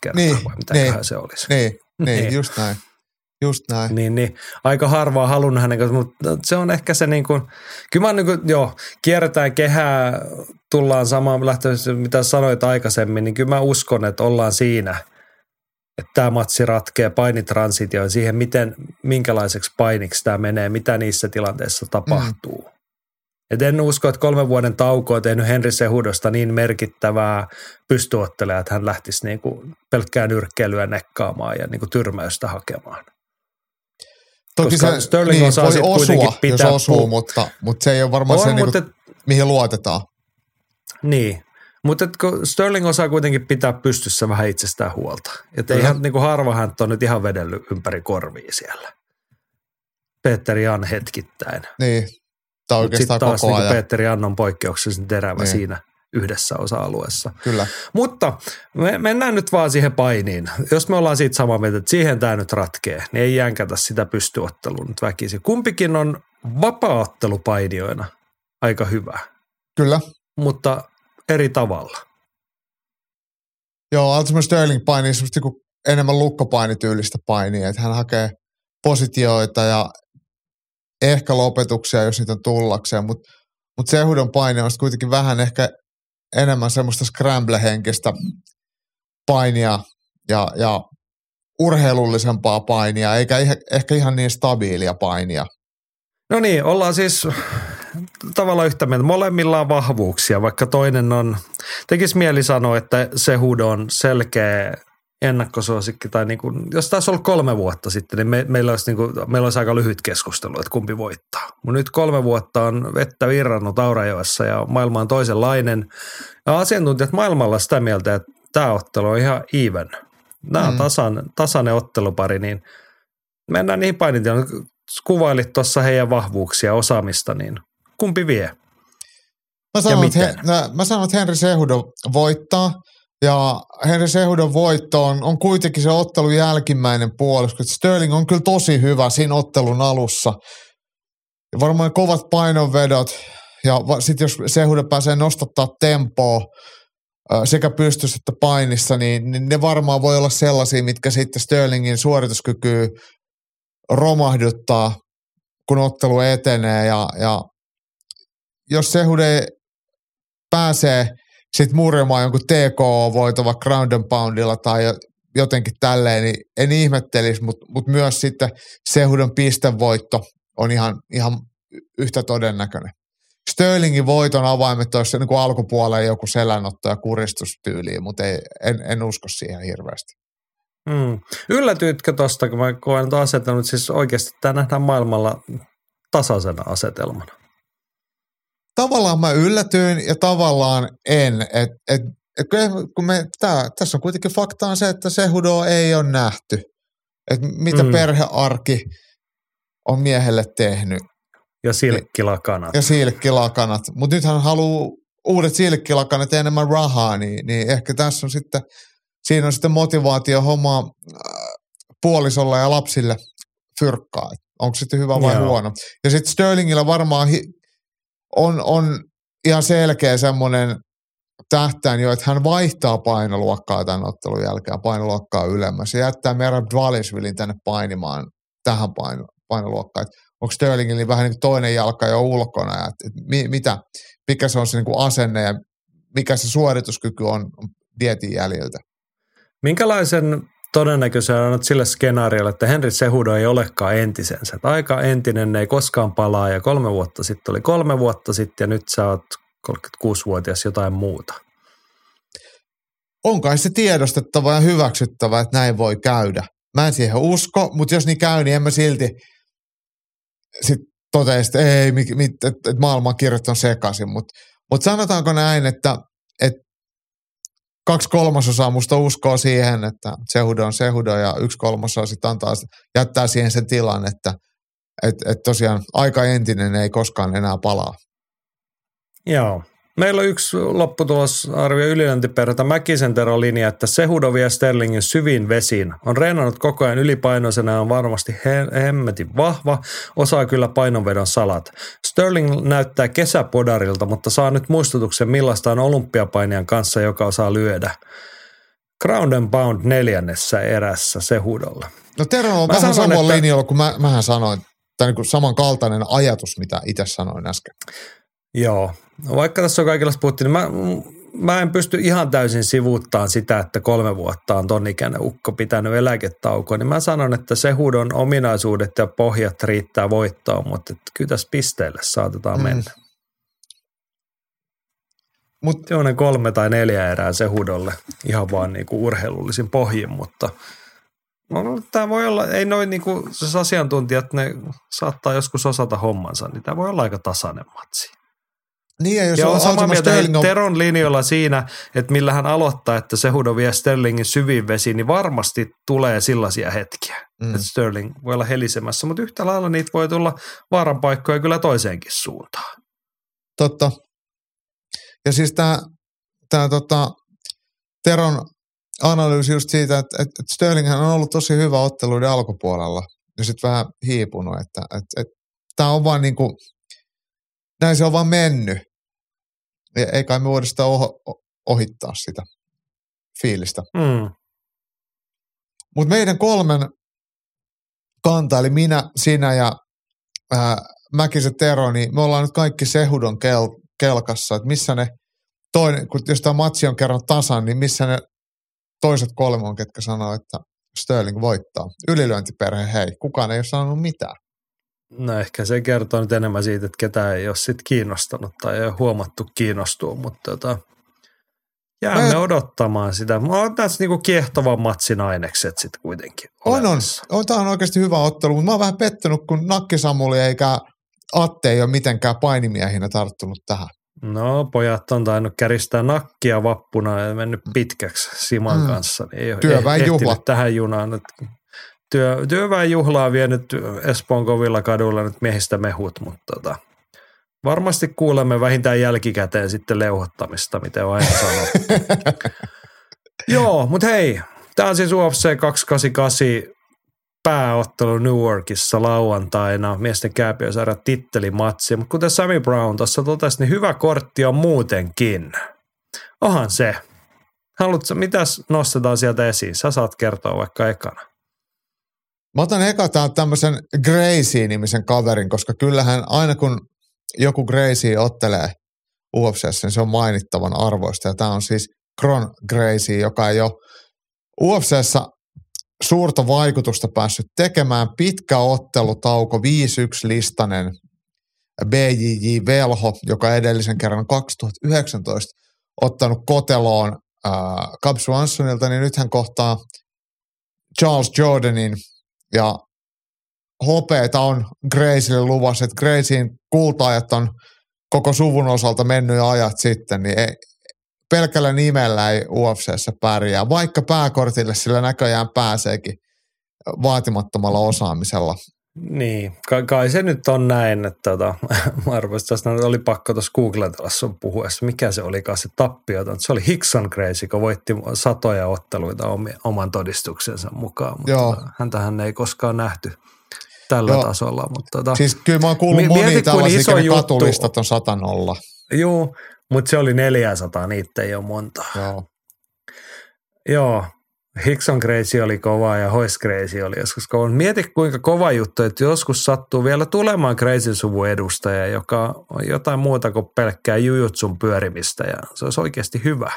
kertaa, Niin, vai mitäköhän niin, se olisi. Niin, niin, Niin. just näin. Just näin. Niin, niin, aika harvaa halunnut hänen kanssa, mutta se on ehkä se niin kuin, kyllä mä niin kuin, joo, kierretään kehää, tullaan samaan lähtöön, mitä sanoit aikaisemmin, niin kyllä mä uskon, että ollaan siinä, että tämä matsi ratkee painitransitioon siihen, miten, minkälaiseksi painiksi tämä menee, mitä niissä tilanteissa tapahtuu. Mm. Et en usko, että kolmen vuoden tauko on tehnyt Henri Sehudosta niin merkittävää pystyottelea, että hän lähtisi niinku pelkkää nyrkkeilyä nekkaamaan ja niinku tyrmäystä hakemaan. Toki Koska se Sterling niin, osaa voi osua, kuitenkin jos pitää osuu, pu- mutta, mutta se ei ole varmaan se, On, niin mutta kuin, mihin luotetaan. Niin, mutta kun Sterling osaa kuitenkin pitää pystyssä vähän itsestään huolta. Että ihan niin kuin harva hän on nyt ihan vedellyt ympäri korvia siellä. Peter Jan hetkittäin. Niin, tai oikeastaan taas koko niin ajan. Peter Jan on poikkeuksellisen terävä Niin. siinä yhdessä osa-alueessa. Kyllä. Mutta me mennään nyt vaan siihen painiin. Jos me ollaan siitä samaa mieltä, että siihen tämä nyt ratkee, niin ei jänkätä sitä pystyottelua nyt väkisin. Kumpikin on vapaaottelupainijoina aika hyvä, Kyllä. mutta eri tavalla. Joo, Altimer Sterling painii semmoista niinku enemmän lukkopainityylistä painia, että hän hakee positioita ja ehkä lopetuksia, jos niitä on tullakseen, mutta mut Sehudon paine on kuitenkin vähän ehkä enemmän semmoista scramble-henkistä painia ja, ja urheilullisempaa painia, eikä ihe, ehkä ihan niin stabiilia painia. No niin, ollaan siis tavallaan yhtä mieltä. Molemmilla on vahvuuksia, vaikka toinen on, tekisi mieli sanoa, että Sehud on selkeä ennakkosuosikki, tai niin kuin, jos taas ollut kolme vuotta sitten, niin me, meillä, olisi niin kuin, meillä olisi aika lyhyt keskustelu, että kumpi voittaa. Mutta nyt kolme vuotta on vettä virrannut Aurajoessa ja maailma on toisenlainen. Ja asiantuntijat maailmalla on sitä mieltä, että tämä ottelu on ihan even. Nämä on Mm. tasan, tasainen ottelupari, niin mennään niihin painitilaan. Kuvailit tuossa heidän vahvuuksia, osaamista, niin kumpi vie? Mä sanon, että, he, miten? nä- mä sanon, että Henri Sehudo voittaa. Ja Henri Sehudon voitto on, on kuitenkin se ottelun jälkimmäinen puolis, koska Sterling on kyllä tosi hyvä siinä ottelun alussa. Ja varmaan kovat painonvedot. Ja sitten jos Sehudo pääsee nostattaa tempoa sekä pystyssä että painissa, niin, niin ne varmaan voi olla sellaisia, mitkä sitten Sterlingin suorituskykyä romahduttaa, kun ottelu etenee. Ja, ja jos Sehude pääsee sitten murjamaan jonkun TKO-voitava ground and poundilla tai jo- jotenkin tälleen, niin en ihmettelisi, mutta mut myös sitten Sehudon pistevoitto on ihan, ihan yhtä todennäköinen. Sterlingin voiton avaimet olisi niin kuin alkupuoleen joku selänotto ja kuristustyyliin, mutta ei, en, en usko siihen hirveästi. Mm. Yllätyitkö tuosta, kun mä koen että siis oikeasti tämä nähdään maailmalla tasaisena asetelmana. Tavallaan mä yllätyin ja tavallaan en. Et, et, et kun me, tää, tässä on kuitenkin fakta on se, että Sehudo ei ole nähty. Et mitä Mm. perhearki on miehelle tehnyt. Ja silkkilakanat. Ja silkkilakanat. Mutta nyt hän haluaa uudet silkkilakanat ja enemmän rahaa, niin, niin ehkä tässä on sitten, siinä on sitten motivaatio hommaa äh, puolisolle ja lapsille fyrkkaa. Onko sitten hyvä vai Joo. huono. Ja sitten Sterlingillä varmaan hi- on, on ihan selkeä semmoinen tähtäin jo, että hän vaihtaa painoluokkaa tämän ottelun jälkeen, painoluokkaa ylemmäs ja jättää Merab Dvalishvilin tänne painimaan tähän paino, painoluokkaan. Onko Sterlingillä vähän niin toinen jalka jo ulkona ja et, et mi, mitä, mikä se on se niin kuin asenne ja mikä se suorituskyky on dietin jäljiltä. Minkälaisen todennäköisen annat sille skenaariolle, että Henry Sehudo ei olekaan entisensä? Että aika entinen ei koskaan palaa ja kolme vuotta sitten oli kolme vuotta sitten ja nyt sä oot 36-vuotias jotain muuta. On kai se tiedostettava ja hyväksyttävä, että näin voi käydä. Mä en siihen usko, mutta jos niin käy, niin en mä silti sit että ei, mit, mit, että et maailmankirjat on sekaisin. Mutta mut sanotaanko näin, että et kaksi kolmasosaa musta uskoo siihen, että Sehudo on Sehudo ja yksi kolmasosa sitten antaa, jättää siihen sen tilan, että et, et tosiaan aika entinen ei koskaan enää palaa. Joo. Meillä on yksi lopputulosarvio ylilöntiperältä Mäkisen Tero linja, että Sehudo vie Sterlingin syvin vesiin. On reenannut koko ajan ylipainoisena ja on varmasti he- hemmetin vahva, osaa kyllä painonvedon salat. Sterling näyttää kesäpodarilta, mutta saa nyt muistutuksen millaista on olympiapainijan kanssa, joka osaa lyödä. Ground and Pound neljännessä erässä Sehudolla. No Tero on Mä vähän sanon, samalla että- linjalla kuin mä, mähän sanoin, tai niin kuin samankaltainen ajatus, mitä itse sanoin äsken. Joo. No vaikka tässä on kaikenlaista puhuttiin, niin mä, mä en pysty ihan täysin sivuuttamaan sitä, että kolme vuotta on ton ikäinen ukko pitänyt eläketaukoa, niin mä sanon, että se hudon ominaisuudet ja pohjat riittää voittoon, mutta kyllä tässä pisteelle saatetaan Mm. mm. mennä. Mut Sellainen kolme tai neljä erää se hudolle ihan vaan niin kuin urheilullisin pohjin, mutta no, tämä voi olla, ei noin niin kuin siis asiantuntijat, ne saattaa joskus osata hommansa, niin tämä voi olla aika tasainen matsi. Niin, ja jos Ja on samaa mieltä Sterling on, Teron linjoilla siinä, että millä hän aloittaa, että Sehudo vie Sterlingin syviin vesiin, niin varmasti tulee sellaisia hetkiä, Mm. että Sterling voi olla helisemässä, mutta yhtä lailla niitä voi tulla vaaran paikkoja kyllä toiseenkin suuntaan. totta. Ja siis tämä tää, tota, Teron analyysi just siitä, että, että että Sterling on ollut tosi hyvä otteluiden alkupuolella ja sitten vähän hiipunut, että, että, että tämä on vaan niin kuin, näin se on vaan mennyt. Ja ei kai me voida sitä oho, ohittaa sitä fiilistä. Mm. Mutta meidän kolmen kanta, eli minä, sinä ja ää, Mäkisen Tero, niin me ollaan nyt kaikki Sehudon kel, kelkassa, että missä ne toinen, kun jos tämä matsi on kerran tasan, niin missä ne toiset kolme on, ketkä sanoo, että Sterling voittaa. Ylilyöntiperhe, hei, kukaan ei ole sanonut mitään. No ehkä se kertoo nyt enemmän siitä, että ketään ei ole sit kiinnostanut tai ei ole huomattu kiinnostua, mutta tota, jäämme Mä- odottamaan sitä. Mä oon tässä niinku kiehtovan matsin ainekset sitten kuitenkin. On, on. olemassa. on tämä on oikeasti hyvä ottelu, mutta mä oon vähän pettynyt, kun Nakki Samuli eikä Atte ei ole mitenkään painimiehinä tarttunut tähän. No, pojat on tainnut käristää nakkia vappuna ja mennyt pitkäksi Siman Mm. kanssa. Niin ei Työväen juhla. tähän junaan. Nyt työ, työväen juhlaa vienyt Espoon kovilla kaduilla nyt miehistä mehut, mutta tota, varmasti kuulemme vähintään jälkikäteen sitten leuhottamista, miten on aina sanottu. Joo, mutta hei, tämä on siis UFC 288 pääottelu Newarkissa lauantaina, miesten kääpiösarja tittelimatsi. Mutta kuten Sammy Brown tuossa totesi, niin hyvä kortti on muutenkin. Onhan se. Haluatko, mitäs nostetaan sieltä esiin? Sä saat kertoa vaikka ekana. Mä otan eka tämmöisen Gracie-nimisen kaverin, koska kyllähän aina kun joku Gracie ottelee UFCssä, niin se on mainittavan arvoista. Ja tämä on siis Kron Gracie, joka ei ole UFCssä suurta vaikutusta päässyt tekemään. Pitkä ottelutauko, 5-1 listanen BJJ Velho, joka edellisen kerran 2019 ottanut koteloon äh, Cub Swansonilta, niin nyt hän kohtaa Charles Jordanin ja hopeeta on Graceille luvassa, että Graceen kultaajat on koko suvun osalta mennyt ajat sitten, niin ei, pelkällä nimellä ei UFCssä pärjää, vaikka pääkortille sillä näköjään pääseekin vaatimattomalla osaamisella. Niin, kai, kai se nyt on näin, että tota, mä arvasin, tästä oli pakko tuossa googletella sun puhuessa, mikä se olikaan se tappiota. Se oli Hickson Crazy, kun voitti satoja otteluita oman todistuksensa mukaan, mutta Joo. häntähän ei koskaan nähty tällä Joo. tasolla. Mutta tota, Siis kyllä mä oon kuullut Mi- monia tällaisia, iso juttu- katulistat on satanolla. Juu, mutta se oli 400, niitä ei ole monta. Joo. Joo, Hickson Crazy oli kova ja Hoist Crazy oli joskus kova. Mieti kuinka kova juttu, että joskus sattuu vielä tulemaan Crazy suvun edustaja, joka on jotain muuta kuin pelkkää jujutsun pyörimistä ja se olisi oikeasti hyvä.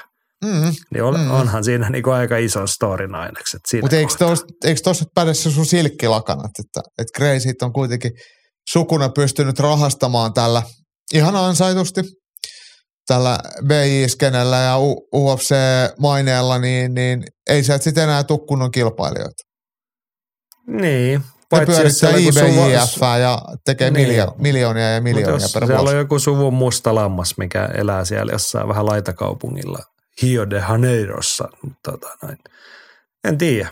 Mm. Niin on, Mm. onhan siinä niinku aika ison storin ainekset Mutta eikö tuossa päde se sun silkkilakanat, että, että Crazyt on kuitenkin sukuna pystynyt rahastamaan tällä ihan ansaitusti tällä BJ-skenellä ja UFC-maineella, niin, niin ei sieltä sitten enää tule kunnon kilpailijoita. Niin. Ne Paitsi jos pyörittää siellä joku suvu- IBJF ja tekee Niin. miljo- miljoonia ja miljoonia jos per siellä vuosi. on joku suvun musta lammas, mikä elää siellä jossain vähän laitakaupungilla, Rio de Janeirossa, tota noin. En tiedä.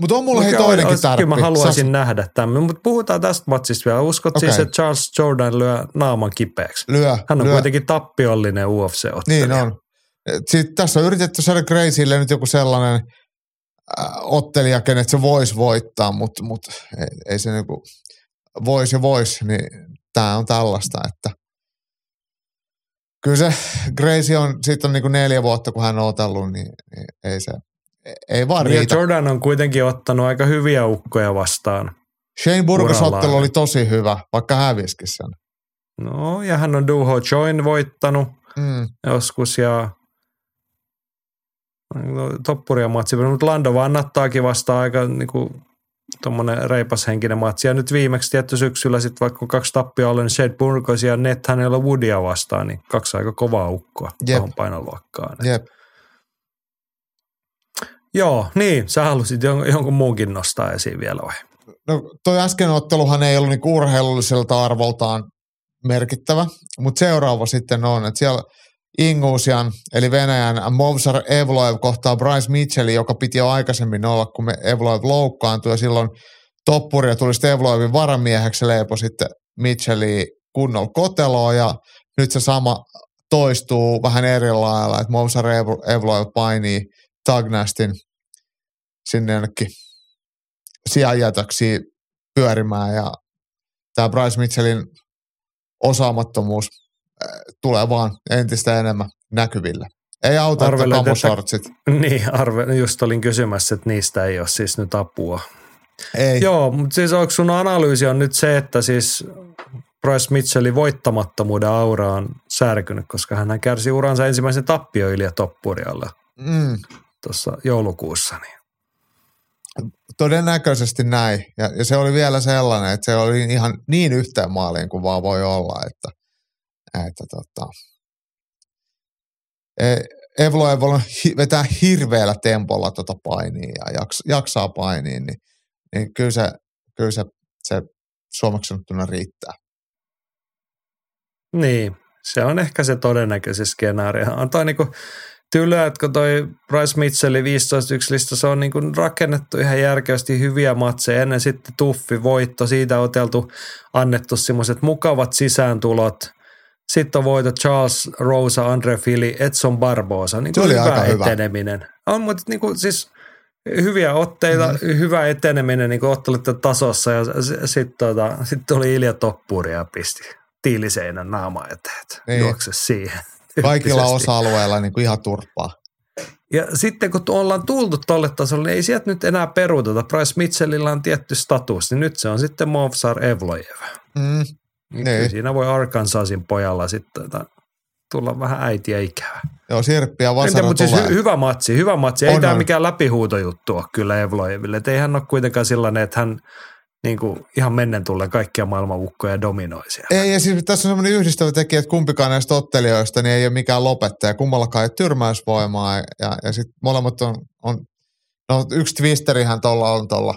Mutta on mulla hei Mikä toinenkin olisi- tarppi. Kyllä mä haluaisin Sä- nähdä tämän, mutta puhutaan tästä matsista vielä. Uskot Okei. siis, että Charles Jordan lyö naaman kipeäksi? Lyö, Hän on lyö. kuitenkin tappiollinen UFC-ottelija. Niin on. Sitten tässä on yritetty saada Graceille nyt joku sellainen äh, ottelija, kenet se voisi voittaa, mutta mut, ei, ei se niinku voisi ja voisi, niin tämä on tällaista, että kyllä se Gracie on, siitä on niinku neljä vuotta, kun hän on otellut, niin, niin ei se, ei vaan Niin, riitä. Jordan on kuitenkin ottanut aika hyviä ukkoja vastaan. Shane Burgos ottelu oli tosi hyvä, vaikka häviskin sen. No, ja hän on Duho Join voittanut Mm. joskus ja no, toppuria matsi, mutta Lando vannattaakin vasta aika niinku, tuommoinen reipashenkinen matsi. Ja nyt viimeksi tietty syksyllä sitten vaikka kun kaksi tappia oli, niin Shade Burgos ja Net hänellä Woodia vastaan, niin kaksi aika kovaa ukkoa Jep. tuohon painoluokkaan. Jep. Joo, niin, sä halusit jon- jonkun muunkin nostaa esiin vielä vai? No toi äsken otteluhan ei ollut niinku urheilulliselta arvoltaan merkittävä, mutta seuraava sitten on, että siellä Ingusian, eli Venäjän Movsar Evloev kohtaa Bryce Mitchellin, joka piti jo aikaisemmin olla, kun me Evloev loukkaantui ja silloin toppuria tuli sitten Evloevin varamieheksi, leipo sitten Mitchelli kunnolla koteloa ja nyt se sama toistuu vähän eri lailla, että Movsar Ev- Evloev painii Tagnastin sinne jonnekin sijajätöksiä pyörimään ja tämä Bryce Mitchellin osaamattomuus tulee vaan entistä enemmän näkyville. Ei auta, Arvelen, että- kamoshortsit. Niin, arve, just olin kysymässä, että niistä ei ole siis nyt apua. Ei. Joo, mutta siis onko sun analyysi on nyt se, että siis Bryce Mitchellin voittamattomuuden aura on särkynyt, koska hän kärsi uransa ensimmäisen tappio Ilja Toppurialla Mm, tuossa joulukuussa. Niin. todennäköisesti näin. Ja, ja, se oli vielä sellainen, että se oli ihan niin yhteen maaliin kuin vaan voi olla, että, että tota, E- Evlo voi vetää hirveällä tempolla tota painia ja jaks, jaksaa painia, niin, niin kyllä se, kyllä se, se suomeksi sanottuna riittää. niin, se on ehkä se todennäköinen skenaario. On toi niinku tylyä, että kun toi Bryce Mitchellin 15-1 lista, se on niinku rakennettu ihan järkevästi hyviä matseja. Ennen sitten tuffi voitto, siitä oteltu, annettu semmoiset mukavat sisääntulot. Sitten on voitot Charles Rosa, Andre Fili, Edson Barbosa. Niin Se oli hyvä aika hyvä. eteneminen. On, mutta niinku siis hyviä otteita, mm-hmm. hyvä eteneminen niin otteluiden tasossa ja sitten tota, sit tuli Ilja Toppuri ja pisti tiiliseinän naama eteen, Niin. juokse siihen. Kaikilla osa-alueilla niin kuin ihan turpaa. Ja sitten kun ollaan tultu tolle tasolle, niin ei sieltä nyt enää peruuteta. Price Mitchellillä on tietty status, niin nyt se on sitten Movsar Evlojev. Mm, Niin. Niin. Siinä voi Arkansasin pojalla sitten tota, tulla vähän äitiä ikävä. joo, sirppi ja vasara mutta siis hy- hyvä matsi, hyvä matsi. Ei On, tämä on. mikään läpihuutojuttu ole kyllä Evlojeville. Et ei hän ole kuitenkaan sellainen, että hän niin kuin, ihan mennen tullen kaikkia maailman ukkoja dominoi siellä. Ei, ja siis tässä on semmoinen yhdistävä tekijä, että kumpikaan näistä ottelijoista niin ei ole mikään lopettaja. Kummallakaan ei ole tyrmäysvoimaa ja, ja sitten molemmat on, on, no yksi twisterihän tuolla on tuolla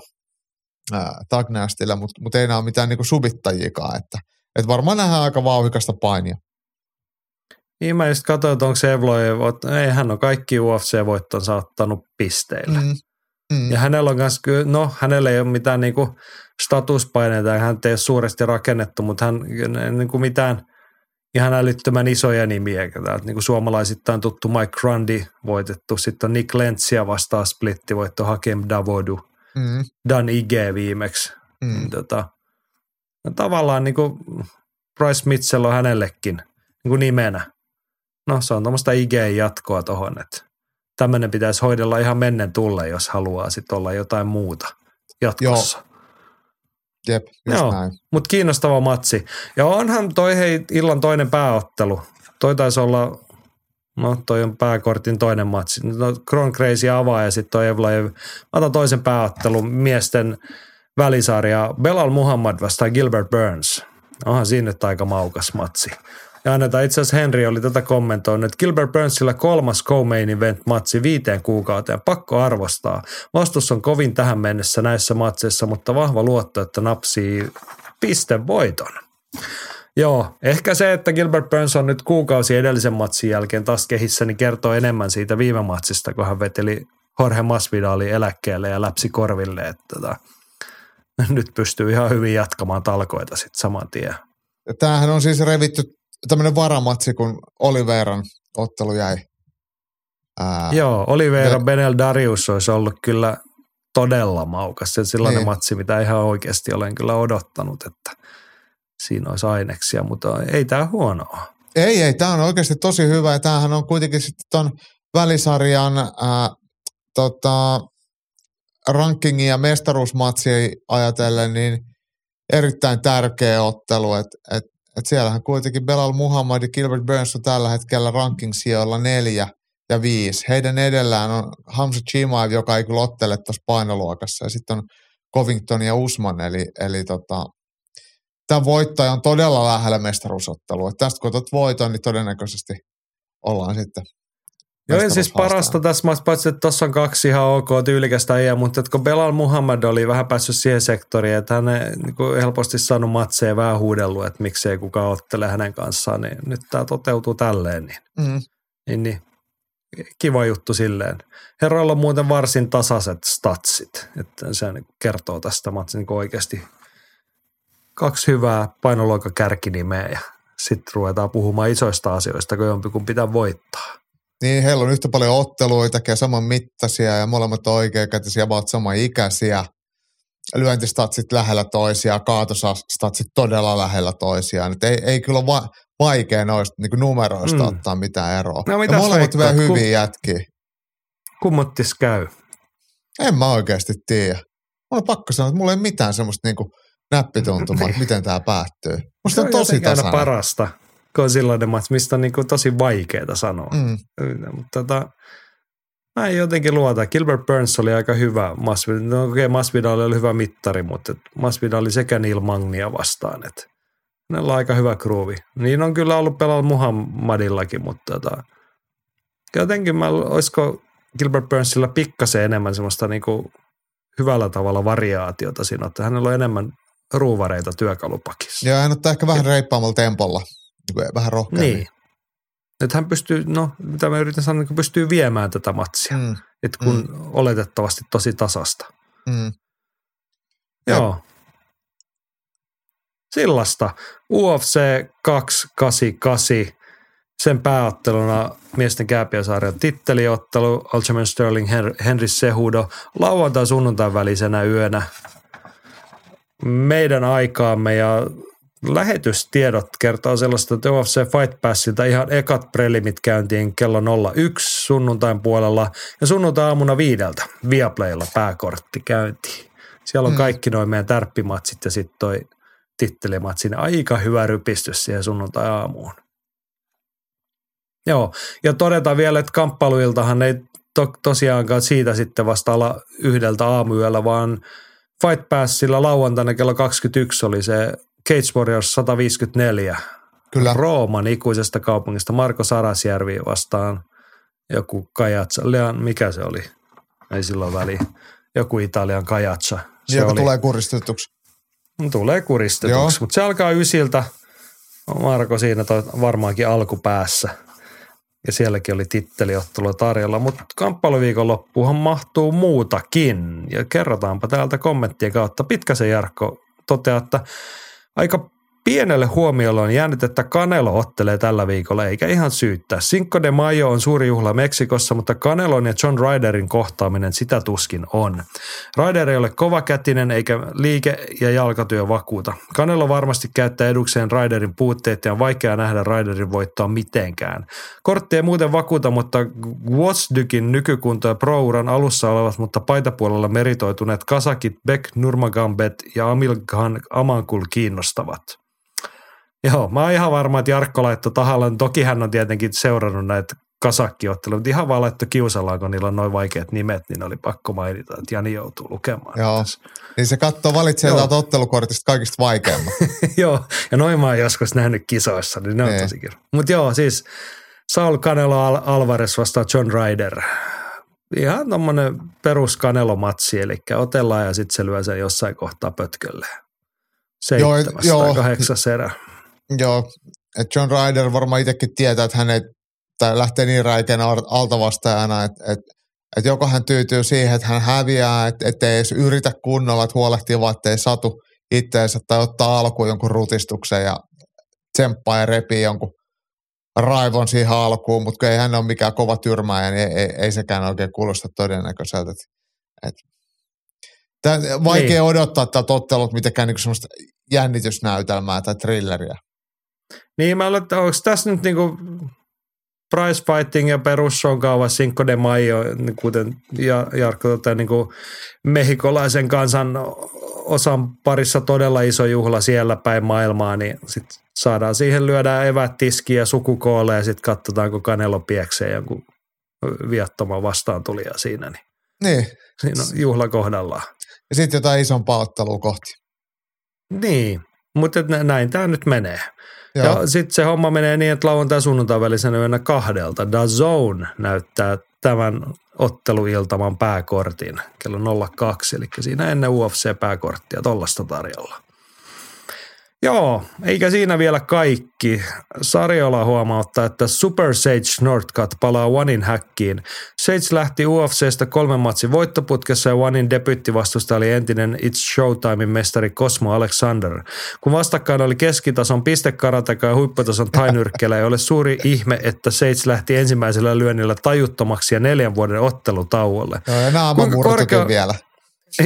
Tagnastilla, mutta mut ei nämä ole mitään niinku subittajikaan, että et varmaan nähdään aika vauhikasta painia. Niin mä just katsoin, että onko se Evlojev, ei hän on kaikki UFC-voittonsa ottanut pisteillä. Mm. Mm. Ja hänellä on myös, no hänellä ei ole mitään niinku statuspaineita ja hän ei ole suuresti rakennettu, mutta hän niinku mitään ihan älyttömän isoja nimiä. Täältä niinku suomalaisittain tuttu Mike Grundy voitettu, sitten on Nick Lentzia vastaan splitti voitto Hakem Davodu, Mm. Dan Ige viimeksi. Mm. Mm. Tota, no tavallaan niinku Bryce Mitchell on hänellekin niinku nimenä. No se on tuommoista Igeen jatkoa tohon, että tämmöinen pitäisi hoidella ihan mennen tulle, jos haluaa sitten olla jotain muuta jatkossa. Jep, just Joo. näin. Mutta kiinnostava matsi. Ja onhan toi hei illan toinen pääottelu. Toi taisi olla, no toi on pääkortin toinen matsi. No Kron Crazy avaa ja sitten toi Evlaev. Mä otan toisen pääottelun miesten välisarja Belal Muhammad vastaan Gilbert Burns. Onhan siinä nyt aika maukas matsi. Ja annetaan itse asiassa Henry oli tätä kommentoinut, että Gilbert Burnsilla kolmas co-main event matsi viiteen kuukauteen. Pakko arvostaa. Vastus on kovin tähän mennessä näissä matseissa, mutta vahva luotto, että napsii pistevoiton. Joo, ehkä se, että Gilbert Burns on nyt kuukausi edellisen matsin jälkeen taas kehissä, niin kertoo enemmän siitä viime matsista, kun hän veteli Jorge Masvidalin eläkkeelle ja läpsi korville, että tota, nyt pystyy ihan hyvin jatkamaan talkoita sitten saman tien. Tämähän on siis revitty tämmöinen varamatsi, kun Oliveran ottelu jäi. Ää, Joo, Oliveira Ne- Benel Darius olisi ollut kyllä todella maukas. Se sellainen Niin. matsi, mitä ihan oikeasti olen kyllä odottanut, että siinä olisi aineksia, mutta ei tämä huonoa. Ei, ei, tämä on oikeasti tosi hyvä ja tämähän on kuitenkin sitten ton välisarjan ää, tota, rankingin ja mestaruusmatsia ajatellen, niin erittäin tärkeä ottelu, että et, et siellähän kuitenkin Belal Muhammad ja Gilbert Burns on tällä hetkellä ranking-sijoilla neljä ja viisi. Heidän edellään on Hamza Chimaev, joka ei kyllä ottele tuossa painoluokassa, ja sitten on Covington ja Usman, eli, eli tota, tämä voittaja on todella lähellä mestaruusottelua. Tästä kun otat voiton, niin todennäköisesti ollaan sitten Joo, ja siis parasta tässä maassa, paitsi että tuossa on kaksi ihan ok tyylikästä äijää, mutta että kun Belal Muhammad oli vähän päässyt siihen sektoriin, että hän ei niin kuin helposti saanut matseja vähän huudellut, että miksei kukaan ottele hänen kanssaan, niin nyt tämä toteutuu tälleen, niin, Mm. niin, niin kiva juttu silleen. Herroilla on muuten varsin tasaiset statsit, että se niin kertoo tästä matsin niin oikeasti kaksi hyvää painoluokan kärkinimeä ja sitten ruvetaan puhumaan isoista asioista, kun jompikumpi pitää voittaa. Niin, heillä on yhtä paljon otteluita ja saman mittaisia ja molemmat on oikeakätisiä, ovat saman ikäisiä. Lyöntistatsit lähellä toisiaan, kaatostatsit todella lähellä toisiaan. Et ei, ei kyllä ole va- vaikea noista niin numeroista Mm. ottaa mitään eroa. No ja molemmat vielä hyviä jätkiä. Kummottis käy. En mä oikeasti tiedä. Mulla on pakko sanoa, että mulla ei mitään semmoista niinku näppituntumaa, että miten tämä päättyy. Musta on tosi jotenkin aina tasainen. parasta, on sellainen match, mistä on niin kuin tosi vaikeaa sanoa. Mm. Mutta tota, mä en jotenkin luota. Gilbert Burns oli aika hyvä. Masvidal, no okei, Masvidal oli hyvä mittari, mutta Masvidal oli sekä Neil Magnia vastaan. Että hänellä on aika hyvä groovi. Niin on kyllä ollut pelalla Muhammadillakin, mutta tota, jotenkin mä, olisiko Gilbert Burnsilla pikkasen enemmän semmoista niinku hyvällä tavalla variaatiota siinä, että hänellä on enemmän ruuvareita työkalupakissa. Joo, hän ottaa ehkä vähän reippaamalla tempolla. Niin vähän rohkeammin. Niin. Että hän pystyy, no mitä mä yritän sanoa, niin pystyy viemään tätä matsia. Mm. Että kun mm. oletettavasti tosi tasasta. mm. Joo. Jep. Joo. Sillasta. UFC 288. Sen pääotteluna miesten kääpiösarjan titteliottelu. Aljamain Sterling, Hen- Henry Sehudo. Lauantai sunnuntain välisenä yönä. Meidän aikaamme ja lähetystiedot kertoo sellaista, että UFC Fight Passilta ihan ekat prelimit käyntiin kello 01 sunnuntain puolella ja sunnuntai-aamuna viideltä Viaplaylla pääkortti käyntiin. Siellä on Mm. kaikki noin meidän tärppimatsit ja sitten toi tittelimatsi. niin Aika hyvä rypistys siihen sunnuntai-aamuun. Joo, ja todetaan vielä, että kamppailuiltahan ei to, tosiaankaan siitä sitten vasta ala yhdeltä aamuyöllä, vaan Fight Passilla lauantaina kello 21 oli se Cage Warriors 154. Kyllä. Rooman ikuisesta kaupungista Marko Sarasjärvi vastaan joku Kajatsa. Leon, mikä se oli? Ei silloin väliä. Joku Italian Kajatsa. Se joka oli, tulee kuristetuksi. tulee Joo. kuristetuksi, mutta se alkaa ysiltä. Marko siinä toi varmaankin alkupäässä. ja sielläkin oli titteliottelu tarjolla, mutta kamppailuviikonloppuhan mahtuu muutakin. Ja kerrotaanpa täältä kommenttien kautta. Pitkäsen Jarkko toteaa, että aika Pienelle huomiolle on jäänyt, että Canelo ottelee tällä viikolla, eikä ihan syyttää. Cinco de Mayo on suuri juhla Meksikossa, mutta Canelon ja John Ryderin kohtaaminen sitä tuskin on. Ryder ei ole kovakätinen eikä liike- ja jalkatyö vakuuta. Canelo varmasti käyttää edukseen Ryderin puutteet ja on vaikea nähdä Ryderin voittoa mitenkään. Kortti ei muuten vakuuta, mutta Gwozdykin nykykunto ja pro-uran alussa olevat, mutta paitapuolella meritoituneet kasakit Beck Nurmagambet ja Amil Khan Amankul kiinnostavat. Joo, mä oon ihan varma, että Jarkko laittoi tahallaan. Toki hän on tietenkin seurannut näitä kasakkiotteluja, mutta ihan vaan laittoi kiusallaan, kun niillä on noin vaikeat nimet, niin oli pakko mainita, että Jani joutuu lukemaan. Joo, tässä. niin se katsoo, valitsee täältä ottelukortista kaikista vaikeimmat. joo, ja noin mä oon joskus nähnyt kisoissa, niin ne on tosi kiva. Mutta joo, siis Saul Canelo Al- Alvarez vastaa John Ryder. Ihan tommonen perus Canelo-matsi, eli otellaan ja sitten se lyö sen jossain kohtaa pötkölle. Seitsemäs joo, tai kahdeksas erä. Joo, että John Ryder varmaan itsekin tietää, että hän ei, tai lähtee niin räikeänä altavastajana, että, että, että joko hän tyytyy siihen, että hän häviää, että, että ei edes yritä kunnolla, että huolehtii vaan, että ei satu itteensä tai ottaa alkuun jonkun rutistuksen ja tsemppaa ja repii jonkun raivon siihen alkuun, mutta ei hän ole mikään kova tyrmääjä, niin ei, ei, ei sekään oikein kuulosta todennäköiseltä. Tämä, vaikea niin. odottaa tätä ottelut mitenkään niin semmoista jännitysnäytelmää tai thrilleriä. Niin, mä että onko tässä nyt niinku price fighting ja perussonkauva Cinco de Mayo, niin kuten Jarkko tota, niin kuin mehikolaisen kansan osan parissa todella iso juhla siellä päin maailmaa, niin sit saadaan siihen lyödä evät tiskiä ja sukukoolle ja sitten katsotaan, kun Kanelo pieksee jonkun viattoman vastaantulija siinä. Niin, niin. Siinä on juhla kohdallaan. Ja sitten jotain isompaa ottelua kohti. Niin, mutta näin tämä nyt menee. Joo. Ja sitten se homma menee niin, että lauantai sunnuntai välisenä yönä kahdelta. The Zone näyttää tämän otteluiltaman pääkortin kello 02, eli siinä ennen UFC-pääkorttia tollasta tarjolla. Joo, eikä siinä vielä kaikki. Sarjola huomauttaa, että Super Sage Northcutt palaa Onein häkkiin. Sage lähti UFCstä kolmen matsin voittoputkessa ja Onein debyttivastusta oli entinen It's Showtimein mestari Cosmo Alexander. Kun vastakkain oli keskitason pistekarateka ja huipputason tainyrkkelä, ei ole suuri ihme, että Sage lähti ensimmäisellä lyönnillä tajuttomaksi ja neljän vuoden ottelutauolle. Joo, ja naama korkea... vielä.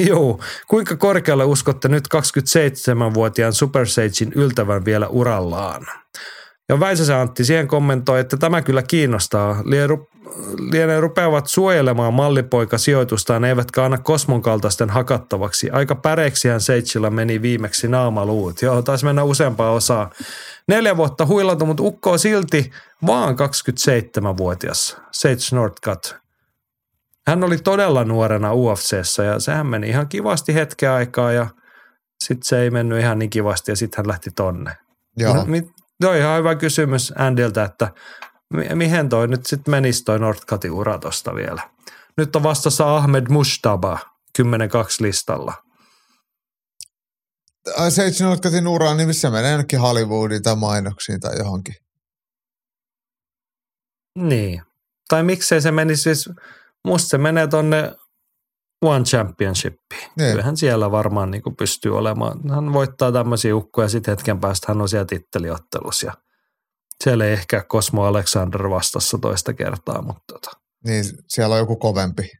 Joo. Kuinka korkealle uskotte nyt 27-vuotiaan Super Sagein yltävän vielä urallaan? Ja Väisäsen Antti siihen kommentoi, että tämä kyllä kiinnostaa. Lienee rupeavat suojelemaan mallipoika sijoitustaan, eivätkä anna Kosmon kaltaisten hakattavaksi. Aika päreksihän Seitsillä meni viimeksi naamaluut. Joo, taisi mennä useampaa osaa. Neljä vuotta huilatu, mutta ukko on silti vaan 27-vuotias. Sage Northcutt. Hän oli todella nuorena UFCssä ja sehän meni ihan kivasti hetken aikaa ja sitten se ei mennyt ihan niin kivasti ja sitten hän lähti tonne. Joo. No, ihan hyvä kysymys Andiltä, että mihin toi nyt sitten menisi toi Nordkatin ura tosta vielä. Nyt on vastassa Ahmed Mustaba 10-2 listalla. Ai se itse Nordkatin ura, niin missä menee ainakin Hollywoodiin tai mainoksiin tai johonkin. Niin. Tai miksei se menisi siis musta se menee tonne One Championshipiin. Niin. Kyllähän siellä varmaan niin pystyy olemaan. Hän voittaa tämmöisiä ukkoja sitten hetken päästä hän on siellä titteliottelussa ja siellä ei ehkä Cosmo Alexander vastassa toista kertaa, mutta tota. Niin, siellä on joku kovempi.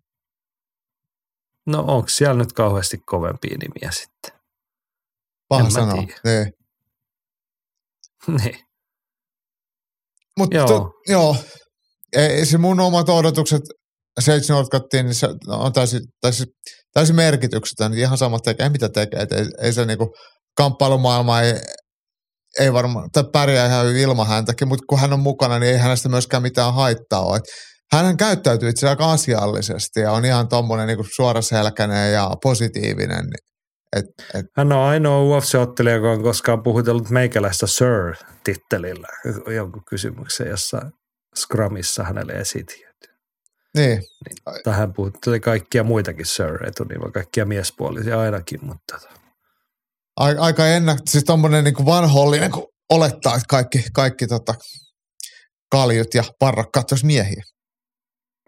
No onko siellä nyt kauheasti kovempia nimiä sitten? Paha sanoa, niin. niin. Mutta joo. joo, ei, se mun omat odotukset Sage Northcuttiin, niin se on täysin, täysin, täysin merkityksetön. Ihan sama tekee, mitä tekee. Ei, ei se niinku kamppailumaailma ei, ei varmaan, tai pärjää ihan ilman häntäkin, mutta kun hän on mukana, niin ei hänestä myöskään mitään haittaa ole. hän käyttäytyy itse aika asiallisesti ja on ihan tuommoinen niin suoraselkäinen ja positiivinen. Et, et. Hän on ainoa UFC-ottelija, joka on koskaan puhutellut meikäläistä Sir-tittelillä jonkun kysymyksen, jossa Scrumissa hänelle esitin. Niin. niin tähän puhutteli kaikkia muitakin sir-etunimeä, kaikkia miespuolisia ainakin, mutta... Aika ennä, siis tommonen niin vanhollinen, kun olettaa, että kaikki, kaikki tota, kaljut ja parrakkaat olisi miehiä.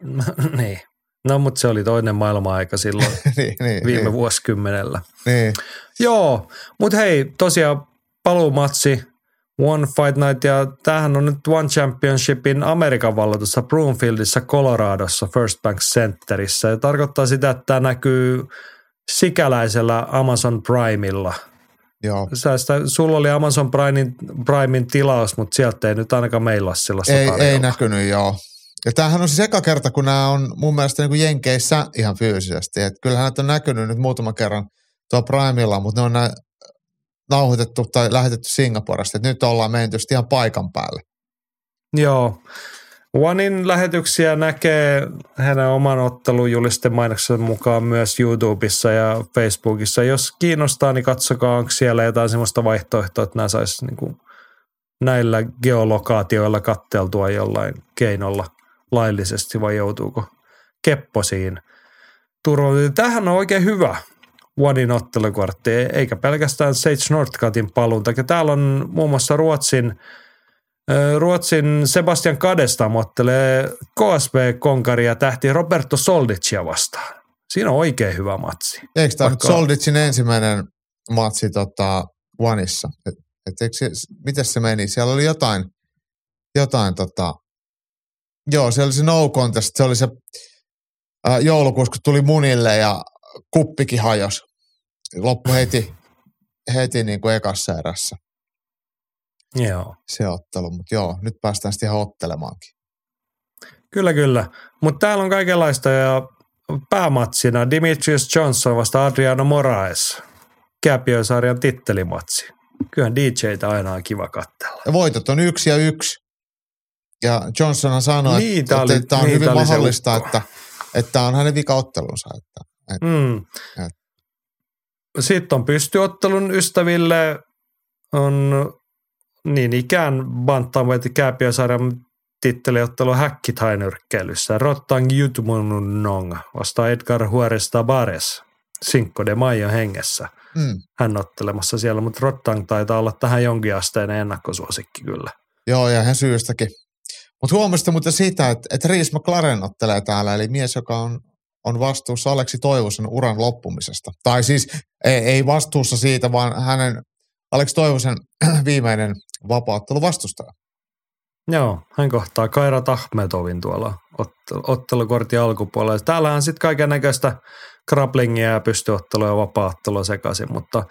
niin. No, mutta se oli toinen maailma-aika silloin niin, niin, viime niin, vuosikymmenellä. niin. Joo, mutta hei, tosiaan paluumatsi, One Fight Night, ja tämähän on nyt One Championshipin Amerikan vallatussa Broomfieldissa, Coloradossa, First Bank Centerissä. Ja tarkoittaa sitä, että tämä näkyy sikäläisellä Amazon Primella. Joo. Sä sitä, sulla oli Amazon Primein, Primein tilaus, mutta sieltä ei nyt ainakaan meillä ole sellaista Ei, tarjolla. ei näkynyt, joo. Ja tämähän on siis eka kerta, kun nämä on mun mielestä niin kuin Jenkeissä ihan fyysisesti. Et kyllähän näitä on näkynyt nyt muutaman kerran tuo Primella, mutta ne on nää nauhoitettu tai lähetetty Singaporesta. Et nyt ollaan menty ihan paikan päälle. Joo. Onein lähetyksiä näkee hänen oman ottelujulisten mainoksen mukaan myös YouTubessa ja Facebookissa. Jos kiinnostaa, niin katsokaa, onko siellä jotain sellaista vaihtoehtoa, että nämä saisi niin näillä geolokaatioilla katteltua jollain keinolla laillisesti vai joutuuko kepposiin turvallisuuteen. Tämähän on oikein hyvä Onein ottelukortti, eikä pelkästään Sage Northcutin paluun. Täällä on muun muassa Ruotsin Ruotsin Sebastian Kadestam ottelee KSB Konkaria tähti Roberto Soldicia vastaan. Siinä on oikein hyvä matsi. Eikö tämä Vaikka- Solditsin ensimmäinen matsi tota, Oneissa? Et, et eikö se, miten se meni? Siellä oli jotain, jotain tota, joo, se oli se no contest, se oli se ää, joulukuussa, kun tuli munille ja kuppikin hajos. Loppu heti, heti niin kuin ekassa erässä Joo. se ottelu, mutta joo, nyt päästään sitten ihan ottelemaankin. Kyllä, kyllä. Mutta täällä on kaikenlaista ja päämatsina Dimitrius Johnson vasta Adriano Moraes. Kääpiösarjan tittelimatsi. Kyllähän DJtä aina on kiva katsella. Ja voitot on yksi ja yksi. Ja Johnsonhan sanoi, Niin, että, oli- että tämä on niin, hyvin mahdollista, että, että on hänen vikaottelunsa. Että, että, Mm. Et. Sitten on pystyottelun ystäville on niin ikään Bantamweight Kääpiösarjan titteliottelu häkkitainyrkkeilyssä. Rottang Jutmunong vastaa Edgar Juarez Tabares Cinco de Mayo hengessä. mm, Hän ottelemassa siellä, mutta Rottang taitaa olla tähän jonkin asteinen ennakkosuosikki kyllä. joo, ja ihan syystäkin. Mutta huomasitte muuten sitä, että, että Reese McLaren ottelee täällä, eli mies, joka on, on vastuussa Aleksi Toivosen uran loppumisesta. Tai siis ei, vastuussa siitä, vaan hänen Aleksi Toivosen viimeinen vapaattelu vastustaja. Joo, hän kohtaa Kaira Tahmetovin tuolla ottelu, ottelukortin alkupuolella. Täällähän sitten kaiken näköistä kraplingia ja pystyottelua ja vapaattelua sekaisin, mutta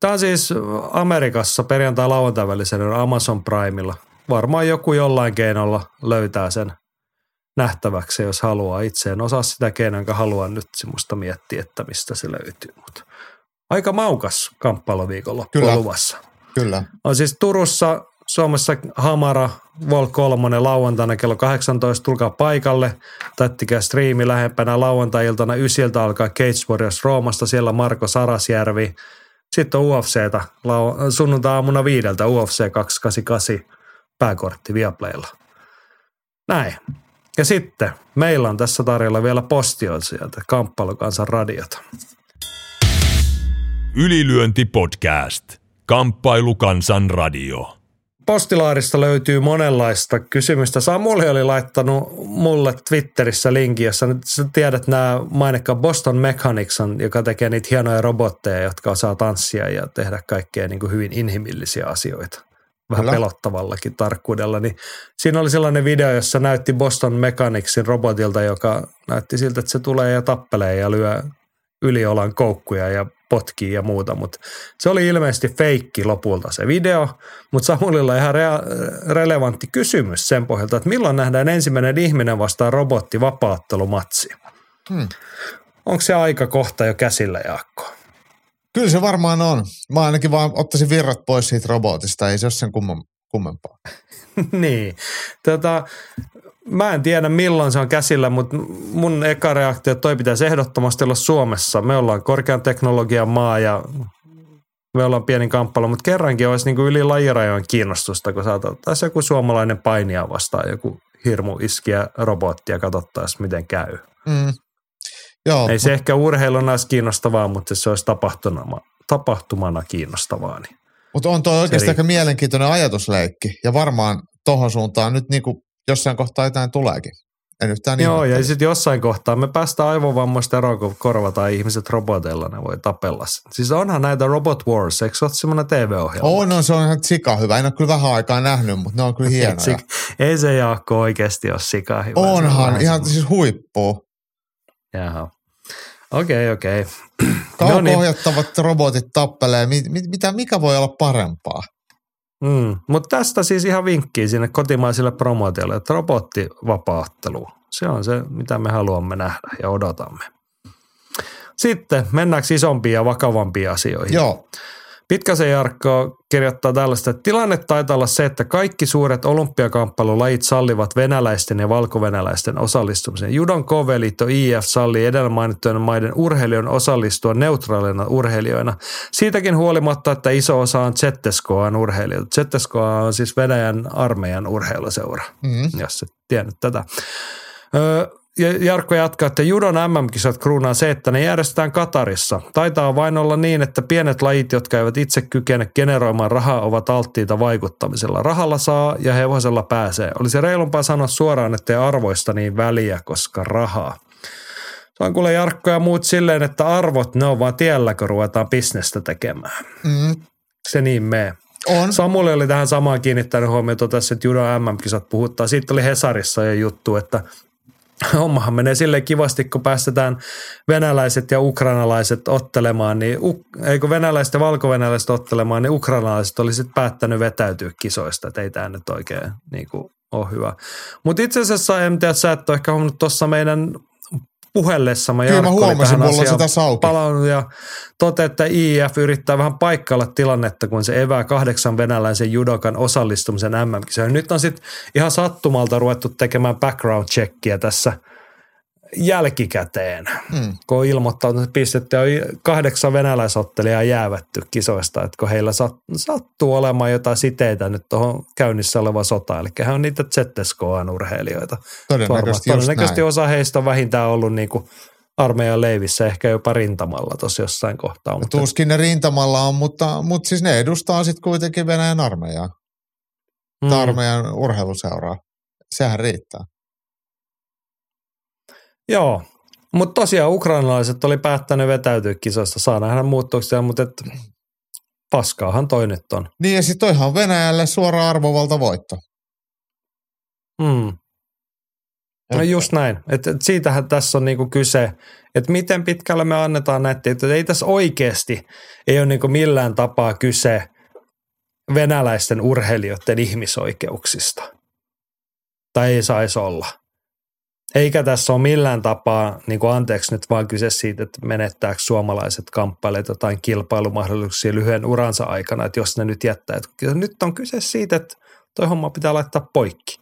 tämä on siis Amerikassa perjantai lauantai välisenä Amazon Primella. Varmaan joku jollain keinolla löytää sen nähtäväksi, jos haluaa. Itse en osaa sitä keinoa, enkä halua nyt semmoista miettiä, että mistä se löytyy. Mutta aika maukas kamppailuviikolla Kyllä. luvassa. Kyllä. On siis Turussa, Suomessa Hamara, Vol 3 lauantaina kello 18. Tulkaa paikalle. Tättikää striimi lähempänä lauantai-iltana ysiltä alkaa Cage Warriors Roomasta. Siellä Marko Sarasjärvi. Sitten on UFCtä lau- sunnuntai-aamuna viideltä UFC 288 pääkortti Viaplaylla. Näin. Ja sitten meillä on tässä tarjolla vielä postio sieltä Kamppailukansan radiota. Ylilyönti podcast. Kamppailu kansan radio. Postilaarista löytyy monenlaista kysymystä. Samuli oli laittanut mulle Twitterissä linkin, jossa nyt sä tiedät nämä mainekkaan Boston Mechanics, on, joka tekee niitä hienoja robotteja, jotka osaa tanssia ja tehdä kaikkea niin kuin hyvin inhimillisiä asioita. Vähän Kyllä. pelottavallakin tarkkuudella. Niin siinä oli sellainen video, jossa näytti Boston Mechanicsin robotilta, joka näytti siltä, että se tulee ja tappelee ja lyö yliolan koukkuja ja potkii ja muuta, mutta se oli ilmeisesti feikki lopulta se video, mutta Samulilla ihan rea- relevantti kysymys sen pohjalta, että milloin nähdään ensimmäinen ihminen vastaan robotti vapaattelumatsi. Hmm. Onko se aika kohta jo käsillä, Jaakko? Kyllä se varmaan on. Mä ainakin vaan ottaisin virrat pois siitä robotista, ei se ole sen kumman, kummempaa. niin. Tota, mä en tiedä milloin se on käsillä, mutta mun eka reaktio, että toi pitäisi ehdottomasti olla Suomessa. Me ollaan korkean teknologian maa ja me ollaan pieni kamppailu, mutta kerrankin olisi niin kuin yli lajirajojen kiinnostusta, kun saataisiin joku suomalainen painia vastaan joku hirmu iskiä robotti ja katsottaisiin miten käy. Mm. Joo, Ei se ehkä urheiluna olisi kiinnostavaa, mutta se olisi tapahtumana, tapahtumana kiinnostavaa. Niin. mutta on toi oikeasti Se aika mielenkiintoinen ajatusleikki. Ja varmaan tohon suuntaan nyt niinku jossain kohtaa jotain tuleekin. En yhtään Joo, ja sitten jossain kohtaa me päästään aivovammoista eroon, kun korvataan ihmiset roboteilla, ne voi tapella. Siis onhan näitä Robot Wars, eikö se ole semmoinen TV-ohjelma? On, on, se on ihan sika hyvä. En ole kyllä vähän aikaa nähnyt, mutta ne on kyllä hienoja. Ei, ei se Jaakko oikeasti ole sika hyvä. On Onhan, vähän ihan semmoinen- siis huippuu. Jaha. Okei, okei. Kauko-ohjattavat robotit tappelee. Mit, mit, mitä, mikä voi olla parempaa? Mm. Mutta tästä siis ihan vinkkiä sinne kotimaisille promootioille, että robottivapaattelu, se on se, mitä me haluamme nähdä ja odotamme. Sitten mennäänkö isompiin ja vakavampiin asioihin? Joo, Pitkäsen Jarkko kirjoittaa tällaista, että tilanne taitaa olla se, että kaikki suuret olympiakamppailulajit sallivat venäläisten ja valkovenäläisten osallistumisen. Judon KV-liitto IF sallii edellä mainittujen maiden urheilijoiden osallistua neutraalina urheilijoina. Siitäkin huolimatta, että iso osa on Zetteskoan urheilijoita. Zetteskoa on siis Venäjän armeijan urheiluseura, mm. jos et tiennyt tätä. Öö, Jarkko jatkaa, että judon MM-kisat kruunaa se, että ne järjestetään Katarissa. Taitaa vain olla niin, että pienet lajit, jotka eivät itse kykene generoimaan rahaa, ovat alttiita vaikuttamisella. Rahalla saa ja hevosella pääsee. Olisi reilumpaa sanoa suoraan, että ei arvoista niin väliä, koska rahaa. Se on kuule Jarkko ja muut silleen, että arvot ne on vaan tiellä, kun ruvetaan bisnestä tekemään. Mm. Se niin mee. On. Samuli oli tähän samaan kiinnittänyt huomiota tässä, että judo MM-kisat puhuttaa. Siitä oli Hesarissa jo juttu, että hommahan menee silleen kivasti, kun päästetään venäläiset ja ukrainalaiset ottelemaan, niin ei kun venäläiset ja valkovenäläiset ottelemaan, niin ukrainalaiset oli sitten päättänyt vetäytyä kisoista, että ei tämä nyt oikein niin kuin, ole hyvä. Mutta itse asiassa, tiedä, sä et ole ehkä huomannut tuossa meidän puhellessamme Kyllä mä Jarkko oli huomasin, tähän mulla on asiaan palannut ja tote, että IF yrittää vähän paikkailla tilannetta, kun se evää kahdeksan venäläisen judokan osallistumisen mm -kisoihin. Nyt on sitten ihan sattumalta ruvettu tekemään background checkia tässä jälkikäteen, Mm. kun on ilmoittanut, että pistetty on kahdeksan venäläisottelijaa jäävätty kisoista, että kun heillä sat- sattuu olemaan jotain siteitä nyt tuohon käynnissä oleva sota, eli he on niitä ZSKAn urheilijoita. Todennäköisesti, Todennäköisesti osa heistä on vähintään ollut niin kuin armeijan leivissä, ehkä jopa rintamalla tuossa jossain kohtaa. Mutta Tuskin ne rintamalla on, mutta, mutta siis ne edustaa sitten kuitenkin Venäjän armeijaa. mm, armeijan urheiluseuraa. Sehän riittää. Joo, mutta tosiaan ukrainalaiset oli päättänyt vetäytyä kisoista. Saa nähdä muutoksia, mutta et, paskaahan toi nyt on. Niin ja sitten toihan Venäjälle suora arvovalta voitto. Mm. No just näin. Et, et siitähän tässä on niinku kyse, että miten pitkälle me annetaan näitä tietoja. Ei tässä oikeasti, ei ole niinku millään tapaa kyse venäläisten urheilijoiden ihmisoikeuksista. Tai ei saisi olla. Eikä tässä ole millään tapaa, niin kuin anteeksi nyt vaan kyse siitä, että menettääkö suomalaiset kamppailijat jotain kilpailumahdollisuuksia lyhyen uransa aikana, että jos ne nyt jättää. Että nyt on kyse siitä, että toi homma pitää laittaa poikki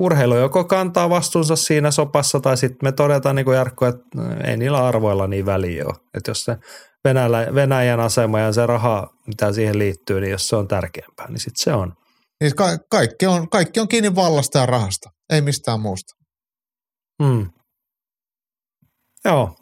urheilu joko kantaa vastuunsa siinä sopassa tai sitten me todetaan niin kuin Jarkko, että ei niillä arvoilla niin väliä ole. Että jos se Venäjä, Venäjän asema ja se raha, mitä siihen liittyy, niin jos se on tärkeämpää, niin sitten se on. Niin ka- kaikki, on, kaikki on kiinni vallasta ja rahasta, ei mistään muusta. Hmm. Joo.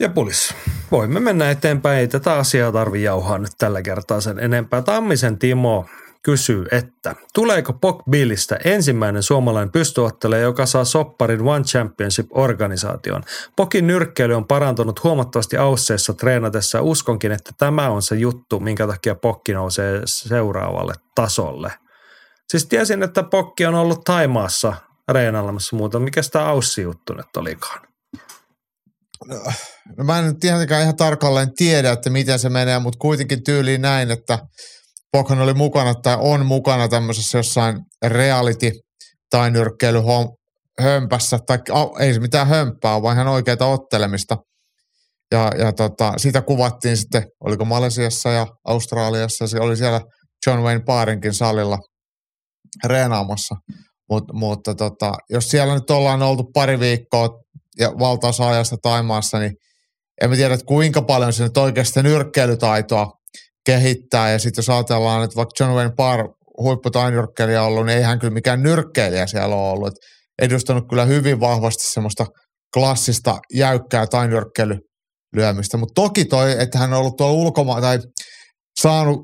Ja pulis. Voimme mennä eteenpäin. Ei tätä asiaa tarvi jauhaa nyt tällä kertaa sen enempää. Tammisen Timo kysyy, että tuleeko Pokbillistä ensimmäinen suomalainen pystyottelija, joka saa sopparin One Championship-organisaation. Pokin nyrkkeily on parantunut huomattavasti Ausseissa treenatessa uskonkin, että tämä on se juttu, minkä takia Pokki nousee seuraavalle tasolle. Siis tiesin, että Pokki on ollut Taimaassa reenailemassa muuta. Mikä tämä Aussi-juttu nyt olikaan? No, mä en tietenkään ihan tarkalleen tiedä, että miten se menee, mutta kuitenkin tyyliin näin, että Pokhan oli mukana tai on mukana tämmöisessä jossain reality tai nyrkkeily hömpässä, tai ei se mitään hömppää, vaan ihan oikeita ottelemista. Ja, ja tota, sitä kuvattiin sitten, oliko Malesiassa ja Australiassa, se oli siellä John Wayne Paarinkin salilla reenaamassa. Mut, mutta tota, jos siellä nyt ollaan oltu pari viikkoa ja valtaosa ajasta Taimaassa, niin en tiedä, että kuinka paljon se nyt oikeasti nyrkkeilytaitoa kehittää. Ja sitten jos ajatellaan, että vaikka John Wayne Parr on ollut, niin ei hän kyllä mikään nyrkkeilijä siellä ole ollut. Et edustanut kyllä hyvin vahvasti semmoista klassista jäykkää tainyrkkeilylyömistä. Mutta toki toi, että hän on ollut tuolla ulkomaan tai saanut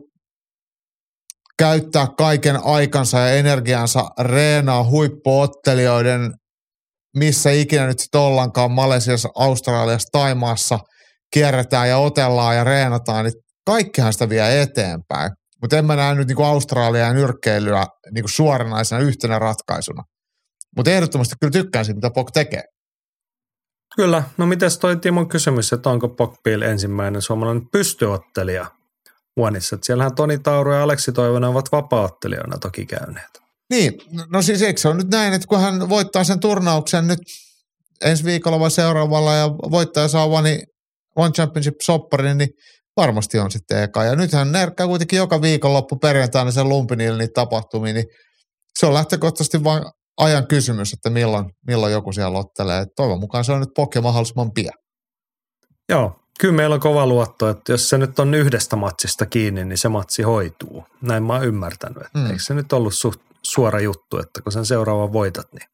käyttää kaiken aikansa ja energiansa reenaa huippuottelijoiden, missä ikinä nyt sitten ollaankaan, Malesiassa, Australiassa, Taimaassa, kierretään ja otellaan ja reenataan, niin kaikkihan sitä vie eteenpäin. Mutta en mä näe nyt niinku Australiaa ja nyrkkeilyä niinku suoranaisena yhtenä ratkaisuna. Mutta ehdottomasti kyllä tykkään siitä, mitä Pok tekee. Kyllä. No mites toi Timon kysymys, että onko Pokpil ensimmäinen suomalainen pystyottelija Oneissa? Siellähän Toni Tauro ja Aleksi Toivonen ovat vapaaottelijoina toki käyneet. Niin, no siis eikö se on nyt näin, että kun hän voittaa sen turnauksen nyt ensi viikolla vai seuraavalla ja voittaja saa One, One Championship sopparin, niin varmasti on sitten eka. Ja nythän närkkää kuitenkin joka viikonloppu perjantaina sen lumpinille niitä tapahtumia, niin se on lähtökohtaisesti vain ajan kysymys, että milloin, milloin joku siellä ottelee. Et toivon mukaan se on nyt poke mahdollisimman pian. Joo, kyllä meillä on kova luotto, että jos se nyt on yhdestä matsista kiinni, niin se matsi hoituu. Näin mä oon ymmärtänyt. Että mm. Eikö se nyt ollut suht suora juttu, että kun sen seuraavan voitat, niin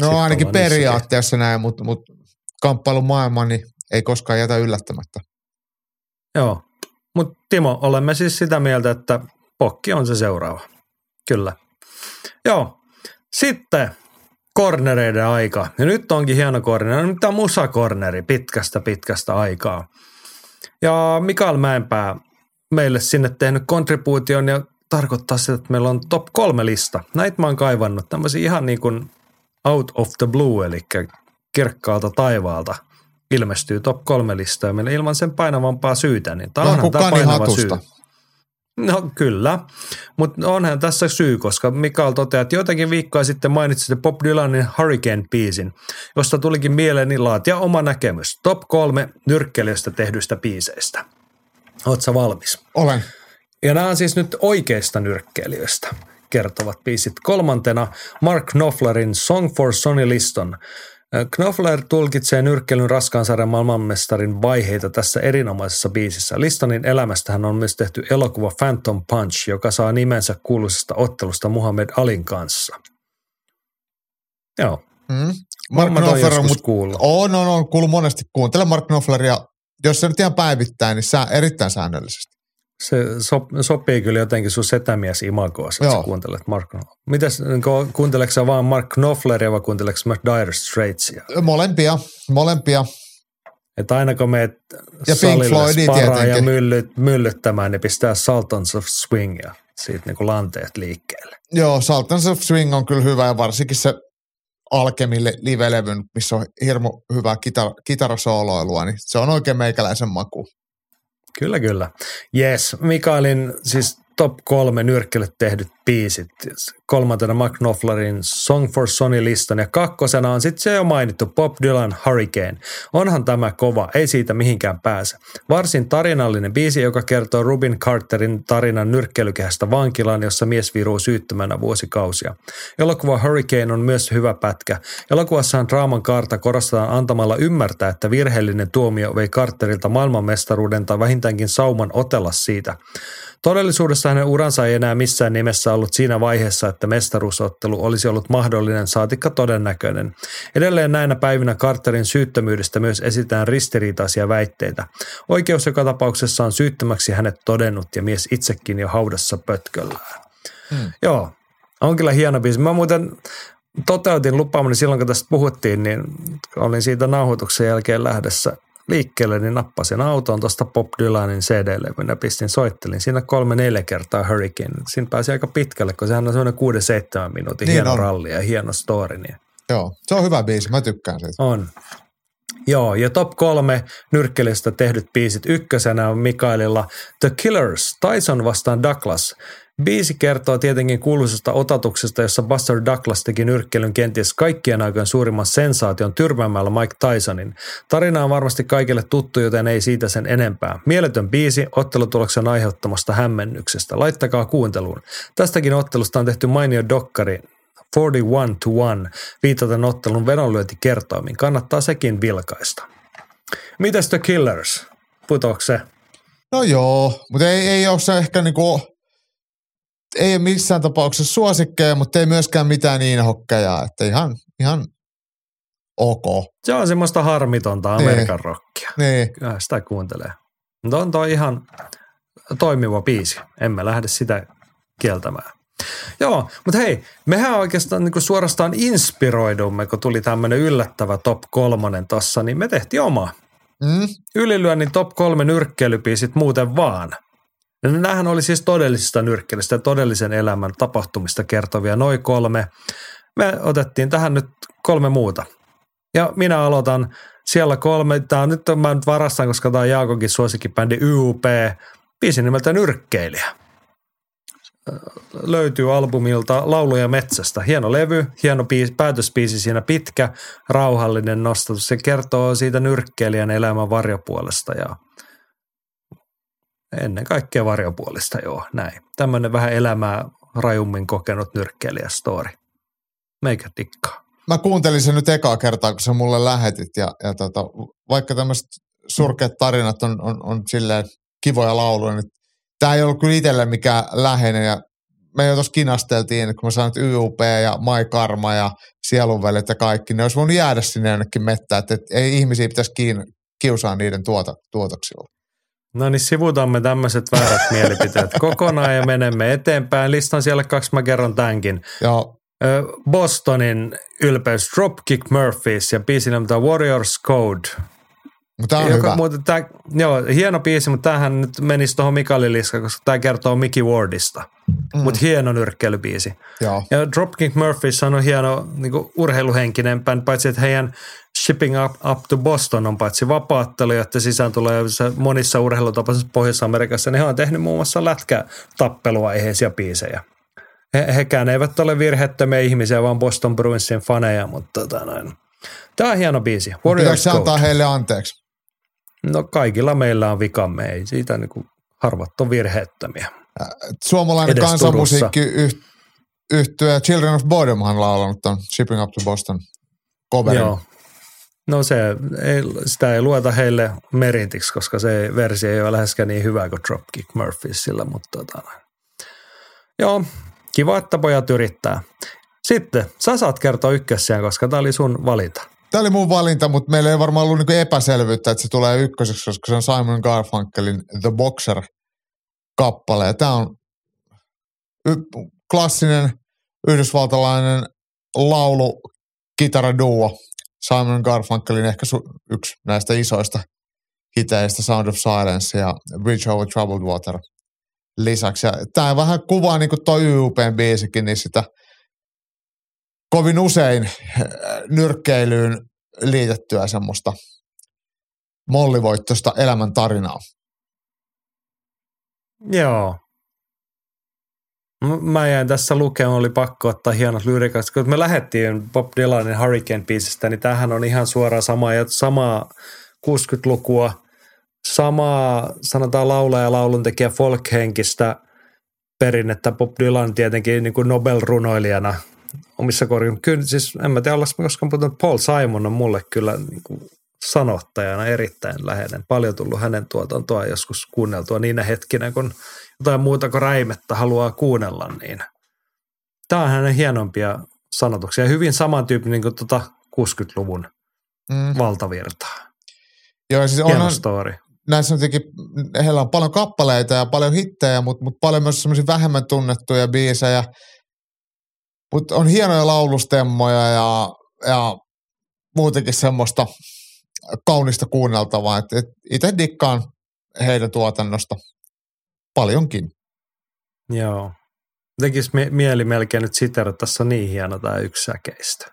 No ainakin periaatteessa näin, mutta, mutta kamppailun maailma niin ei koskaan jätä yllättämättä. Joo, mutta Timo, olemme siis sitä mieltä, että pokki on se seuraava. Kyllä. Joo, sitten kornereiden aika. Ja nyt onkin hieno korneri. Nyt on musakorneri pitkästä pitkästä aikaa. Ja Mikael Mäenpää meille sinne tehnyt kontribuution ja tarkoittaa sitä, että meillä on top kolme lista. Näitä mä oon kaivannut. Tämmöisiä ihan niin kuin out of the blue, eli kirkkaalta taivaalta ilmestyy top kolme listaa meillä ilman sen painavampaa syytä. Niin tämä onhan tämä painava syy. No kyllä, mutta onhan tässä syy, koska Mikael toteaa, että joitakin viikkoa sitten mainitsitte Bob Dylanin Hurricane-biisin, josta tulikin mieleeni laatia oma näkemys. Top kolme nyrkkelijöistä tehdyistä biiseistä. Oletko valmis? Olen. Ja nämä on siis nyt oikeista nyrkkeilijöistä kertovat biisit. Kolmantena Mark Knopflerin Song for Sonny Liston. Knopfler tulkitsee nyrkkeilyn raskaan sarjan maailmanmestarin vaiheita tässä erinomaisessa biisissä. Listonin elämästähän on myös tehty elokuva Phantom Punch, joka saa nimensä kuuluisesta ottelusta Muhammed Alin kanssa. Joo. Mm. Mark Knopfler on, mut, on, on, on, kuullut monesti. Kuuntele Mark Knopfleria, jos se nyt ihan päivittäin, niin sää, erittäin säännöllisesti. Se so, sopii kyllä jotenkin sun setämies imagoa, että sä kuuntelet Mark Mitäs, niin kuunteleeko sä vaan Mark Knopfleria vai kuunteleeko myös Dire Straitsia? Molempia, molempia. Että aina kun meet ja salille ja myllyt, myllyttämään, niin pistää Sultans of Swing ja siitä niin kuin lanteet liikkeelle. Joo, Sultans of Swing on kyllä hyvä ja varsinkin se Alkemille live-levyn, missä on hirmu hyvää kitar- kitarasooloilua, niin se on oikein meikäläisen maku. Kyllä, kyllä. Yes, Mikaelin siis top kolme nyrkkille tehdyt biisit. Kolmantena McNofflerin Song for Sony-listan ja kakkosena on sitten se jo mainittu Bob Dylan Hurricane. Onhan tämä kova, ei siitä mihinkään pääse. Varsin tarinallinen biisi, joka kertoo Rubin Carterin tarinan nyrkkeilykehästä vankilaan, jossa mies viruu syyttömänä vuosikausia. Elokuva Hurricane on myös hyvä pätkä. Elokuvassahan draaman kaarta korostetaan antamalla ymmärtää, että virheellinen tuomio vei Carterilta maailmanmestaruuden tai vähintäänkin sauman otella siitä. Todellisuudessa hänen uransa ei enää missään nimessä ollut siinä vaiheessa, että mestaruusottelu olisi ollut mahdollinen saatikka todennäköinen. Edelleen näinä päivinä Carterin syyttömyydestä myös esitään ristiriitaisia väitteitä. Oikeus joka tapauksessa on syyttömäksi hänet todennut ja mies itsekin jo haudassa pötköllään. Hmm. Joo, on kyllä hieno biisi. Mä muuten toteutin lupaamani silloin, kun tästä puhuttiin, niin olin siitä nauhoituksen jälkeen lähdössä liikkeelle, niin nappasin auton tuosta Bob Dylanin CD-levyn ja pistin soittelin. Siinä kolme neljä kertaa Hurricane. Siinä pääsi aika pitkälle, kun sehän on semmoinen kuuden seitsemän minuutin niin hieno on. ralli ja hieno story. Niin. Joo, se on hyvä biisi, mä tykkään siitä. On. Joo, ja top kolme nyrkkelistä tehdyt biisit. Ykkösenä on Mikaelilla The Killers, Tyson vastaan Douglas. Biisi kertoo tietenkin kuuluisesta otatuksesta, jossa Buster Douglas teki nyrkkelyn kenties kaikkien aikojen suurimman sensaation tyrmäämällä Mike Tysonin. Tarina on varmasti kaikille tuttu, joten ei siitä sen enempää. Mieletön biisi ottelutuloksen aiheuttamasta hämmennyksestä. Laittakaa kuunteluun. Tästäkin ottelusta on tehty mainio dokkari 41 to 1, viitaten ottelun vedonlyöntikertoimiin. Kannattaa sekin vilkaista. Mitäs The Killers? Putoako se? No joo, mutta ei, ei ole se ehkä niinku ei missään tapauksessa suosikkeja, mutta ei myöskään mitään niin hokkeja, että ihan, ihan ok. Se on semmoista harmitonta niin. Amerikan niin. rockia. Niin. Kyllä sitä kuuntelee. Mutta on toi ihan toimiva biisi. Emme lähde sitä kieltämään. Joo, mutta hei, mehän oikeastaan niin suorastaan inspiroidumme, kun tuli tämmöinen yllättävä top kolmonen tossa, niin me tehtiin oma. Mm? Ylilyönnin top kolme nyrkkeilypiisit muuten vaan. Nämähän oli siis todellisista nyrkkeilystä ja todellisen elämän tapahtumista kertovia noin kolme. Me otettiin tähän nyt kolme muuta. Ja minä aloitan siellä kolme. Tämä on nyt, mä nyt varastan, koska tämä on Jaakonkin suosikkibändi YUP, biisi nimeltä Nyrkkeilijä. Löytyy albumilta Lauluja metsästä. Hieno levy, hieno biisi, päätöspiisi siinä pitkä, rauhallinen nostatus. Se kertoo siitä nyrkkeilijän elämän varjopuolesta ja ennen kaikkea varjopuolista, joo, näin. Tämmöinen vähän elämää rajummin kokenut nyrkkeilijä story. Meikä tikkaa. Mä kuuntelin sen nyt ekaa kertaa, kun sä mulle lähetit ja, ja tota, vaikka tämmöiset surkeat tarinat on, on, on silleen kivoja lauluja, niin tämä ei ollut kyllä itselle mikään läheinen ja me jo tuossa kinasteltiin, kun mä sanoin, että YUP ja Mai Karma ja Sielunvelet ja kaikki, ne olisi voinut jäädä sinne jonnekin mettään, että, että ei ihmisiä pitäisi kiin, kiusaa niiden tuota, tuotoksilla. No niin, sivutamme tämmöiset väärät mielipiteet kokonaan ja menemme eteenpäin. Listan siellä kaksi, mä kerron tämänkin. Joo, Bostonin ylpeys Dropkick Murphys ja biisi nimeltä Warriors Code. mutta tämä on Joka, hyvä. muuten tää, joo, hieno biisi, mutta tämähän nyt menisi tuohon Mikaelin liskaan, koska tämä kertoo Mickey Wardista. Mm. Mutta hieno nyrkkeilybiisi. Joo. Ja Dropkick Murphys on hieno niin urheiluhenkinen band, paitsi että heidän Shipping Up, Up to Boston on paitsi vapaattelu, että sisään tulee se monissa urheilutapaisissa Pohjois-Amerikassa. Ne on tehnyt muun muassa lätkätappeluaiheisia biisejä. He, hekään eivät ole virhettömiä ihmisiä, vaan Boston Bruinsin faneja, mutta tota noin. Tämä on hieno biisi. Pitääkö se antaa heille anteeksi? No kaikilla meillä on vikamme, ei siitä niin kuin harvat on virheettömiä. Suomalainen Edes kansanmusiikki yh, yhtyä Children of Bodom on laulanut Shipping Up to Boston coverin. Joo. No se, ei, sitä ei lueta heille merintiksi, koska se versio ei ole läheskään niin hyvä kuin Dropkick Murphysillä, mutta tota. Joo, kiva, että pojat yrittää. Sitten, sä saat kertoa ykkössiä, koska tämä oli sun valinta. Tämä oli mun valinta, mutta meillä ei varmaan ollut niinku epäselvyyttä, että se tulee ykköseksi, koska se on Simon Garfunkelin The Boxer-kappale. Tämä on y- klassinen yhdysvaltalainen laulu kitaraduo. Simon Garfunkelin ehkä su- yksi näistä isoista hiteistä Sound of Silence ja Bridge Over Troubled Water lisäksi. Tämä vähän kuvaa niin kuin tuo YUPn biisikin, niin sitä kovin usein äh, nyrkkeilyyn liitettyä semmoista mollivoittoista elämän tarinaa. Joo. Mä jäin tässä lukemaan, oli pakko ottaa hienot lyrikat. Kun me lähdettiin Bob Dylanin Hurricane-biisistä, niin tämähän on ihan suoraan sama, samaa 60-lukua, samaa sanotaan laulaja ja lauluntekijä folkhenkistä perinnettä. Bob Dylan tietenkin niin kuin Nobel-runoilijana omissa korjun. Kyllä siis en mä tiedä, koskaan Paul Simon on mulle kyllä niin kuin sanottajana erittäin läheinen. Paljon tullut hänen tuotantoa joskus kuunneltua niinä hetkinä, kun jotain muuta kuin räimettä haluaa kuunnella, niin tämä on hänen hienompia sanotuksia. Hyvin samantyyppinen kuin tuota 60-luvun Mm. valtavirtaa. Joo, siis Hieno on, story. näissä on jotenkin, heillä on paljon kappaleita ja paljon hittejä, mutta, mutta paljon myös semmoisia vähemmän tunnettuja biisejä. Mutta on hienoja laulustemmoja ja, ja muutenkin semmoista kaunista kuunneltavaa. Et, et itse dikkaan heidän tuotannosta paljonkin. Joo. Tekisi mie- mieli melkein nyt siterata, tässä on niin hieno tämä yksi säkeistä.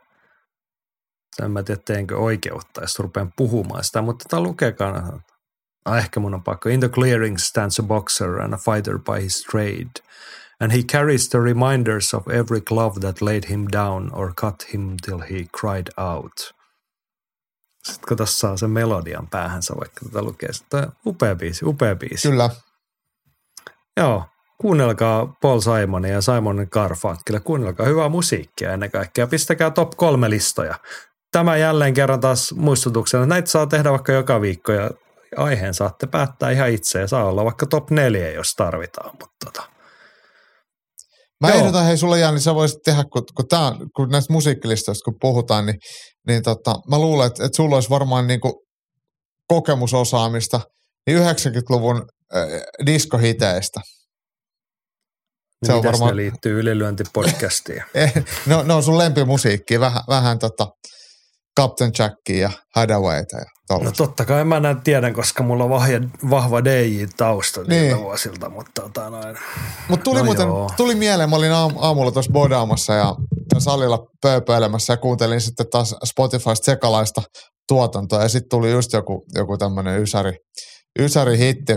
En mä tiedä, teenkö oikeutta, jos rupean puhumaan sitä, mutta tämä lukekaa. Ah, ehkä mun on pakko. In the clearing stands a boxer and a fighter by his trade. And he carries the reminders of every glove that laid him down or cut him till he cried out. Sitten kun tässä saa sen melodian päähänsä, vaikka tätä lukee. Sitten upea biisi, upea biisi. Kyllä. Joo, kuunnelkaa Paul Simonia ja Simon Garfunkelia. Kuunnelkaa hyvää musiikkia ennen kaikkea. Pistäkää top kolme listoja. Tämä jälleen kerran taas muistutuksena. Näitä saa tehdä vaikka joka viikko ja aiheen saatte päättää ihan itse ja saa olla vaikka top neljä, jos tarvitaan. Mutta tota. Mä Joo. ehdotan hei sulle Jani, sä voisit tehdä, kun, kun, tää, kun näistä musiikkilistoista kun puhutaan, niin, niin tota, mä luulen, että, että sulla olisi varmaan niinku kokemusosaamista niin 90-luvun äh, diskohiteistä. Se on varmaan... ne liittyy ylilyöntipodcastiin? Eh, no, no on sun lempimusiikki, vähän, vähän tota Captain Jackia ja Hadawayta ja tollaista. No totta kai mä näin tiedän, koska mulla on vahja, vahva DJ-tausta niin. vuosilta, mutta tota noin. Mut tuli no muuten, joo. tuli mieleen, mä olin aam, aamulla tuossa bodaamassa ja salilla pööpöilemässä ja kuuntelin sitten taas Spotifysta sekalaista tuotantoa ja sitten tuli just joku, joku tämmöinen ysäri, ysäri hitti.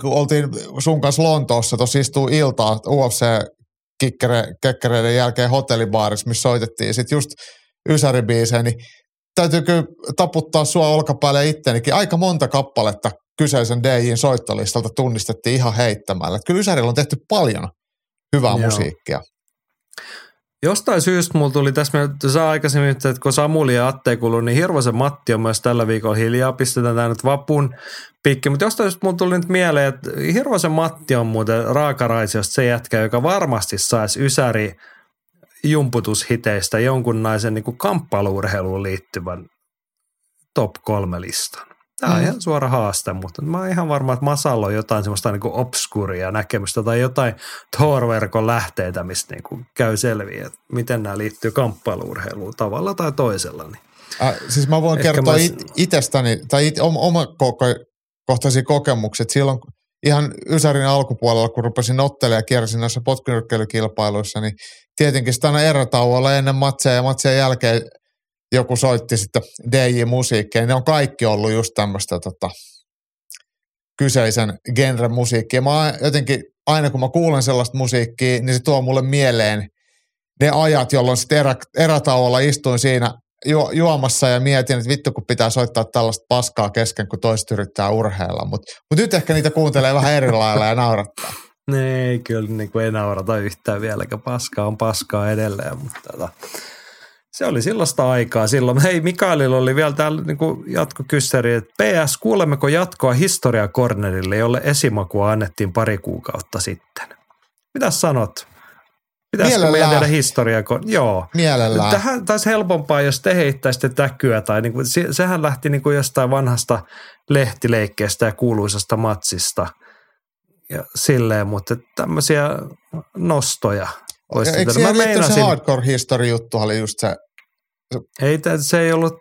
kun oltiin sun kanssa Lontoossa, tuossa istuu iltaa UFC kekkereiden jälkeen hotellibaarissa, missä soitettiin sitten just ysäribiisejä, niin täytyy kyllä taputtaa sua olkapäälle itteenikin. Aika monta kappaletta kyseisen DJin soittolistalta tunnistettiin ihan heittämällä. Kyllä Ysärillä on tehty paljon hyvää Joo. musiikkia. Jostain syystä mulla tuli tässä, sä aikaisemmin, että kun Samuli ja Atte kuuluu, niin Hirvosen Matti on myös tällä viikolla hiljaa, pistetään tämä nyt vapun pikki. Mutta jostain syystä mulla tuli nyt mieleen, että Hirvosen Matti on muuten raakaraisiosta se jätkä, joka varmasti saisi Ysäri jumputushiteistä jonkunlaisen niin kamppailuurheiluun liittyvän top kolme listan. Tämä on mm. ihan suora haaste, mutta mä oon ihan varma, että Masalla on jotain semmoista niin obskuria näkemystä tai jotain Thor-verkon lähteitä, mistä niin kuin käy selviä, että miten nämä liittyy kamppailuurheiluun tavalla tai toisella. Niin. Äh, siis mä voin Ehkä kertoa mä... itsestäni, tai it, oma, oma kohtaisia kokemukset. Silloin ihan Ysärin alkupuolella, kun rupesin ottelemaan ja kiersin näissä potkunyrkkeilykilpailuissa, niin tietenkin sitä aina erätauolla ennen matseja ja matsien jälkeen joku soitti sitten DJ-musiikkia. Ne on kaikki ollut just tämmöistä tota, kyseisen genren musiikkia. Mä jotenkin, aina kun mä kuulen sellaista musiikkia, niin se tuo mulle mieleen ne ajat, jolloin sitten erä, erätauolla istuin siinä ju, juomassa ja mietin, että vittu kun pitää soittaa tällaista paskaa kesken, kun toiset yrittää urheilla. Mutta mut nyt ehkä niitä kuuntelee vähän eri lailla ja naurattaa. Ei kyllä niin kuin ei naurata yhtään vieläkään. Paskaa on paskaa edelleen, mutta tota, se oli silloista aikaa silloin. Hei, Mikaelilla oli vielä täällä niin jatkokyssäri, että PS, kuulemmeko jatkoa historia Cornerille, jolle esimakua annettiin pari kuukautta sitten? Mitä sanot? Pitäisikö meidän tehdä historiaa? Joo. Mielellään. Tähän taisi helpompaa, jos te heittäisitte täkyä. Tai niin kuin, sehän lähti niin kuin jostain vanhasta lehtileikkeestä ja kuuluisasta matsista. Ja silleen, mutta tämmöisiä nostoja olisi Eikö siihen meinasin... se hardcore history juttu oli just se? Ei, se ei ollut,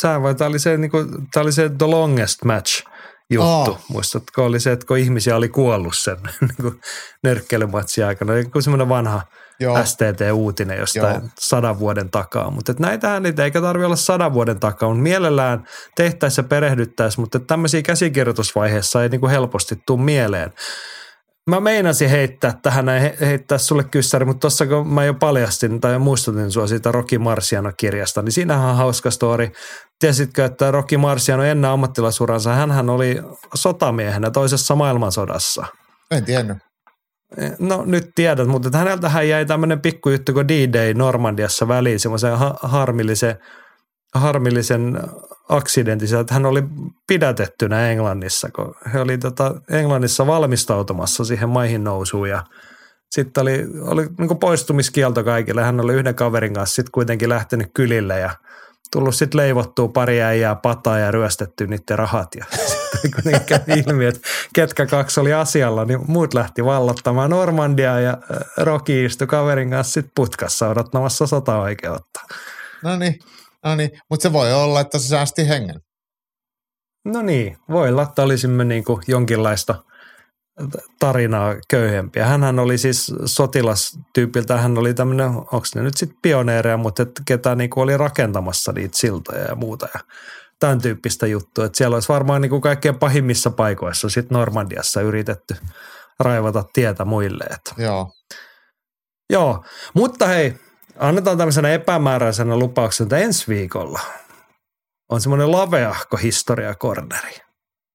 tämä oli se, niin kuin, tämä oli se The Longest Match – juttu. Oh. Muistatko, oli se, että kun ihmisiä oli kuollut sen niin nörkkeilymatsin aikana. Oli semmoinen vanha Joo. STT-uutinen jostain Joo. sadan vuoden takaa. Mutta näitähän niitä eikä tarvitse olla sadan vuoden takaa, mutta mielellään tehtäisiin ja perehdyttäisiin, mutta tämmöisiä käsikirjoitusvaiheessa ei niin kuin helposti tule mieleen. Mä meinasin heittää tähän näin, heittää sulle kyssäri, mutta tuossa kun mä jo paljastin tai muistutin sua siitä Rocky Marciano-kirjasta, niin siinähän on hauska story. Tiesitkö, että Rocky Marciano ennen ammattilaisuransa, hän oli sotamiehenä toisessa maailmansodassa. En tiennyt. No nyt tiedät, mutta häneltähän jäi tämmöinen pikkujuttu kuin D-Day Normandiassa väliin, semmoisen ha- harmillisen, harmillisen aksidentissa, että hän oli pidätettynä Englannissa, kun he oli tota Englannissa valmistautumassa siihen maihin nousuun ja sitten oli, oli niin poistumiskielto kaikille. Hän oli yhden kaverin kanssa sitten kuitenkin lähtenyt kylille ja tullut sitten leivottua pari äijää pataa ja ryöstetty niiden rahat. Ja sitten kun kävi ilmi, että ketkä kaksi oli asialla, niin muut lähti vallottamaan Normandia ja Rocky istui kaverin kanssa sitten putkassa odottamassa sota-oikeutta. No niin. No niin, mutta se voi olla, että se säästi hengen. No niin, voi olla, että olisimme niin kuin jonkinlaista tarinaa köyhempiä. Hänhän oli siis sotilastyypiltä, hän oli tämmöinen, onko ne nyt sitten pioneereja, mutta että ketä niin kuin oli rakentamassa niitä siltoja ja muuta ja tämän tyyppistä juttua. Että siellä olisi varmaan niin kuin kaikkein pahimmissa paikoissa sitten Normandiassa yritetty raivata tietä muille. Että. Joo. Joo, mutta hei, annetaan tämmöisenä epämääräisenä lupauksena, että ensi viikolla on semmoinen laveahko historiakorneri.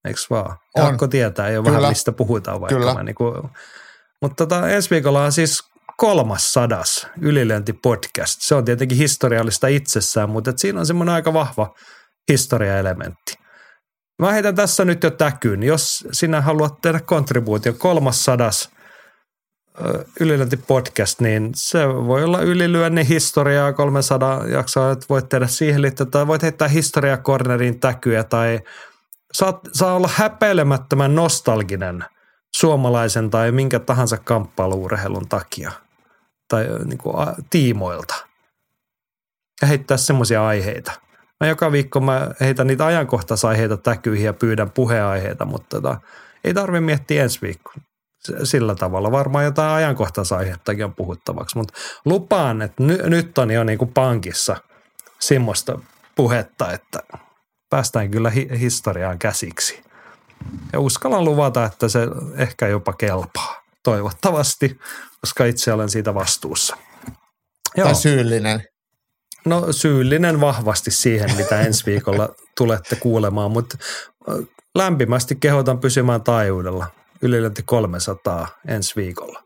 Eikö vaan? On. Pakko tietää jo Kyllä. vähän, mistä puhutaan vaikka. Kyllä. Niin kuin, mutta tota, ensi viikolla on siis kolmas sadas ylilöintipodcast. Se on tietenkin historiallista itsessään, mutta et siinä on semmoinen aika vahva historiaelementti. Mä heitän tässä nyt jo täkyyn. Jos sinä haluat tehdä kontribuutio, kolmas sadas – ylilöintipodcast, niin se voi olla ylilyönnin historiaa 300 jaksoa, että voit tehdä siihen liittyen, tai voit heittää historiakornerin täkyä, tai saat, saa olla häpeilemättömän nostalginen suomalaisen tai minkä tahansa kamppailuurheilun takia tai niin kuin, a, tiimoilta. Ja heittää semmoisia aiheita. Mä joka viikko mä heitän niitä ajankohtaisaiheita täkyihin ja pyydän puheaiheita, mutta tota, ei tarvitse miettiä ensi viikkoa sillä tavalla. Varmaan jotain ajankohtaisaihettakin on puhuttavaksi, mutta lupaan, että ny, nyt on jo niin kuin pankissa semmoista puhetta, että päästään kyllä hi- historiaan käsiksi. Ja uskallan luvata, että se ehkä jopa kelpaa. Toivottavasti, koska itse olen siitä vastuussa. Joo. Tai syyllinen. No syyllinen vahvasti siihen, mitä ensi viikolla tulette kuulemaan, mutta lämpimästi kehotan pysymään taajuudella. Ylilönti 300 ensi viikolla.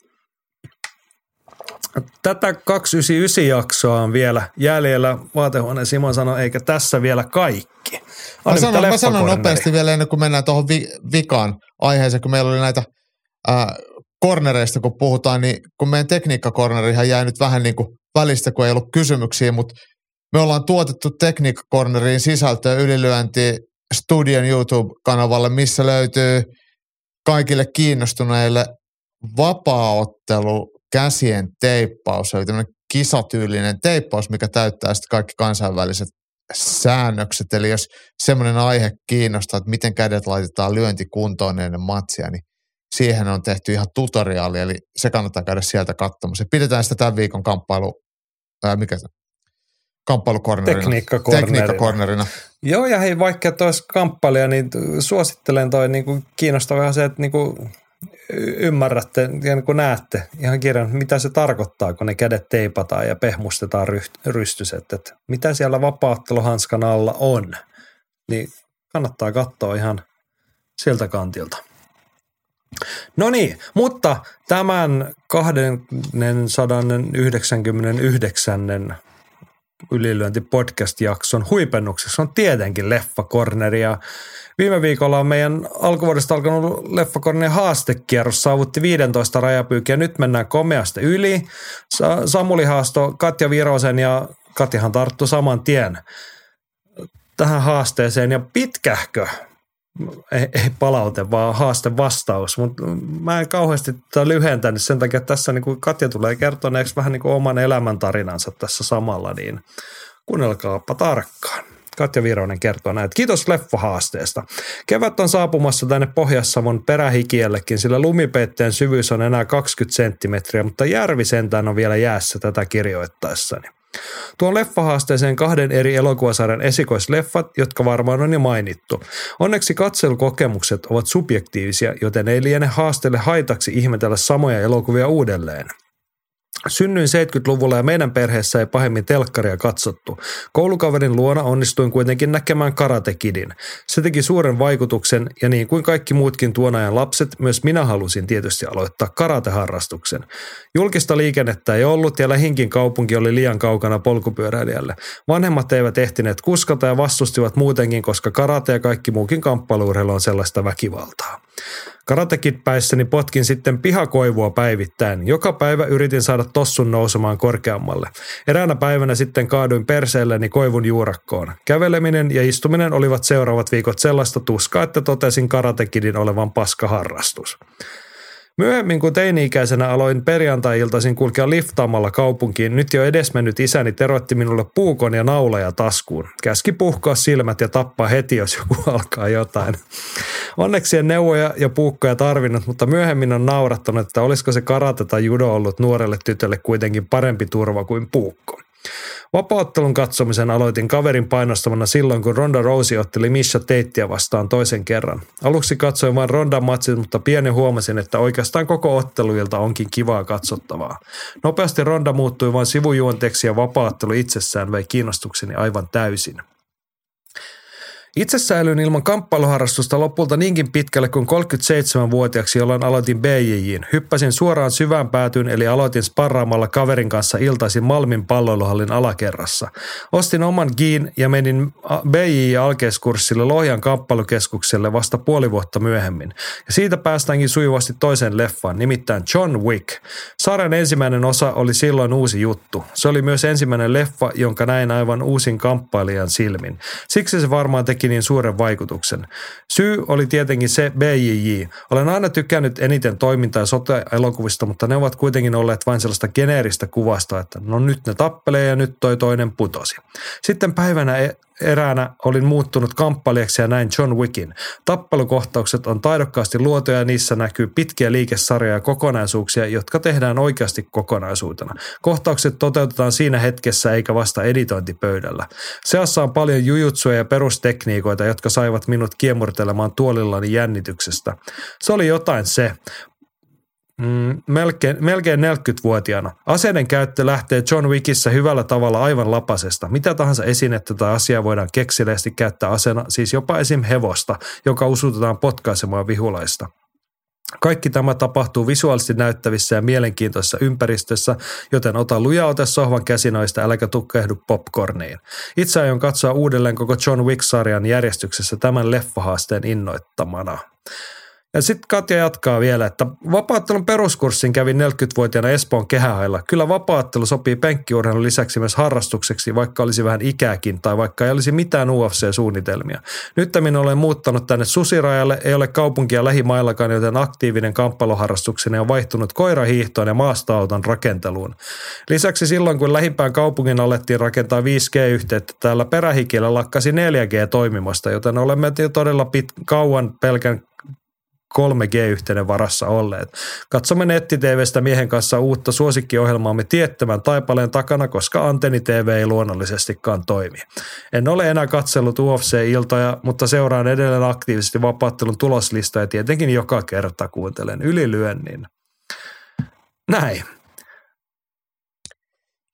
Tätä 299 jaksoa on vielä jäljellä. Vaatehuoneen Simon sanoi, eikä tässä vielä kaikki. Mä sanon, mä sanon nopeasti vielä ennen kuin mennään tuohon vi- vikaan aiheeseen, kun meillä oli näitä ää, kornereista, kun puhutaan, niin kun meidän tekniikkakornerihan jäi nyt vähän niin kuin välistä, kun ei ollut kysymyksiä, mutta me ollaan tuotettu tekniikkakorneriin sisältöä ylilyönti Studion YouTube-kanavalle, missä löytyy kaikille kiinnostuneille vapaaottelu käsien teippaus, eli tämmöinen kisatyylinen teippaus, mikä täyttää sitten kaikki kansainväliset säännökset. Eli jos semmoinen aihe kiinnostaa, että miten kädet laitetaan lyöntikuntoon ennen matsia, niin siihen on tehty ihan tutoriaali, eli se kannattaa käydä sieltä katsomassa. Pidetään sitä tämän viikon kamppailu, ää, mikä se, kamppailukornerina. Tekniikkakornerina. Tekniikkakornerina. Joo, ja hei, vaikka tuossa kamppailija, niin suosittelen toi niin kiinnostavaa se, että niin kuin ymmärrätte ja niin näette ihan kirjan, mitä se tarkoittaa, kun ne kädet teipataan ja pehmustetaan rystyset. Että mitä siellä vapaatteluhanskan alla on, niin kannattaa katsoa ihan siltä kantilta. No niin, mutta tämän 299 ylilyönti podcast-jakson huipennukseksi on tietenkin Leffa Corner ja Viime viikolla on meidän alkuvuodesta alkanut Leffakornin haastekierros saavutti 15 rajapyykiä. Nyt mennään komeasti yli. Samuli haasto Katja Virosen ja Katjahan tarttu saman tien tähän haasteeseen. Ja pitkähkö, ei, palaute, vaan haaste vastaus. Mutta mä en kauheasti tätä lyhentänyt sen takia, että tässä niin Katja tulee kertoneeksi vähän niin kuin oman elämäntarinansa tässä samalla, niin kuunnelkaapa tarkkaan. Katja Vironen kertoo näin, kiitos leffahaasteesta. Kevät on saapumassa tänne Pohjas-Savon perähikiellekin, sillä lumipeitteen syvyys on enää 20 senttimetriä, mutta järvi sentään on vielä jäässä tätä kirjoittaessani. Tuon leffahaasteeseen kahden eri elokuvasarjan esikoisleffat, jotka varmaan on jo mainittu. Onneksi katselukokemukset ovat subjektiivisia, joten ei liene haasteelle haitaksi ihmetellä samoja elokuvia uudelleen. Synnyin 70-luvulla ja meidän perheessä ei pahemmin telkkaria katsottu. Koulukaverin luona onnistuin kuitenkin näkemään Karate Kidin. Se teki suuren vaikutuksen ja niin kuin kaikki muutkin tuon ajan lapset, myös minä halusin tietysti aloittaa karateharrastuksen. Julkista liikennettä ei ollut ja lähinkin kaupunki oli liian kaukana polkupyöräilijälle. Vanhemmat eivät ehtineet kuskata ja vastustivat muutenkin, koska karate ja kaikki muukin kamppailuurheilu on sellaista väkivaltaa. Karatekit päissäni potkin sitten pihakoivua päivittäin. Joka päivä yritin saada tossun nousemaan korkeammalle. Eräänä päivänä sitten kaaduin perseelleni koivun juurakkoon. Käveleminen ja istuminen olivat seuraavat viikot sellaista tuskaa, että totesin karatekidin olevan paskaharrastus. Myöhemmin kun teini-ikäisenä aloin perjantai-iltaisin kulkea liftaamalla kaupunkiin, nyt jo edesmennyt isäni teroitti minulle puukon ja naulaja taskuun. Käski puhkoa silmät ja tappaa heti, jos joku alkaa jotain. Onneksi en neuvoja ja puukkoja tarvinnut, mutta myöhemmin on naurattanut, että olisiko se karate tai judo ollut nuorelle tytölle kuitenkin parempi turva kuin puukko. Vapauttelun katsomisen aloitin kaverin painostamana silloin, kun Ronda Rousey otteli Misha Teittiä vastaan toisen kerran. Aluksi katsoin vain Ronda matsit, mutta pieni huomasin, että oikeastaan koko otteluilta onkin kivaa katsottavaa. Nopeasti Ronda muuttui vain sivujuonteeksi ja vapaattelu itsessään vei kiinnostukseni aivan täysin. Itse säilyin ilman kamppailuharrastusta lopulta niinkin pitkälle kuin 37-vuotiaaksi, jolloin aloitin BJJin. Hyppäsin suoraan syvään päätyyn, eli aloitin sparraamalla kaverin kanssa iltaisin Malmin palloiluhallin alakerrassa. Ostin oman giin ja menin BJJ-alkeiskurssille Lohjan kamppailukeskukselle vasta puoli vuotta myöhemmin. Ja siitä päästäänkin sujuvasti toiseen leffaan, nimittäin John Wick. Sarjan ensimmäinen osa oli silloin uusi juttu. Se oli myös ensimmäinen leffa, jonka näin aivan uusin kamppailijan silmin. Siksi se varmaan teki Wikinin suuren vaikutuksen. Syy oli tietenkin se BJJ. Olen aina tykännyt eniten toimintaa ja sote-elokuvista, mutta ne ovat kuitenkin olleet vain sellaista geneeristä kuvasta, että no nyt ne tappelee ja nyt toi toinen putosi. Sitten päivänä e- eräänä olin muuttunut kamppailijaksi ja näin John Wickin. Tappelukohtaukset on taidokkaasti luotuja ja niissä näkyy pitkiä liikesarjoja ja kokonaisuuksia, jotka tehdään oikeasti kokonaisuutena. Kohtaukset toteutetaan siinä hetkessä eikä vasta editointipöydällä. Seassa on paljon jujutsuja ja perustekniikoita, jotka saivat minut kiemurtelemaan tuolillani jännityksestä. Se oli jotain se. Mm, melkein, melkein 40-vuotiaana. Aseiden käyttö lähtee John Wickissä hyvällä tavalla aivan lapasesta. Mitä tahansa esinettä tai asiaa voidaan keksileesti käyttää asena, siis jopa esim. hevosta, joka usutetaan potkaisemaan vihulaista. Kaikki tämä tapahtuu visuaalisesti näyttävissä ja mielenkiintoisessa ympäristössä, joten ota luja ote sohvan käsinoista, äläkä tukkehdu popcorniin. Itse aion katsoa uudelleen koko John Wick-sarjan järjestyksessä tämän leffahaasteen innoittamana. Ja sitten Katja jatkaa vielä, että vapaattelun peruskurssin kävi 40-vuotiaana Espoon kehähailla. Kyllä vapaattelu sopii penkkiurheilun lisäksi myös harrastukseksi, vaikka olisi vähän ikääkin tai vaikka ei olisi mitään UFC-suunnitelmia. Nyt minä olen muuttanut tänne Susirajalle, ei ole kaupunkia lähimaillakaan, joten aktiivinen kamppailuharrastukseni on vaihtunut koirahiihtoon ja maastoauton rakenteluun. Lisäksi silloin, kun lähimpään kaupungin alettiin rakentaa 5G-yhteyttä, täällä perähikillä lakkasi 4G toimimasta, joten olemme todella pit, kauan pelkän 3G-yhteyden varassa olleet. Katsomme netti-TVstä miehen kanssa uutta suosikkiohjelmaamme tiettävän taipaleen takana, koska Antenni TV ei luonnollisestikaan toimi. En ole enää katsellut UFC-iltoja, mutta seuraan edelleen aktiivisesti vapaattelun tuloslista ja tietenkin joka kerta kuuntelen ylilyönnin. Näin.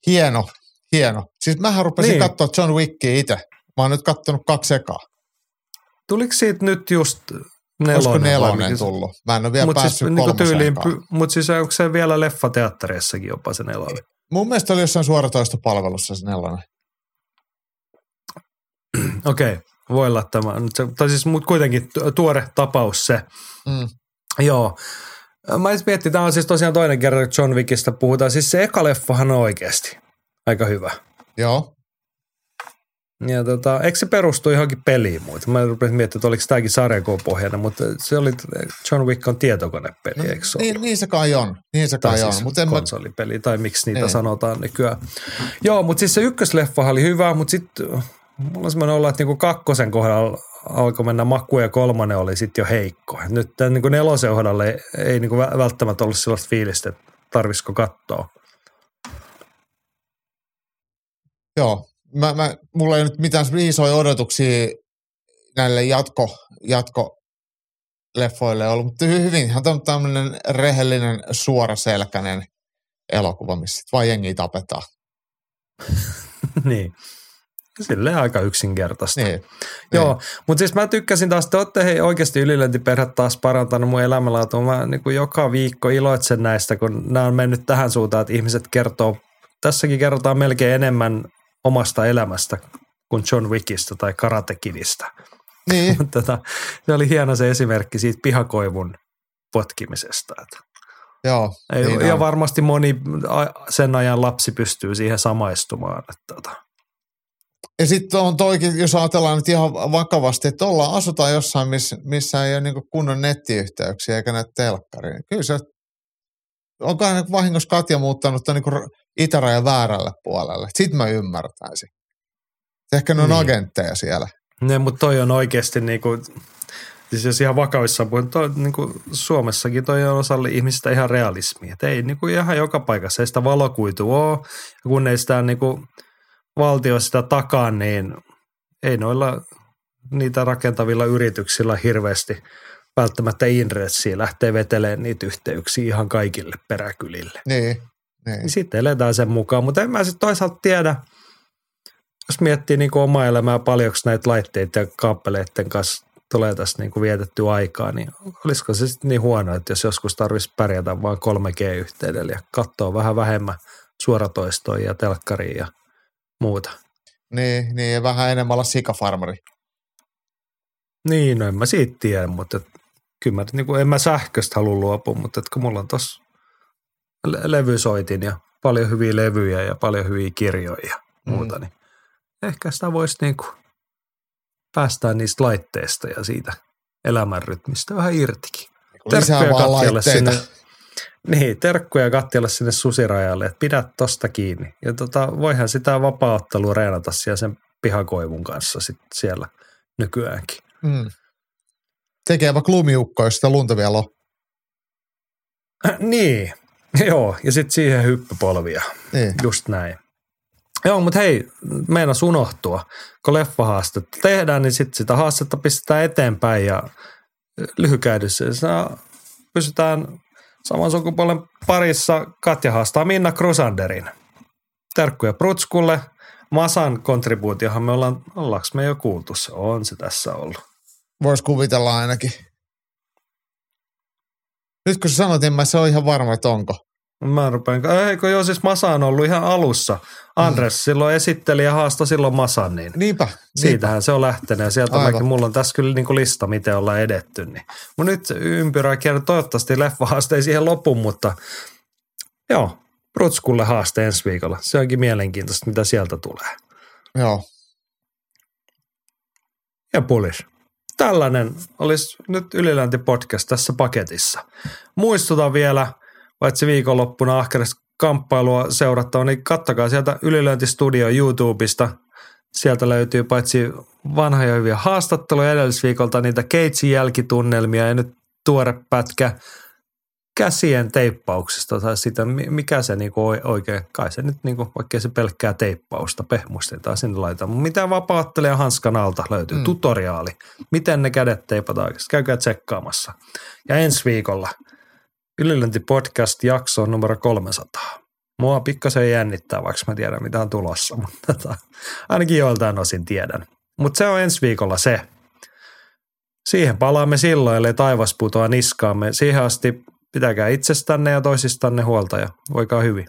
Hieno, hieno. Siis mähän rupesin niin. katsoa John Wickia itse. Mä oon nyt kattonut kaksi ekaa. Tuliko siitä nyt just Nelonen, Olisiko nelonen tullut? Mä en ole vielä mut siis päässyt siis, niin tyyliin, Mutta siis onko se vielä leffateattereissakin jopa se nelonen? Mun mielestä oli jossain suoratoistopalvelussa se nelonen. Okei, okay, voi olla tämä. Tai siis kuitenkin tuore tapaus se. Mm. Joo. Mä en miettiä, tämä on siis tosiaan toinen kerta, John Wickista puhutaan. Siis se eka leffahan on oikeasti aika hyvä. Joo. Ja tota, eikö se perustu johonkin peliin muuten? Mä rupesin miettimään, että oliko tämäkin sarjakopohjainen, mutta se oli, John Wick on tietokonepeli, no, eikö se niin, niin, se kai on. Niin se kai tai on. Siis konsolipeli, mä... tai miksi niitä ei. Niin. sanotaan nykyään. Joo, mutta siis se ykkösleffa oli hyvä, mutta sitten mulla on semmoinen olla, että niinku kakkosen kohdalla alkoi mennä maku ja kolmonen oli sitten jo heikko. Nyt tämän niinku nelosen kohdalla ei, ei niinku välttämättä ollut sellaista fiilistä, että tarvisiko katsoa. Joo, mä, mä, mulla ei nyt mitään isoja odotuksia näille jatko, jatko leffoille ollut, mutta hyvinhän on tämmöinen rehellinen, suoraselkäinen elokuva, missä vain jengi tapetaan. niin. Silleen aika yksinkertaista. Niin, Joo, niin. mutta siis mä tykkäsin taas, että olette hei oikeasti ylilöntiperhe taas parantanut mun elämänlaatua. Mä niin kuin joka viikko iloitsen näistä, kun nämä on mennyt tähän suuntaan, että ihmiset kertoo, tässäkin kerrotaan melkein enemmän omasta elämästä kuin John Wickista tai Karate Kidistä. Niin. tota, se oli hieno se esimerkki siitä pihakoivun potkimisesta. Että Joo. Ei, niin ja on. varmasti moni sen ajan lapsi pystyy siihen samaistumaan. Että tota. Ja sitten on toikin, jos ajatellaan nyt ihan vakavasti, että ollaan, asutaan jossain, missä, missä ei ole niin kunnon nettiyhteyksiä eikä näitä telkkaria. Kyllä se onkohan vahingossa Katja muuttanut niin itärajan väärälle puolelle. Sitten mä ymmärtäisin. Ehkä ne on niin. agentteja siellä. Ne, mutta toi on oikeasti niin kuin, siis jos ihan vakavissa puhun, toi, niin kuin Suomessakin toi on osalle ihmisistä ihan realismi. Et ei niin kuin ihan joka paikassa ei sitä valokuitu ole. Ja kun ei sitä niin kuin valtio sitä takaa, niin ei noilla niitä rakentavilla yrityksillä hirveästi – välttämättä inressiä lähtee vetelemään niitä yhteyksiä ihan kaikille peräkylille. Niin, niin. Sitten eletään sen mukaan, mutta en mä sitten toisaalta tiedä, jos miettii niin kuin omaa elämää paljonko näitä laitteita ja kaappeleiden kanssa tulee tässä niin kuin vietetty aikaa, niin olisiko se sitten niin huono, että jos joskus tarvitsisi pärjätä vain 3G-yhteydellä ja katsoa vähän vähemmän suoratoistoa ja telkkaria ja muuta. Niin, niin ja vähän enemmän olla sikafarmari. Niin, no en mä siitä tiedä, mutta kyllä mä, niin kuin, en mä sähköstä halua luopua, mutta että kun mulla on tossa le- levysoitin ja paljon hyviä levyjä ja paljon hyviä kirjoja ja muuta, mm. niin ehkä sitä voisi niin kuin päästään niistä laitteista ja siitä elämänrytmistä vähän irtikin. Lisää Terkkuja laitteita. sinne, niin, terkkuja Katjalle sinne susirajalle, että pidä tosta kiinni. Ja tota, voihan sitä vapaa-ottelua reenata siellä sen pihakoivun kanssa sit siellä nykyäänkin. Mm. Tekee vaikka lumiukko, jos sitä lunta vielä on. niin, joo, ja sitten siihen hyppypolvia. Niin. Just näin. Joo, mutta hei, meinas unohtua. Kun leffahaastetta tehdään, niin sitten sitä haastetta pistetään eteenpäin ja lyhykäidyssä siinä pysytään saman sukupuolen parissa. Katja haastaa Minna Krusanderin. Terkkuja Prutskulle. Masan kontribuutiohan me ollaan, ollaanko me jo kuultu se? On se tässä ollut. Voisi kuvitella ainakin. Nyt kun sä sanot, en mä se ole ihan varma, että onko. Mä rupean, eikö joo siis Masa on ollut ihan alussa. Andres mm. silloin esitteli ja haastoi silloin Masan, niin Niinpä. niinpä. Siitähän se on lähtenyt ja sieltä Aivan. mäkin, mulla on tässä kyllä niinku lista, miten ollaan edetty. Niin. Mun nyt ympyrää kierrä, toivottavasti leffahaaste ei siihen lopu, mutta joo, Rutskulle haaste ensi viikolla. Se onkin mielenkiintoista, mitä sieltä tulee. Joo. Ja pulis. Tällainen olisi nyt Ylilänti podcast tässä paketissa. Muistutan vielä, paitsi viikonloppuna ahkerista kamppailua seurattava, niin kattokaa sieltä Ylilöintistudio YouTubesta. Sieltä löytyy paitsi vanhoja hyviä haastatteluja edellisviikolta, niitä Keitsin jälkitunnelmia ja nyt tuore pätkä käsien teippauksesta tai sitä, mi- mikä se niinku oi- oikein, kai se nyt niinku, vaikka se pelkkää teippausta, pehmustetaan sinne laitetaan. Mutta mitä vapaattelija hanskan alta löytyy, Mm. tutoriaali, miten ne kädet teipataan oikeasti, käykää tsekkaamassa. Ja ensi viikolla Ylilönti podcast jakso numero 300. Mua pikkasen jännittää, vaikka mä tiedän mitä on tulossa, mutta tota, ainakin joiltain osin tiedän. Mutta se on ensi viikolla se. Siihen palaamme silloin, ellei taivas putoa niskaamme. Siihen asti pitäkää itsestänne ja toisistanne huolta ja voikaa hyvin.